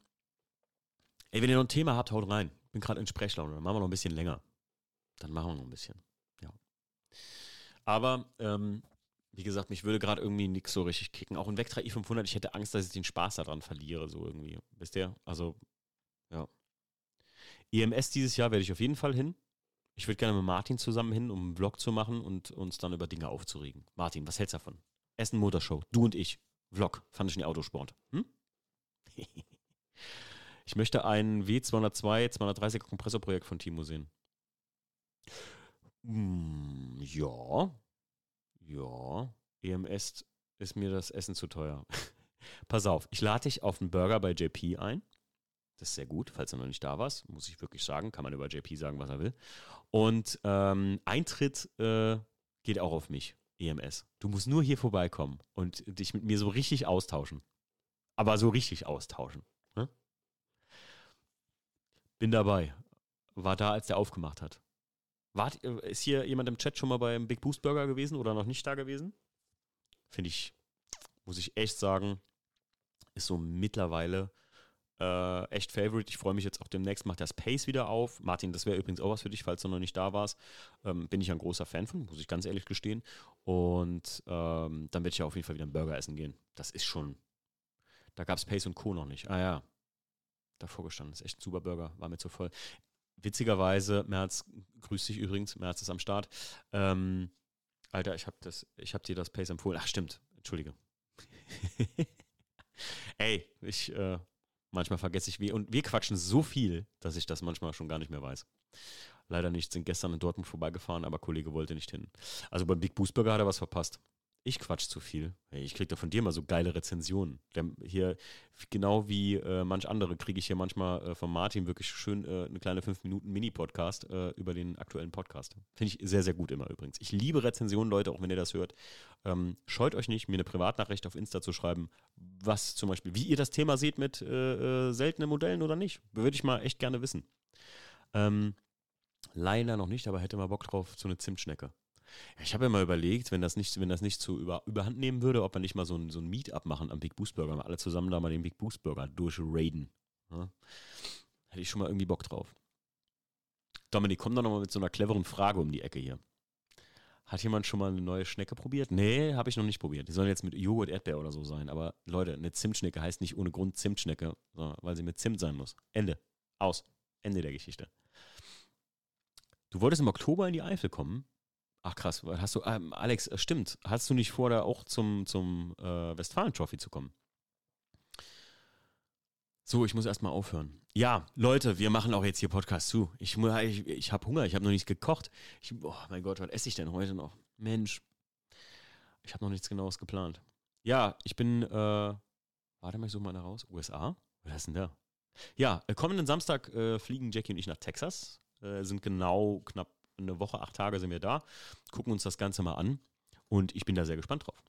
ey, wenn ihr noch ein Thema habt, haut rein. Bin gerade in Sprechlaune. Machen wir noch ein bisschen länger. Dann machen wir noch ein bisschen. Aber ähm, wie gesagt, mich würde gerade irgendwie nichts so richtig kicken. Auch ein Vectra i500, ich hätte Angst, dass ich den Spaß daran verliere, so irgendwie. Wisst ihr? Also, ja. EMS dieses Jahr werde ich auf jeden Fall hin. Ich würde gerne mit Martin zusammen hin, um einen Vlog zu machen und uns dann über Dinge aufzuregen. Martin, was hältst du davon? Essen Motorshow, du und ich. Vlog, fand ich in Autosport. Hm? *laughs* ich möchte ein W202 230er Kompressorprojekt von Timo sehen. Hm, ja. Ja. EMS ist mir das Essen zu teuer. *laughs* Pass auf, ich lade dich auf einen Burger bei JP ein. Das ist sehr gut, falls du noch nicht da warst, muss ich wirklich sagen. Kann man über JP sagen, was er will. Und ähm, Eintritt äh, geht auch auf mich, EMS. Du musst nur hier vorbeikommen und dich mit mir so richtig austauschen. Aber so richtig austauschen. Ne? Bin dabei. War da, als der aufgemacht hat. Wart, äh, ist hier jemand im Chat schon mal beim Big Boost Burger gewesen oder noch nicht da gewesen? Finde ich, muss ich echt sagen, ist so mittlerweile äh, echt Favorite. Ich freue mich jetzt auch demnächst, macht das Pace wieder auf. Martin, das wäre übrigens auch was für dich, falls du noch nicht da warst. Ähm, bin ich ein großer Fan von, muss ich ganz ehrlich gestehen. Und ähm, dann werde ich ja auf jeden Fall wieder einen Burger essen gehen. Das ist schon. Da gab es Pace und Co. noch nicht. Ah ja. Davor gestanden. Das ist echt ein super Burger. War mir zu voll. Witzigerweise, Merz, grüß dich übrigens, Merz ist am Start. Ähm, Alter, ich habe hab dir das Pace empfohlen. Ach, stimmt. Entschuldige. *laughs* Ey, ich, äh, manchmal vergesse ich wie. Und wir quatschen so viel, dass ich das manchmal schon gar nicht mehr weiß. Leider nicht, sind gestern in Dortmund vorbeigefahren, aber Kollege wollte nicht hin. Also beim Big Boost Burger hat er was verpasst. Ich quatsch zu viel. Ich krieg da von dir mal so geile Rezensionen. Hier, genau wie äh, manch andere, kriege ich hier manchmal äh, von Martin wirklich schön äh, eine kleine 5-Minuten-Mini-Podcast äh, über den aktuellen Podcast. Finde ich sehr, sehr gut immer übrigens. Ich liebe Rezensionen, Leute, auch wenn ihr das hört. Ähm, scheut euch nicht, mir eine Privatnachricht auf Insta zu schreiben, was zum Beispiel, wie ihr das Thema seht mit äh, äh, seltenen Modellen oder nicht. Würde ich mal echt gerne wissen. Ähm, leider noch nicht, aber hätte mal Bock drauf, so eine Zimtschnecke. Ich habe ja mal überlegt, wenn das nicht, wenn das nicht so über, überhand nehmen würde, ob wir nicht mal so ein, so ein Meetup machen am Big Boost Burger, mal alle zusammen da mal den Big Boost Burger durchraiden. Ja? Hätte ich schon mal irgendwie Bock drauf. Dominik, komm doch nochmal mit so einer cleveren Frage um die Ecke hier. Hat jemand schon mal eine neue Schnecke probiert? Nee, habe ich noch nicht probiert. Die sollen jetzt mit Joghurt, Erdbeer oder so sein. Aber Leute, eine Zimtschnecke heißt nicht ohne Grund Zimtschnecke, weil sie mit Zimt sein muss. Ende. Aus. Ende der Geschichte. Du wolltest im Oktober in die Eifel kommen. Ach krass, hast du, ähm, Alex, äh, stimmt, hast du nicht vor, da auch zum, zum äh, Westfalen-Trophy zu kommen? So, ich muss erstmal aufhören. Ja, Leute, wir machen auch jetzt hier Podcast zu. Ich, ich, ich habe Hunger, ich habe noch nichts gekocht. Ich, oh mein Gott, was esse ich denn heute noch? Mensch, ich habe noch nichts Genaues geplant. Ja, ich bin, äh, warte mal, ich suche mal nach raus. USA? Was ist denn da? Ja, äh, kommenden Samstag äh, fliegen Jackie und ich nach Texas. Äh, sind genau knapp eine Woche, acht Tage sind wir da, gucken uns das Ganze mal an und ich bin da sehr gespannt drauf.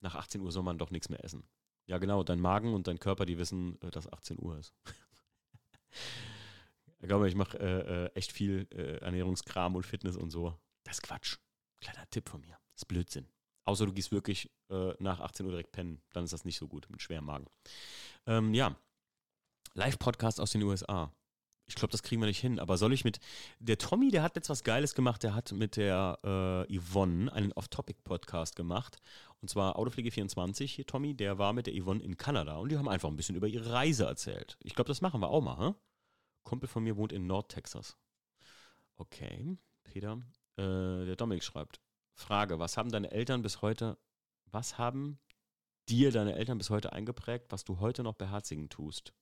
Nach 18 Uhr soll man doch nichts mehr essen. Ja, genau, dein Magen und dein Körper, die wissen, äh, dass 18 Uhr ist. *laughs* ich glaube, ich mache äh, äh, echt viel äh, Ernährungskram und Fitness und so. Das ist Quatsch. Kleiner Tipp von mir. Das ist Blödsinn. Außer du gehst wirklich äh, nach 18 Uhr direkt pennen. Dann ist das nicht so gut mit schwerem Magen. Ähm, ja. Live-Podcast aus den USA. Ich glaube, das kriegen wir nicht hin. Aber soll ich mit. Der Tommy, der hat jetzt was Geiles gemacht. Der hat mit der äh, Yvonne einen Off-Topic-Podcast gemacht. Und zwar Autopflege24. Hier, Tommy, der war mit der Yvonne in Kanada. Und die haben einfach ein bisschen über ihre Reise erzählt. Ich glaube, das machen wir auch mal. Hm? Kumpel von mir wohnt in Nordtexas. Okay, Peter. Äh, der Dominik schreibt: Frage: Was haben deine Eltern bis heute. Was haben dir deine Eltern bis heute eingeprägt, was du heute noch beherzigen tust?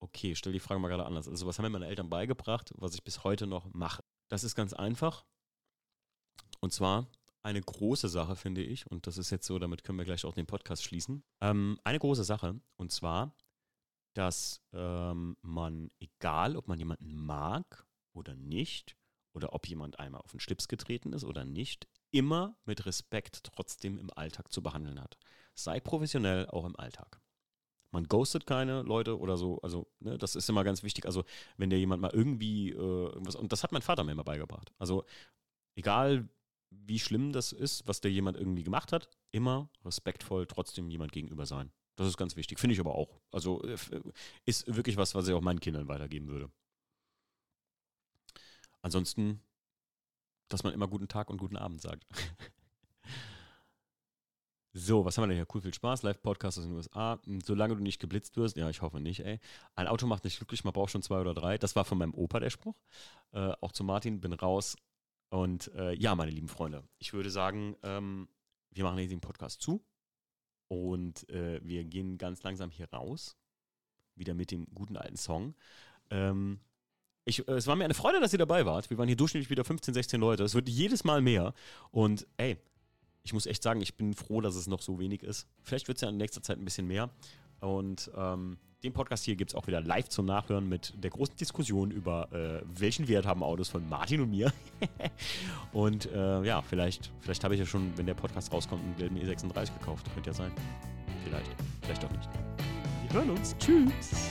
Okay, stell die Frage mal gerade anders. Also, was haben mir meine Eltern beigebracht, was ich bis heute noch mache? Das ist ganz einfach. Und zwar eine große Sache, finde ich, und das ist jetzt so, damit können wir gleich auch den Podcast schließen. Ähm, eine große Sache, und zwar, dass ähm, man, egal ob man jemanden mag oder nicht, oder ob jemand einmal auf den Schlips getreten ist oder nicht, immer mit Respekt trotzdem im Alltag zu behandeln hat. Sei professionell auch im Alltag. Man ghostet keine Leute oder so. Also, ne, das ist immer ganz wichtig. Also, wenn dir jemand mal irgendwie äh, irgendwas, und das hat mein Vater mir immer beigebracht. Also, egal wie schlimm das ist, was dir jemand irgendwie gemacht hat, immer respektvoll trotzdem jemand gegenüber sein. Das ist ganz wichtig. Finde ich aber auch. Also, äh, ist wirklich was, was ich auch meinen Kindern weitergeben würde. Ansonsten, dass man immer guten Tag und guten Abend sagt. *laughs* So, was haben wir denn hier? Cool, viel Spaß. Live-Podcast aus den USA. Hm, solange du nicht geblitzt wirst, ja, ich hoffe nicht, ey. Ein Auto macht nicht glücklich, man braucht schon zwei oder drei. Das war von meinem Opa der Spruch. Äh, auch zu Martin, bin raus. Und äh, ja, meine lieben Freunde, ich würde sagen, ähm, wir machen jetzt den Podcast zu. Und äh, wir gehen ganz langsam hier raus. Wieder mit dem guten alten Song. Ähm, ich, äh, es war mir eine Freude, dass ihr dabei wart. Wir waren hier durchschnittlich wieder 15, 16 Leute. Es wird jedes Mal mehr. Und ey, ich muss echt sagen, ich bin froh, dass es noch so wenig ist. Vielleicht wird es ja in nächster Zeit ein bisschen mehr. Und ähm, den Podcast hier gibt es auch wieder live zum Nachhören mit der großen Diskussion über, äh, welchen Wert haben Autos von Martin und mir. *laughs* und äh, ja, vielleicht, vielleicht habe ich ja schon, wenn der Podcast rauskommt, einen gelben E36 gekauft. Könnte ja sein. Vielleicht. Vielleicht auch nicht. Wir hören uns. Tschüss.